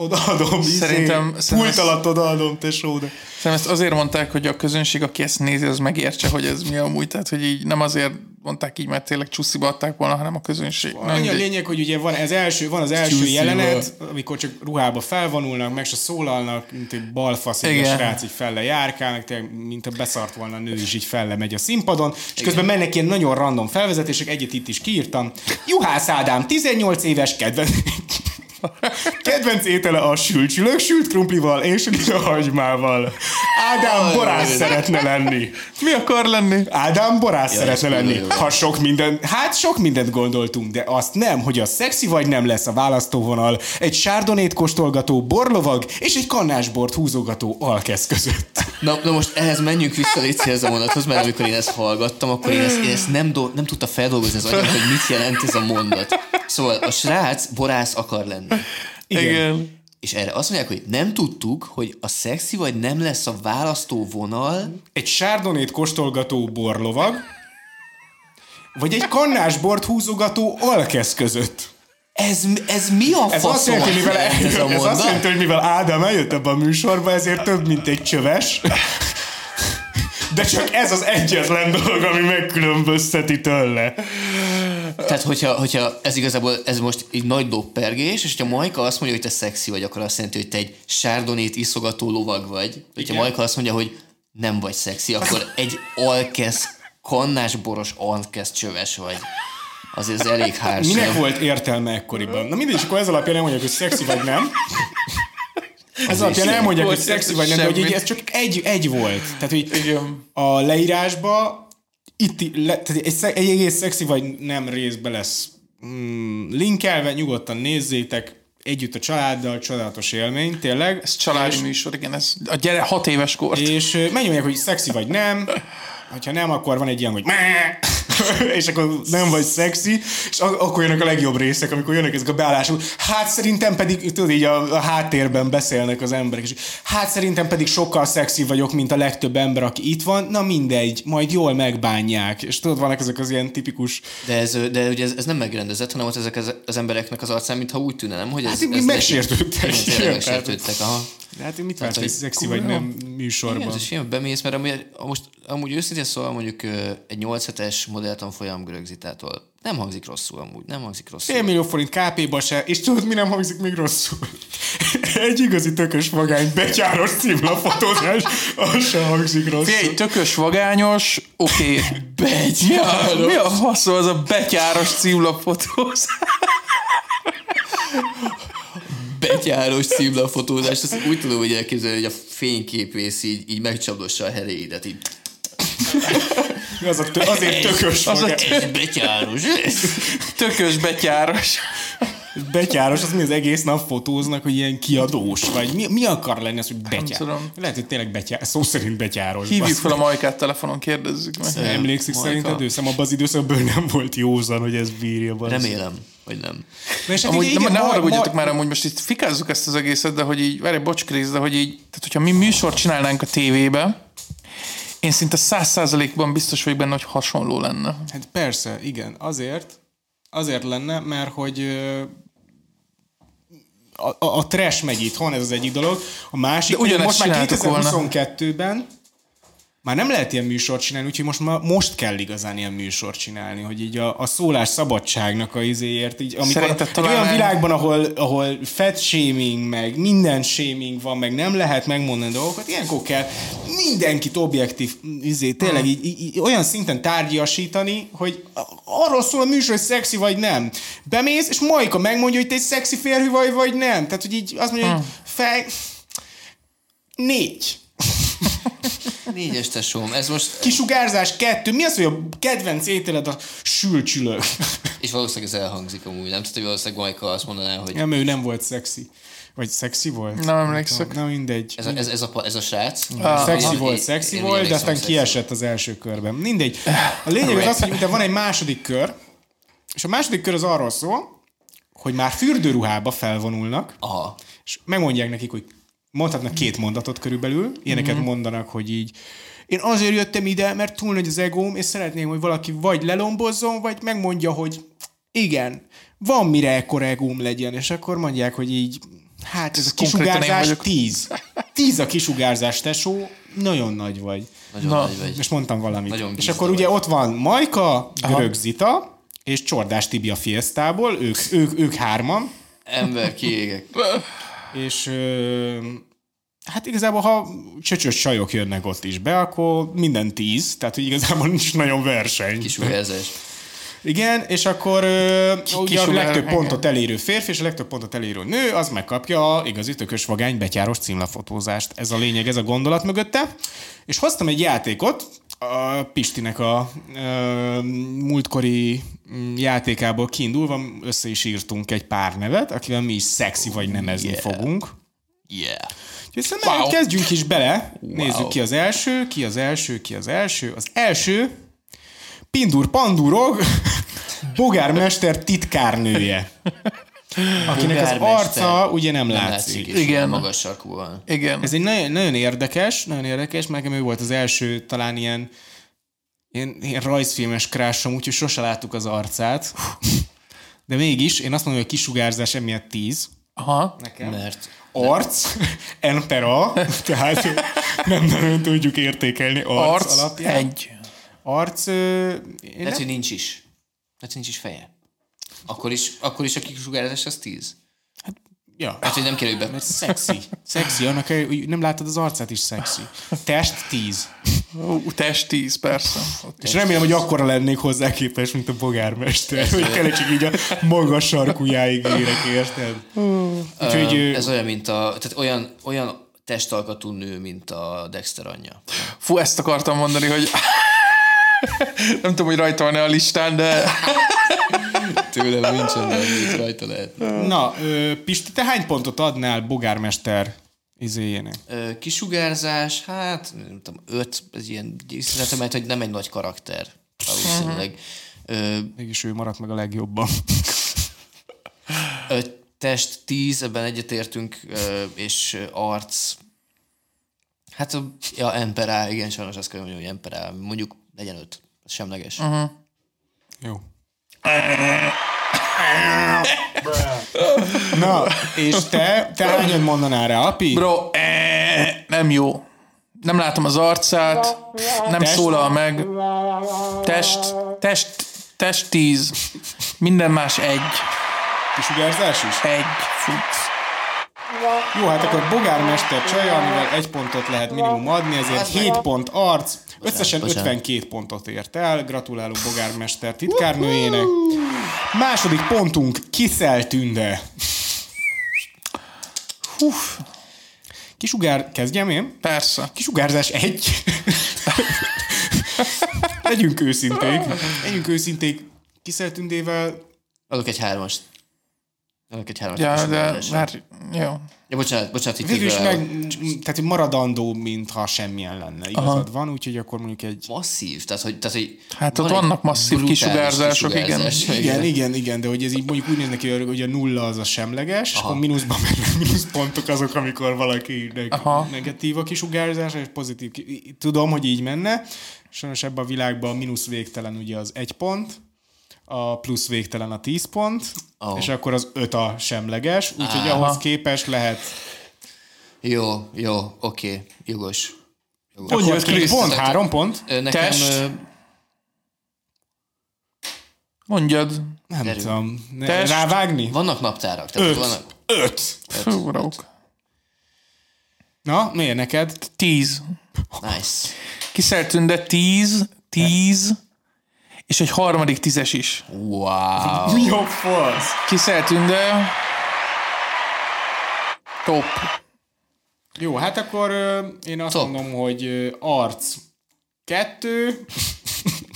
odaadom, izé, Szerintem- pult szerintem- alatt odaadom, tesó, de... Szerintem ezt azért mondták, hogy a közönség, aki ezt nézi, az megértse, hogy ez mi amúgy. Tehát, hogy így nem azért mondták így, mert tényleg csussziba adták volna, hanem a közönség. Na, Annyi a lényeg, hogy ugye van, ez első, van az első Csúszival. jelenet, amikor csak ruhába felvonulnak, meg se szólalnak, mint egy balfasz, egy Igen. srác így felle járkálnak, tényleg, mint a beszart volna a nő is így felle megy a színpadon, és közben mennek ilyen nagyon random felvezetések, egyet itt is kiírtam. Juhász Ádám, 18 éves, kedvenc, kedvenc étele a sült csülök, sült krumplival és a hagymával. Ádám borász szeretne lenni. Mi akar lenni? Ádám borász ez szeretne lenni. jó. Ha sok minden, hát sok mindent gondoltunk, de azt nem, hogy a szexi vagy nem lesz a választóvonal egy sárdonét kóstolgató borlovag és egy kannásbort húzogató alkesz között. Na, na most ehhez menjünk vissza Léci ez a mondathoz, mert amikor én ezt hallgattam, akkor én ezt, én ezt nem, do, nem tudta feldolgozni az agyam, hogy mit jelent ez a mondat. Szóval a srác borász akar lenni. Igen. Igen. És erre azt mondják, hogy nem tudtuk, hogy a szexi vagy nem lesz a választó vonal, Egy sárdonét kóstolgató borlovag, vagy egy kannásbort húzogató alkesz között. Ez, ez mi a Ez azt faszom jelenti, mivel, ez a ez azt jelenti, hogy mivel Ádám eljött ebbe a műsorba, ezért több, mint egy csöves. De csak ez az egyetlen dolog, ami megkülönbözteti tőle. Tehát, hogyha, hogyha ez igazából, ez most egy nagy loppergés, és hogyha Majka azt mondja, hogy te szexi vagy, akkor azt jelenti, hogy te egy sárdonét iszogató lovag vagy. Hogyha Igen. Majka azt mondja, hogy nem vagy szexi, akkor egy alkesz, kannásboros alkesz csöves vagy. Azért ez elég hárs. Minek volt értelme ekkoriban? Na mindegy, és akkor ez alapján elmondják, hogy szexi vagy nem. Ez alapján semmi elmondják, hogy szexi vagy nem, de hogy így ez csak egy, egy volt. Tehát, hogy Igen. a leírásba itt le, tehát egy, egy egész szexi vagy nem részbe lesz mm, linkelve, nyugodtan nézzétek, együtt a családdal, csodálatos élmény, tényleg. Ez családi műsor, igen, ez a gyere hat éves kort. És megnyomják, hogy szexi vagy nem, hogyha nem, akkor van egy ilyen, hogy és akkor nem vagy szexi, és ak- akkor jönnek a legjobb részek, amikor jönnek ezek a beállások. Hát szerintem pedig, tudod, így a, a háttérben beszélnek az emberek, és hát szerintem pedig sokkal szexi vagyok, mint a legtöbb ember, aki itt van. Na mindegy, majd jól megbánják. És tudod, vannak ezek az ilyen tipikus De, ez, de ugye ez, ez nem megrendezett, hanem ott ezek az, az embereknek az arcán, mintha úgy tűnne, nem? Hogy ez, Hát ez megsértődtek. Igen, tényleg megsértődtek. Aha. De hát mit Hát, vársz, hogy hogy szexi vagy nem műsorban? Igen, és ilyen bemész, mert amúgy, most, amúgy őszintén szóval mondjuk egy 8 hetes modelltanfolyam Görögzitától nem hangzik rosszul amúgy, nem hangzik rosszul. Fél millió forint KP-ba se, és tudod, mi nem hangzik még rosszul? Egy igazi tökös magány betyáros címlafotózás, az sem hangzik rosszul. Figyelj, tökös, vagányos, oké. Okay. Betyáros. Mi a faszol az a betyáros címlapfotózás? Betyáros címlafotózás, ezt úgy tudom, hogy elképzelni, hogy a fényképész így, így megcsapdossa a heréidet, így Az a tö- azért tökös Az a magány. ez betyáros. Tökös betyáros. Betyáros, az mi az egész nap fotóznak, hogy ilyen kiadós, vagy mi, mi akar lenni az, hogy betyár? tudom. Lehet, hogy tényleg betyár, szó szerint betyáros. Hívjuk fel a Majkát telefonon, kérdezzük meg. Emlékszik Majka. szerinted? Őszem abban az időszakban nem volt józan, hogy ez bírja. basszus. Remélem, hogy nem. Na és hát Amúgy igen, nem, ne ma- haragudjatok már, amúgy most itt fikázzuk ezt az egészet, de hogy így, várj, bocs Krisz, de hogy így, tehát hogyha mi műsort csinálnánk a tévébe, én szinte száz százalékban biztos vagyok benne, hogy hasonló lenne. Hát persze, igen. Azért, azért lenne, mert hogy a, a, a trash megy itthon, ez az egyik dolog. A másik, De ugyanezt most már csináltuk volna. 2022-ben már nem lehet ilyen műsort csinálni, úgyhogy most, ma, most kell igazán ilyen műsort csinálni, hogy így a, a szólás szabadságnak a izéért, így, amikor Szerinted egy talán olyan világban, ahol, ahol fat shaming, meg minden shaming van, meg nem lehet megmondani dolgokat, ilyenkor kell mindenkit objektív, izé, tényleg így, így, így, olyan szinten tárgyasítani, hogy arról szól a műsor, hogy szexi vagy nem. Bemész, és Majka megmondja, hogy te egy szexi férfi vagy, vagy nem. Tehát, hogy így azt mondja, hogy fej... Négy. Négyes tesóm, ez most, Kisugárzás kettő. Mi az, hogy a kedvenc ételed a sülcsülök? és valószínűleg ez elhangzik amúgy, nem tudom, hogy valószínűleg Majka azt mondaná, hogy Nem, ő nem volt szexi. Vagy szexi volt? Nem emlékszek. Na mindegy. ez a, ez, ez, a, ez a srác. Szexi Aha, volt, szexi én volt, de aztán szexi. kiesett az első körben. Mindegy. A lényeg az az, hogy de van egy második kör, és a második kör az arról szól, hogy már fürdőruhába felvonulnak, Aha. és megmondják nekik, hogy mondhatnak két mondatot körülbelül, ilyeneket Mhm. mondanak, hogy így én azért jöttem ide, mert túl nagy az egóm, és szeretném, hogy valaki vagy lelombozzon, vagy megmondja, hogy igen, van mire ekkor egóm legyen, és akkor mondják, hogy így, hát ez a kisugárzás tíz. Tíz a kisugárzás, tesó, nagyon nagy vagy. Nagyon Na. nagy vagy. És mondtam valamit. Nagyon és akkor vagy. ugye ott van Majka, Görög Zita, és Csordás Tibi a Fiesztából, ők, ők, ők hárman, Ember kiégek. és ö, hát igazából, ha csöcsös sajok jönnek ott is be, akkor minden tíz, tehát hogy igazából nincs nagyon verseny. Kisugárzás. Igen, és akkor ugye a legtöbb pontot elérő férfi és a legtöbb pontot elérő nő, az megkapja a igazi tökös vagány betyáros címlafotózást. Ez a lényeg, ez a gondolat mögötte. És hoztam egy játékot, a Pistinek a ö, múltkori játékából kiindulva össze is írtunk egy pár nevet, akivel mi is szexi vagy nemezni Yeah. fogunk. Yeah. Úgyhogy szerintem Wow. kezdjünk is bele. Nézzük ki az első, ki az első, ki az első. Az első Pindur Pandurog, Bogármester titkárnője. Akinek az arca ugye nem, Nem látszik. látszik, Igen. magas sarkú van. Igen. Ez egy nagyon, nagyon érdekes, nagyon érdekes, mert nekem ő volt az első talán ilyen, ilyen, ilyen rajzfilmes krásom, úgyhogy sose láttuk az arcát. De mégis, én azt mondom, hogy a kisugárzás emiatt 10. Aha. Nekem. Mert Arc, N per A, tehát nem nagyon tudjuk értékelni arc, Arc, alapján. egy. Arc, én lehet, nem, hogy nincs is. Lehet, hogy nincs is feje. Akkor is, akkor is a kisugárzás az 10. ja, Hát, hogy nem kerül be. mert szexi. Szexi, annak hogy nem látod az arcát is szexi. Test 10. Test 10, persze. És remélem, hogy akkora lennék hozzá képes, mint a bogármester, hogy kell csak így a magas sarkujáig érek, érted? Úgyhogy ö, Ez olyan, mint a, tehát olyan, olyan testalkatú nő, mint a Dexter anyja. Fú, ezt akartam mondani, hogy nem tudom, hogy rajta van-e a listán, de Tőlem nincsen, de rajta lehet. na, ö, Pisti, te hány pontot adnál bogármester izéjének? Kisugárzás, hát nem tudom, öt, ez ilyen, szerintem, mert hogy nem egy nagy karakter. valószínűleg. Ö, Mégis ő maradt meg a legjobban. ö, test 10, ebben egyetértünk, ö, és arc, hát ja, Emperá, igen, sajnos azt kell mondani, hogy Emperá, mondjuk legyen 5, az semleges. Uh-huh. Jó. Na, és te, te hányan mondanál rá, Api? Bro, eh, nem jó. Nem látom az arcát, nem Test? szólal meg. Test, test, test 10. Minden más egy. Kisugárzás is? Egy. Jó, hát akkor Bogármester csaja, amivel egy pontot lehet minimum adni, ezért 7 pont arc, összesen bocsánat. 52 pontot ért el. Gratulálok Bogármester titkárnőjének. Második pontunk Kiszel Tünde. Huf, Kisugár, kezdjem én? persze. Kisugárzás egy. Legyünk őszinték. Legyünk őszinték. Kiszel Tündével Adok egy hármast. Adok egy hármast. Ja, de már jó. Ja, bocsánat, bocsánat, itt végül is meg, tehát maradandó, mintha semmilyen lenne. Igazad van, úgyhogy akkor mondjuk egy masszív, tehát hogy, tehát, hogy Hát ott vannak masszív kisugárzások, igen. kisugárzás, Igen, igen, igen, de hogy ez így mondjuk úgy néz neki, hogy a nulla az a semleges, és akkor mínuszban mennek mínusz pontok azok, amikor valakinek Aha. negatív a kisugárzás, és pozitív. Tudom, hogy így menne. Sajnos ebben a világban a mínusz végtelen ugye az egy pont, a plusz végtelen a 10 pont, Ó. és akkor az 5 a semleges, úgyhogy ahhoz képest lehet Jó, jó, oké, jogos. jogos. akkor Mondjad, két pont, három pont? Nekem Test. Mondjad. Nem Derül. tudom. Ne, Test. rávágni? vannak naptárak, tehát Öt. vannak... Öt. Urak. Na, miért neked? 10. Nice. Kiszeltünde 10, 10, és egy harmadik tízes is. Wow. Mi a fasz? Kiszeltünde top. Jó, hát akkor ö, én azt Top. mondom, hogy ö, arc kettő,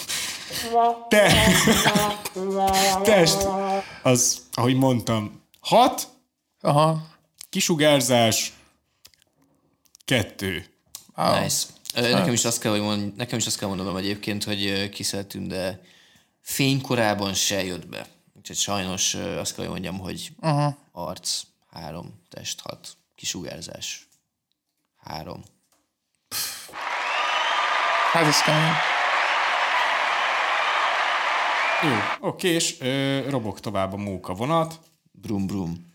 te, test, az, ahogy mondtam, hat, Aha. kisugárzás kettő. Nice. Ö, Nekem is azt kell, hogy mond, nekem is azt kell mondanom egyébként, hogy kiszeltünk, de fénykorában se jött be. Úgyhogy sajnos azt kell, hogy mondjam, hogy uh-huh. arc, három, test, hat, kisugárzás, három. Hát ez kemény. Jó, oké, és ö, robok tovább a móka vonat. Brum, brum.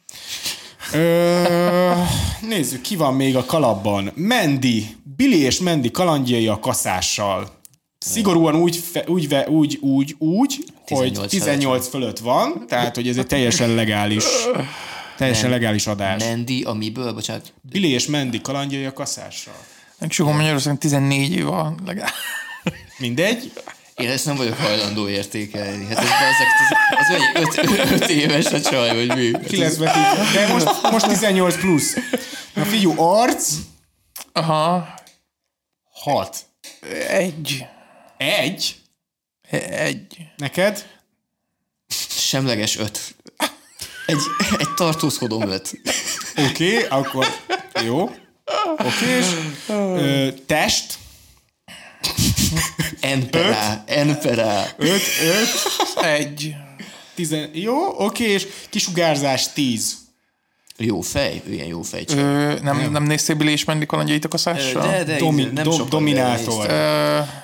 Ö, nézzük, ki van még a kalapban. Mendi, Billy és Mendi kalandjai a kaszással. Szigorúan úgy, fe, úgy, ve, úgy, úgy, úgy, hogy 18 18 fölött van, tehát hogy ez egy teljesen legális, teljesen legális adás. Mendi, a miből, bocsánat, Billy és Mendi kalandjai a kaszással. Meg sokan Magyarországon 14 év van legalább. Mindegy. Én ezt nem vagyok hajlandó értékelni. Hát ez, ezek, az, az öt, öt éves a csaj, vagy mi? Hát Ki ez- lesz vetítve. De most, most 18 plusz. Na figyú, arc, Aha. 6. Egy. Egy. Egy. Neked? Semleges öt. Egy, egy tartózkodó öt. Oké, okay, akkor jó. Oké, és ö, test, Enperá, enperá. 5, 5, Egy. 10, jó, oké, és kisugárzás 10. Jó fej, ő ilyen jó fej csaj. Ö, nem, nem néztél Billy és Mandy kalandjait a kaszással? De, de, Domi, nem do, dominátor. néztem.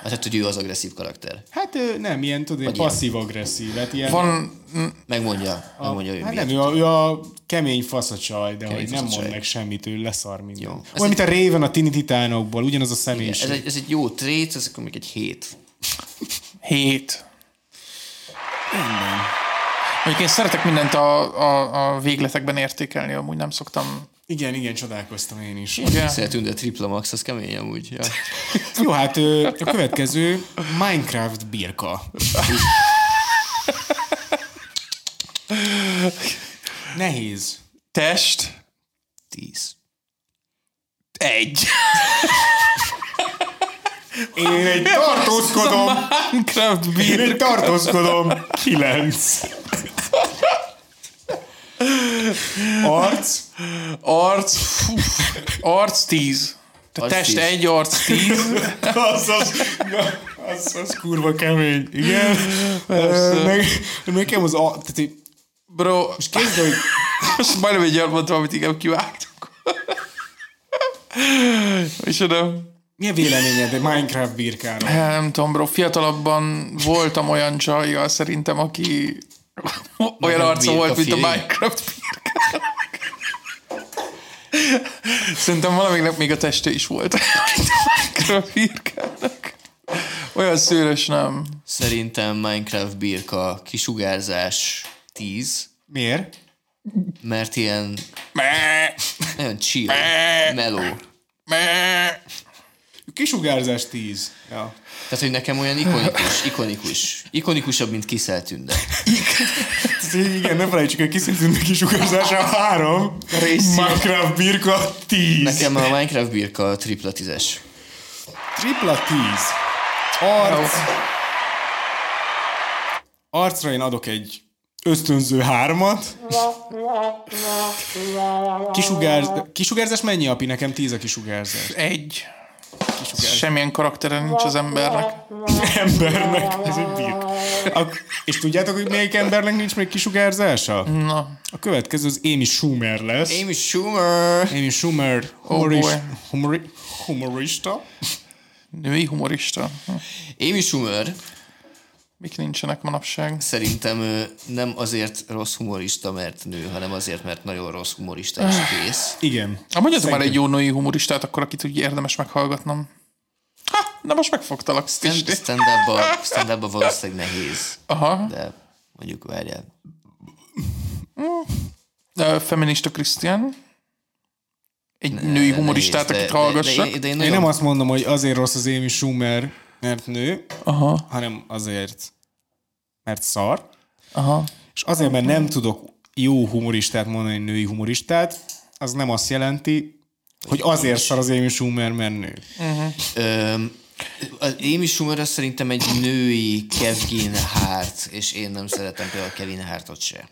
Hát, hát, hogy ő az agresszív karakter. Hát ö, nem, ilyen, tudod, passzív-agresszív. Hát ilyen, Van, Megmondja, megmondja, hogy hát miért. nem, ő a, ő a kemény faszacsaj, de hogy nem faszacsaj. mond meg semmit, ő leszar minden. Jó. Olyan, Ez mint a Raven a Tini Titánokból, ugyanaz a Ez személyiség. egy, ez egy jó trét, ez akkor még egy hét. hét. Mondjuk én szeretek mindent a, a, a végletekben értékelni, amúgy nem szoktam. Igen, igen, csodálkoztam én is. Igen. Szeretünk, de tripla max, az kemény amúgy. Ja. Jó, hát a következő Minecraft birka. Nehéz. Test. Tíz. Egy. Én egy tartózkodom. Minecraft Én egy tartózkodom. Kilenc. Arc. Arc. Arc 10. Tehát Arc test tíz. egy, arc tíz. az, az, az, az kurva kemény, igen. Ö, Meg, nekem az, a, tehát, Bro, most képzeld, hogy most majdnem egy olyan mondtam, amit igen kivágtunk. És oda... mi a véleményed egy Minecraft birkáról? Nem tudom, bro, fiatalabban voltam olyan csajjal szerintem, aki olyan arca volt, mint a. Minecraft birkának. Szerintem valaminek még a teste is volt, a Minecraft birkának. Olyan szőrös nem. Szerintem Minecraft birka kisugárzás 10, Miért? mert ilyen Meh, nagyon chill, mellow. meh. Kisugárzás 10. Ja. Tehát, hogy nekem olyan ikonikus, ikonikus. Ikonikusabb, mint Kiszel Tünde. Tehát, így igen, ne felejtsük, hogy kiszintünk kisugárzása 3, Minecraft birka 10. Nekem a Minecraft birka tripla tízes. Tripla 10. Arc. Arcra én adok egy ösztönző hármat. Kisugárz... Kisugárzás mennyi, api? Nekem 10 a kisugárzás. Egy. Kisugárzás. Semmilyen karaktere nincs az embernek. Embernek. Ez egy birk. A... És tudjátok, hogy melyik embernek nincs még kisugárzása? Na, A következő az Amy Schumer lesz. Amy Schumer. Amy Schumer Oh humoris, boy. humori, humorista. női humorista. Amy Schumer Mik nincsenek manapság? szerintem ő nem azért rossz humorista, mert nő, hanem azért, mert nagyon rossz humorista és kész. Igen. Ha mondjatok már egy jó női humoristát, akkor akit úgy érdemes meghallgatnom. Ha, na most megfogtalak. Stand- Stand- Stand-up-ba stand valószínűleg nehéz, Aha. de mondjuk várjál. Uh, feminista Krisztián. Egy női De humoristát, nehéz, akit de- hallgassak. De, de, de én Én nagyon nem azt mondom, hogy azért rossz az Amy Schumer, mert nő, Aha, hanem azért, mert szar. aha. És azért, mert nem tudok jó humoristát mondani, női humoristát, az nem azt jelenti, hogy azért szar az Amy Schumer, mert nő. Öm, az Amy Schumer az szerintem egy női Kevin Hart, és én nem szeretem például Kevin Hartot se.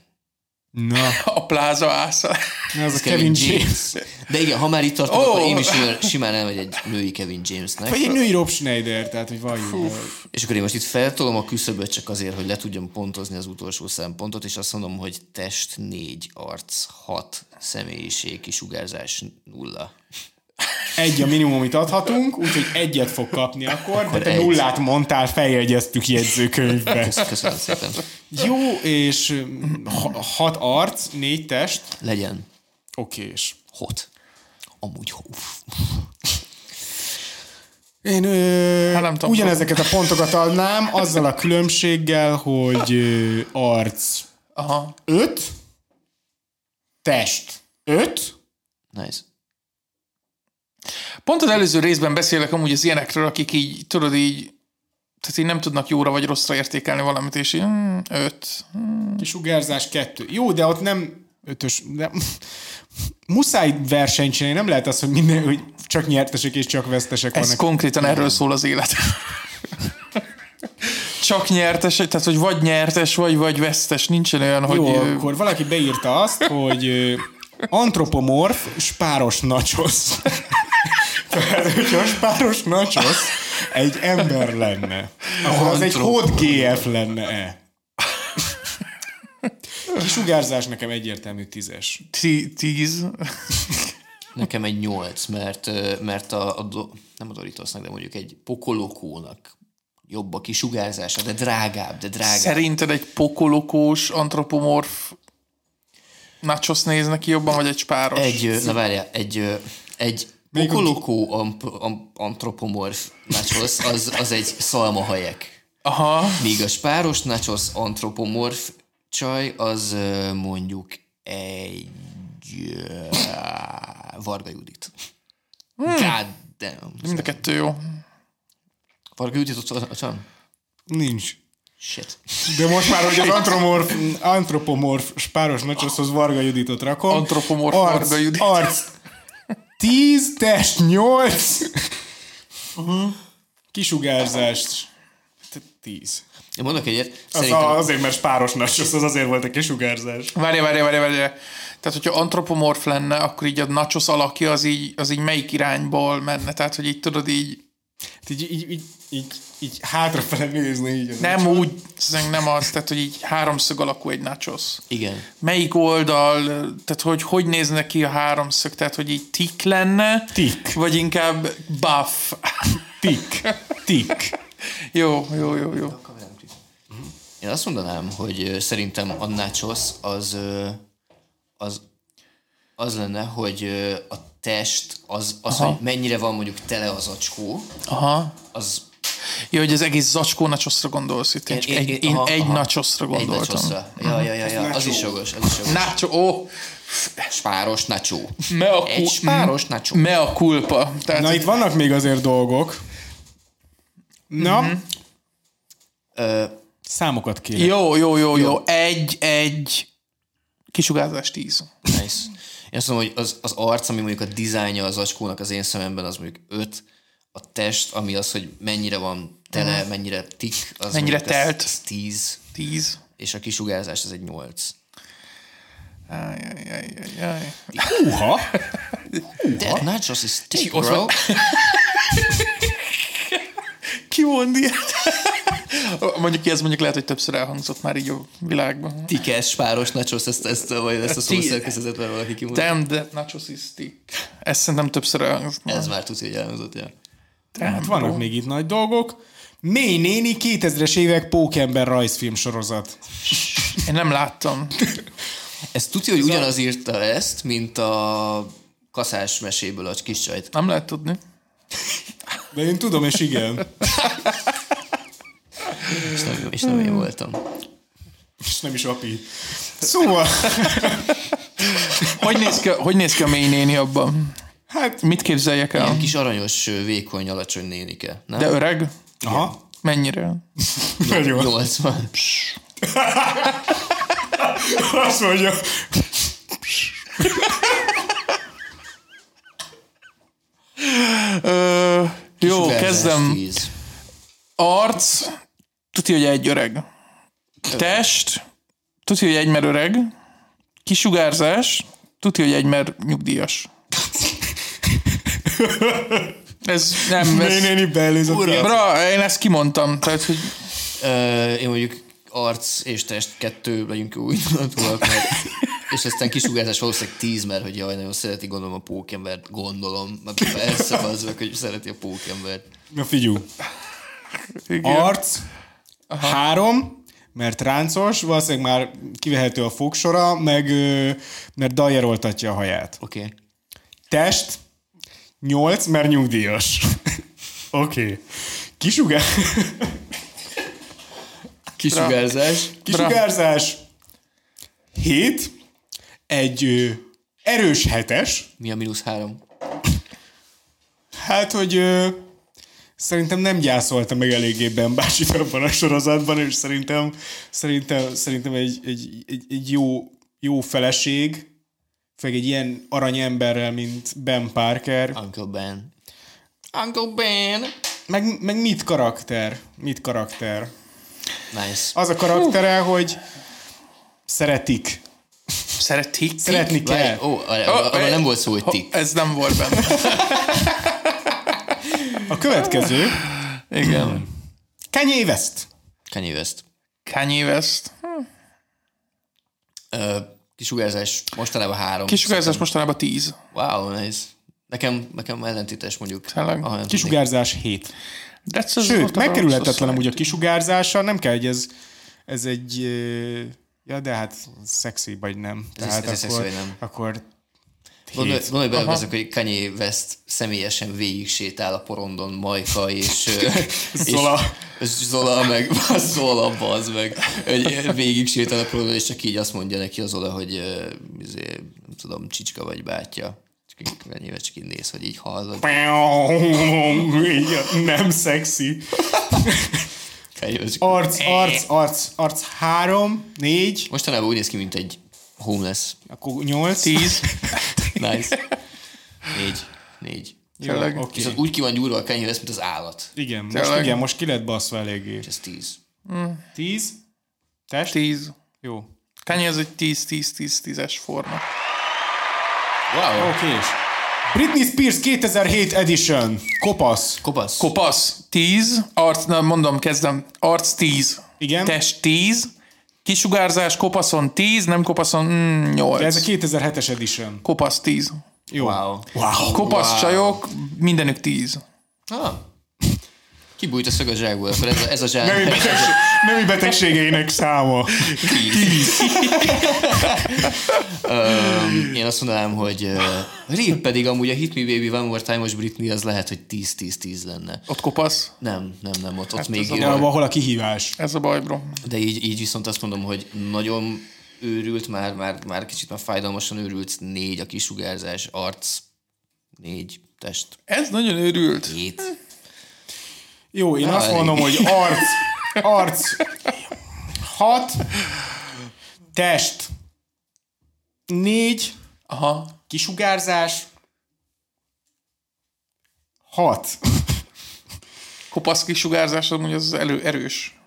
Na, A pláza ásza. ez a Kevin James. De igen, ha már itt tartunk, Ó! akkor Amy Schumer simán elmegy egy női Kevin Jamesnek. Vagy egy női Rob Schneider, tehát, hogy valljuk. És akkor én most itt feltolom a küszöböt csak azért, hogy le tudjam pontozni az utolsó szempontot, és azt mondom, hogy test 4, arc 6, személyiség, kisugárzás nulla. Egy a minimum, amit adhatunk, úgyhogy egyet fog kapni akkor, de te egy. nullát mondtál, feljegyeztük jegyzőkönyvbe. Köszönöm szépen. Jó, és ha- hat arc, négy test, Legyen okés. hot. Amúgy uff. Én ö, Hát nem tudom. ugyanezeket a pontokat adnám, azzal a különbséggel, hogy ö, arc Aha. 5, test 5, Nice. Pont az előző részben beszélek amúgy az ilyenekről, akik így, tudod így, tehát így nem tudnak jóra vagy rosszra értékelni valamit, és így, hmm, öt. kisugárzás 2. Jó, de ott nem ötös, de muszáj versenyt csinálni, nem lehet az, hogy minden, hogy csak nyertesek és csak vesztesek Ez vannak. konkrétan erről szól az élet. Csak nyertes, tehát hogy vagy nyertes, vagy vagy vesztes, nincsen olyan, hogy... Jó, akkor valaki beírta azt, hogy antropomorf spáros nachos. Tehát, hogyha spáros nachos egy ember lenne, akkor az egy hot GF lenne-e? Kisugárzás nekem egyértelmű tízes. tí- Tíz. Nekem egy nyolc, mert, mert a, a do, nem a Doritosnak, de mondjuk egy pokolokónak jobb a kisugárzása, de drágább, de drágább. Szerinted egy pokolokós antropomorf nachos néz neki jobban, vagy egy spáros? Egy, na várjál, egy, egy pokolokó amp, amp, antropomorf nachos, az, az egy szalmahajek. Aha. Míg a spáros nachos antropomorf csaj, az mondjuk egy Varga Judit. God damn. Mind a kettő jó. Varga Judit ott, ott van? Nincs. Shit. De most már, hogy az antropomorf, antropomorf spáros nachoshoz Varga Juditot rakom. Antropomorf arc, Varga Judit. Arc 10, test 8. Kisugárzást 10. Én mondok egyet, Az szerintem... a, azért, mert páros nachos, az azért volt egy kisugárzás. Várj, várj, várj, várj. Tehát, hogyha antropomorf lenne, akkor így a nachos alakja az így, az így melyik irányból menne? Tehát, hogy így tudod így, Így, így, így, így, így hátrafele nézni. Így nem úgy, szerintem nem az, tehát, hogy így háromszög alakú egy nachos. Igen. Melyik oldal, tehát, hogy hogy nézne ki a háromszög, tehát, hogy így tik lenne, Tik. vagy inkább buff. Tik. Tik. jó, jó, jó, jó. Én azt mondanám, hogy szerintem a nachos az, az, az lenne, hogy a test, az, az hogy mennyire van mondjuk tele az acskó, Aha. az Jó, hogy az egész zacskó nachosra gondolsz itt. Én, csak egy, én aha, egy aha. nachosra Egy gondoltam. nachosra. Ja, ja, ja, ja. Az is jogos, az is jogos. Nacho, ó, Spáros nacho. mea, Egy cu- spáros nacho. mea culpa. Tehát, Na, itt vannak még azért dolgok. Na, Mhm. uh-huh. számokat kérek. Jó, jó, jó, jó. Egy, egy kisugárzás tíz. Én azt mondom, hogy az, az arc, ami mondjuk a dizájnja az acskónak az én szememben, az mondjuk 5. A test, ami az, hogy mennyire van tele, mennyire tik, az Mennyire mondjuk az- telt. az 10. Tíz. És a kisugárzás az egy 8. Ajajajajaj. Uha! That nachos is thick, bro. Ki mond ilyet? Mondjuk ki, ez mondjuk lehet, hogy többször elhangzott már így a világban. Tikes, spáros nachos, ezt, ezt, vagy ezt a szószerkezetet már valaki kimondta. Damn, that nachos is stick. Ezt szerintem többször elhangzott. Ez már tudja, hogy elhangzott, ja. Hát vannak még itt nagy dolgok. Mély néni 2000-es évek pókember rajzfilm sorozat. Én nem láttam. Ez tudja, hogy ugyanaz írta ezt, mint a kaszás meséből a kis csajt. Nem lehet tudni. De én tudom, és igen. És nem, és nem én voltam. És nem is api. Szóval, Hogy néz ki, hogy néz ki a mély néni abban? hát, Mit képzeljek el? Ilyen kis aranyos, vékony, alacsony nénike. Nem? De öreg? aha, Mennyire? nagyon. 80. Azt mondja, Ö, jó, kezdem. 10. Arc, tudja, hogy egy öreg. Test, tudja, hogy egy mer öreg. Kisugárzás, tudja, hogy egy mer nyugdíjas. Ez nem, ez, néni beelőzött. bra, én ezt kimondtam, tehát, hogy Ö, én mondjuk arc és test kettő legyünk úgy tudok, mert és aztán kisugárzás valószínűleg 10, mert hogy jaj, nagyon szereti gondolom a pókembert, gondolom. Mert persze az meg, hogy szereti a pókembert. Na figyú, igen. arc, három, mert ráncos, valószínűleg már kivehető a fogsora, meg mert dajeroltatja a haját. Oké. Okay. Test, 8, mert nyugdíjas. Oké. Okay. Kisugár... Kisugárzás. Kisugárzás, 7, egy ö, erős hetes, Mi a mínusz három? hát, hogy ö, szerintem nem gyászolta meg eléggé Ben Bácsit abban a sorozatban, és szerintem, szerintem, szerintem egy, egy, egy, egy jó, jó feleség, főleg egy ilyen aranyemberrel, mint Ben Parker, Uncle Ben. Uncle Ben! meg, meg mit karakter, mit karakter. Nice. Az a karaktere, hogy szeretik. szeretik. Szeretni kell. Ó, oh, arra nem volt szó, hogy tik. Ez nem volt benne. A következő, Igen. Kanye West. Kanye West. Kanye West. Ö, Kisugárzás mostanában három. Kisugárzás mostanában tíz. Wow, nice. Nekem, nekem ellentétes mondjuk. Tényleg? Kisugárzás 7. De ez az Sőt, megkerülhetetlen amúgy a kisugárzása, nem kell, hogy ez, ez egy... Ja, de hát szexi vagy nem. Ez Tehát ez szexi akkor, vagy nem. akkor Gondolj, gondolj bele azok, hogy Kanye West személyesen végig sétál a porondon Majka és... Zola. És, és Zola meg Zola, bazd meg. Hogy végig sétál a porondon, és csak így azt mondja neki az Zola, hogy izé, nem tudom, csicska vagy bátyja. Csak így csak így néz, hogy így hallod. Nem szexi. Arc, arc, arc, arc 3, 4, Mostanában úgy néz ki, mint egy homeless. akkor 8. 10. Nice. Négy. Négy. Tényleg. oké. Viszont úgy ki van gyúrva a kenyér, lesz, mint az állat. Igen, most, Tényleg? igen, most ki lett baszva eléggé. Ez tíz. 10? Test? 10. Jó. Kanye ez egy 10-10-10-10-es forma. Wow. Oké. és Britney Spears 2007 edition. Kopasz. Kopasz. Kopasz 10, arc, na mondom, kezdem, arc 10. Igen. Test 10, kisugárzás kopaszon 10, nem kopaszon mm, 8. De ez a 2007-es edition. Kopasz 10. Jó. Wow. Wow. Kopasz Wow. csajok, mindenük 10. Ah. Kibújt a szög a zsákból, akkor ez a, ez a zsák. Nemi, betegség, nemi betegségeinek száma. Öm, Én azt mondanám, hogy uh, Rip pedig amúgy a Hit Me Baby One More Time-os Britney az lehet, hogy 10-10-10 lenne. Ott kopasz, Nem, nem, nem, ott, ott Hát még ez a De abban hol a kihívás? ez a baj, bro. De így, így viszont azt mondom, hogy nagyon őrült, már, már, már kicsit már fájdalmasan őrült, négy a kisugárzás, arc, négy, test, Ez nagyon őrült. hét. Jó, én azt elég. mondom, hogy arc, arc 6, test 4, Aha. kisugárzás 6. Kopasz kisugárzás, amúgy az elő, erős.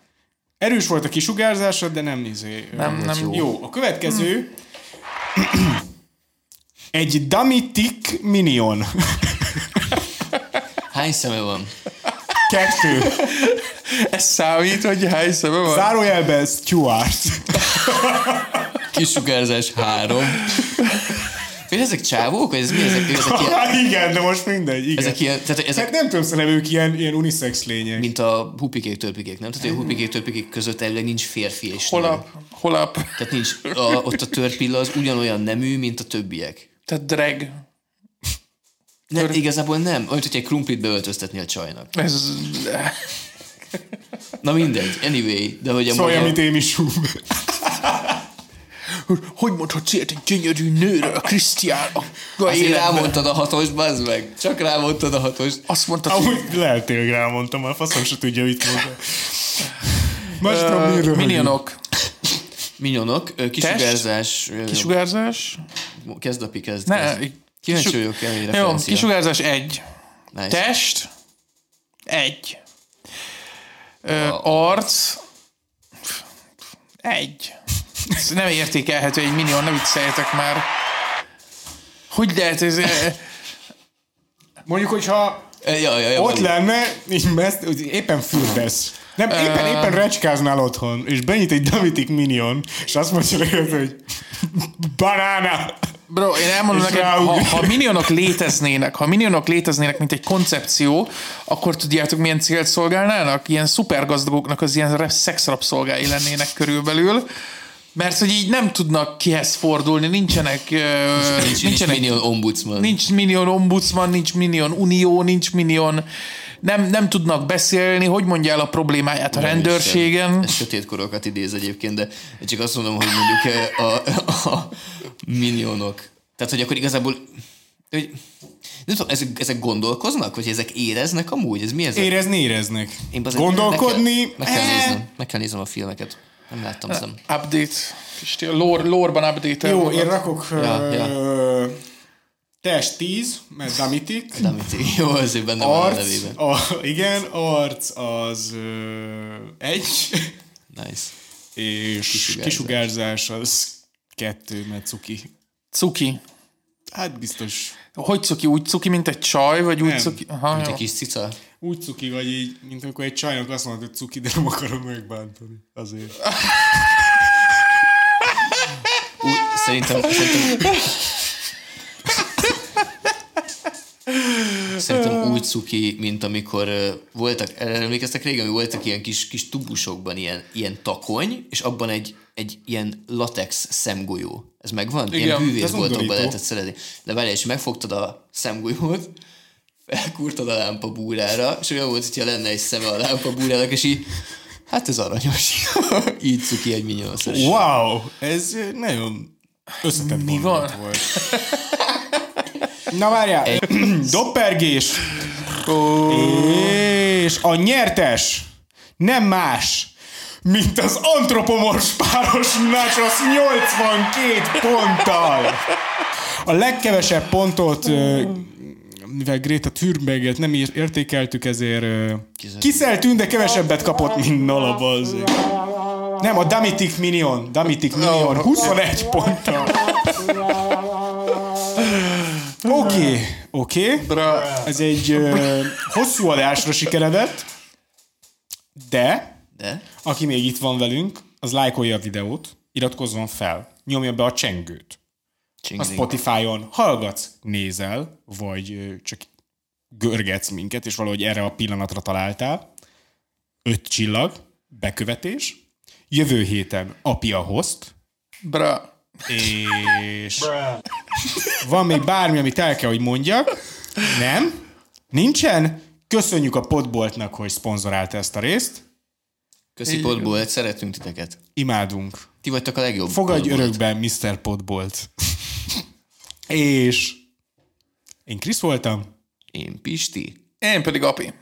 Erős volt a kisugárzásod, de nem nézé. Nem, nem jó. Jó, a következő egy Damitic Minion. Hány szeme van? Kettő. Ez számít, hogy hány szeme van? Zárójelben Stuart. Kisugárzás három. Fél ezek csávók, ez mi? Ezek, ezek ilyen, Hát igen, de most mindegy. Igen. ezek ilyen, tehát Hát ezek, nem tudom, szerintem ők ilyen, ilyen unisex lények. mint a hupikék, törpikék, nem? Tehát a hupikék, törpikék között elvileg nincs férfi és nő. Holap, holap. Tehát nincs, a, ott a törpilla az ugyanolyan nemű, mint a többiek. Tehát drag. Nem, igazából nem. Olyan, hogy egy krumplit beöltöztetni a csajnak. Ez... Na mindegy, anyway, de hogy a Szólj, magyar... amit Amy Schumer. Hogy mondhatsz ilyet egy gyönyörű nőre, a Krisztián? A Azért rámondtad a hatost, bazd meg. Csak rámondtad a hatost. Azt mondtad, hogy Amúgy lehet tényleg rámondtam, a faszom se tudja, mit mondta. Más tudom, miről minionok. Minyonok, ö, kisugárzás, ö, Kisugárzás? kezd api, kezd. Ne, kezd. Kíváncsi kisu- vagyok, elég Jó, kisugárzás egy. Nice. Test? Egy. Ö, arc? Egy. Ez nem értékelhető egy millió, ne vicceljetek már. Hogy lehet ez? Mondjuk, hogyha Ja, ja, ja, ott lenne, így meszt, éppen fürdesz. Nem, éppen, éppen recskáznál otthon, és benyit egy Damitic Minion, és azt mondja neked, hogy banána. Bro, én elmondom neked, ha, ha minionok léteznének, ha minionok léteznének, mint egy koncepció, akkor tudjátok, milyen célt szolgálnának? Ilyen szupergazdagoknak az ilyen szexrapszolgái lennének körülbelül. Mert hogy így nem tudnak kihez fordulni, nincsenek, Nincs, nincs nincsenek minion ombudsman. Nincs minion ombudsman, nincs minion unió, nincs minion, nem, nem tudnak beszélni, hogy mondjál a problémáját a rendőrségen. Ez sötét korokat idéz egyébként, de csak azt mondom, hogy mondjuk eh, a, a, a minionok. Tehát, hogy akkor igazából hogy, nem tudom, ezek, ezek gondolkoznak, vagy ezek éreznek amúgy? Ez mi ez? Érezni, éreznek. Én azért Gondolkodni, Meg kell, meg kell, eh, néznem, meg kell néznem a filmeket. Nem láttam szem. Update. Pisti, a lore, lore-ban update Jó, én rakok Ja, ö, test 10, mert Damitic. Damit, jó, azért benne van a Arc, nevében. a, igen, arc az ö, egy, Nice. és Kisugárzás. kisugárzás az kettő, mert cuki. Cuki. Hát biztos Hogy cuki? Úgy cuki, mint egy csaj, vagy úgy Nem. cuki? Aha, Mint jó. egy kis cica. úgy cuki vagy így, mint amikor egy csajnak azt mondod, hogy cuki, de nem akarom megbántani. Azért. Ú, szerintem, szerintem, Szerintem úgy cuki, mint amikor voltak, emlékeztek régen, hogy voltak ilyen kis, kis tubusokban ilyen, ilyen takony, és abban egy, egy ilyen latex szemgolyó. Ez megvan? Igen, ilyen undorító. lehetett szerezni. De várjál, és megfogtad a szemgolyót, felkúrtad a lámpa búrára, és olyan volt, hogyha lenne egy szeme a lámpa búrának, és így, hát ez aranyos. így cuki egy minyon szerintem. Wow, ez nagyon összetett Mi van? volt. Na várjál, doppergés. És a nyertes nem más, mint az antropomorf páros Nachos 82 ponttal. A legkevesebb pontot mivel Greta Thunberget nem értékeltük, ezért kiszeltünk, de kevesebbet kapott, mint Nala. Nem, a Damitic Minion. Damitic Minion. 21 ponttal. Oké, oké. Bra. Ez egy ö, hosszú adásra sikeredett, de De? aki még itt van velünk, az lájkolja a videót, iratkozzon fel, nyomja be a csengőt. A Csingling. Spotify-on hallgatsz, nézel, vagy ö, csak görgetsz minket, és valahogy erre a pillanatra találtál. Öt csillag, bekövetés. Jövő héten api a host, Bra. És van még bármi, amit el kell, hogy mondjak. Nem? Nincsen? Köszönjük a Podboltnak, hogy szponzorálta ezt a részt. Köszi Podbolt, szeretünk titeket. Imádunk. Ti vagytok a legjobb. Fogadj Podbolt. örökben, Mr. Podbolt. és én Krisz voltam. Én Pisti. Én pedig api.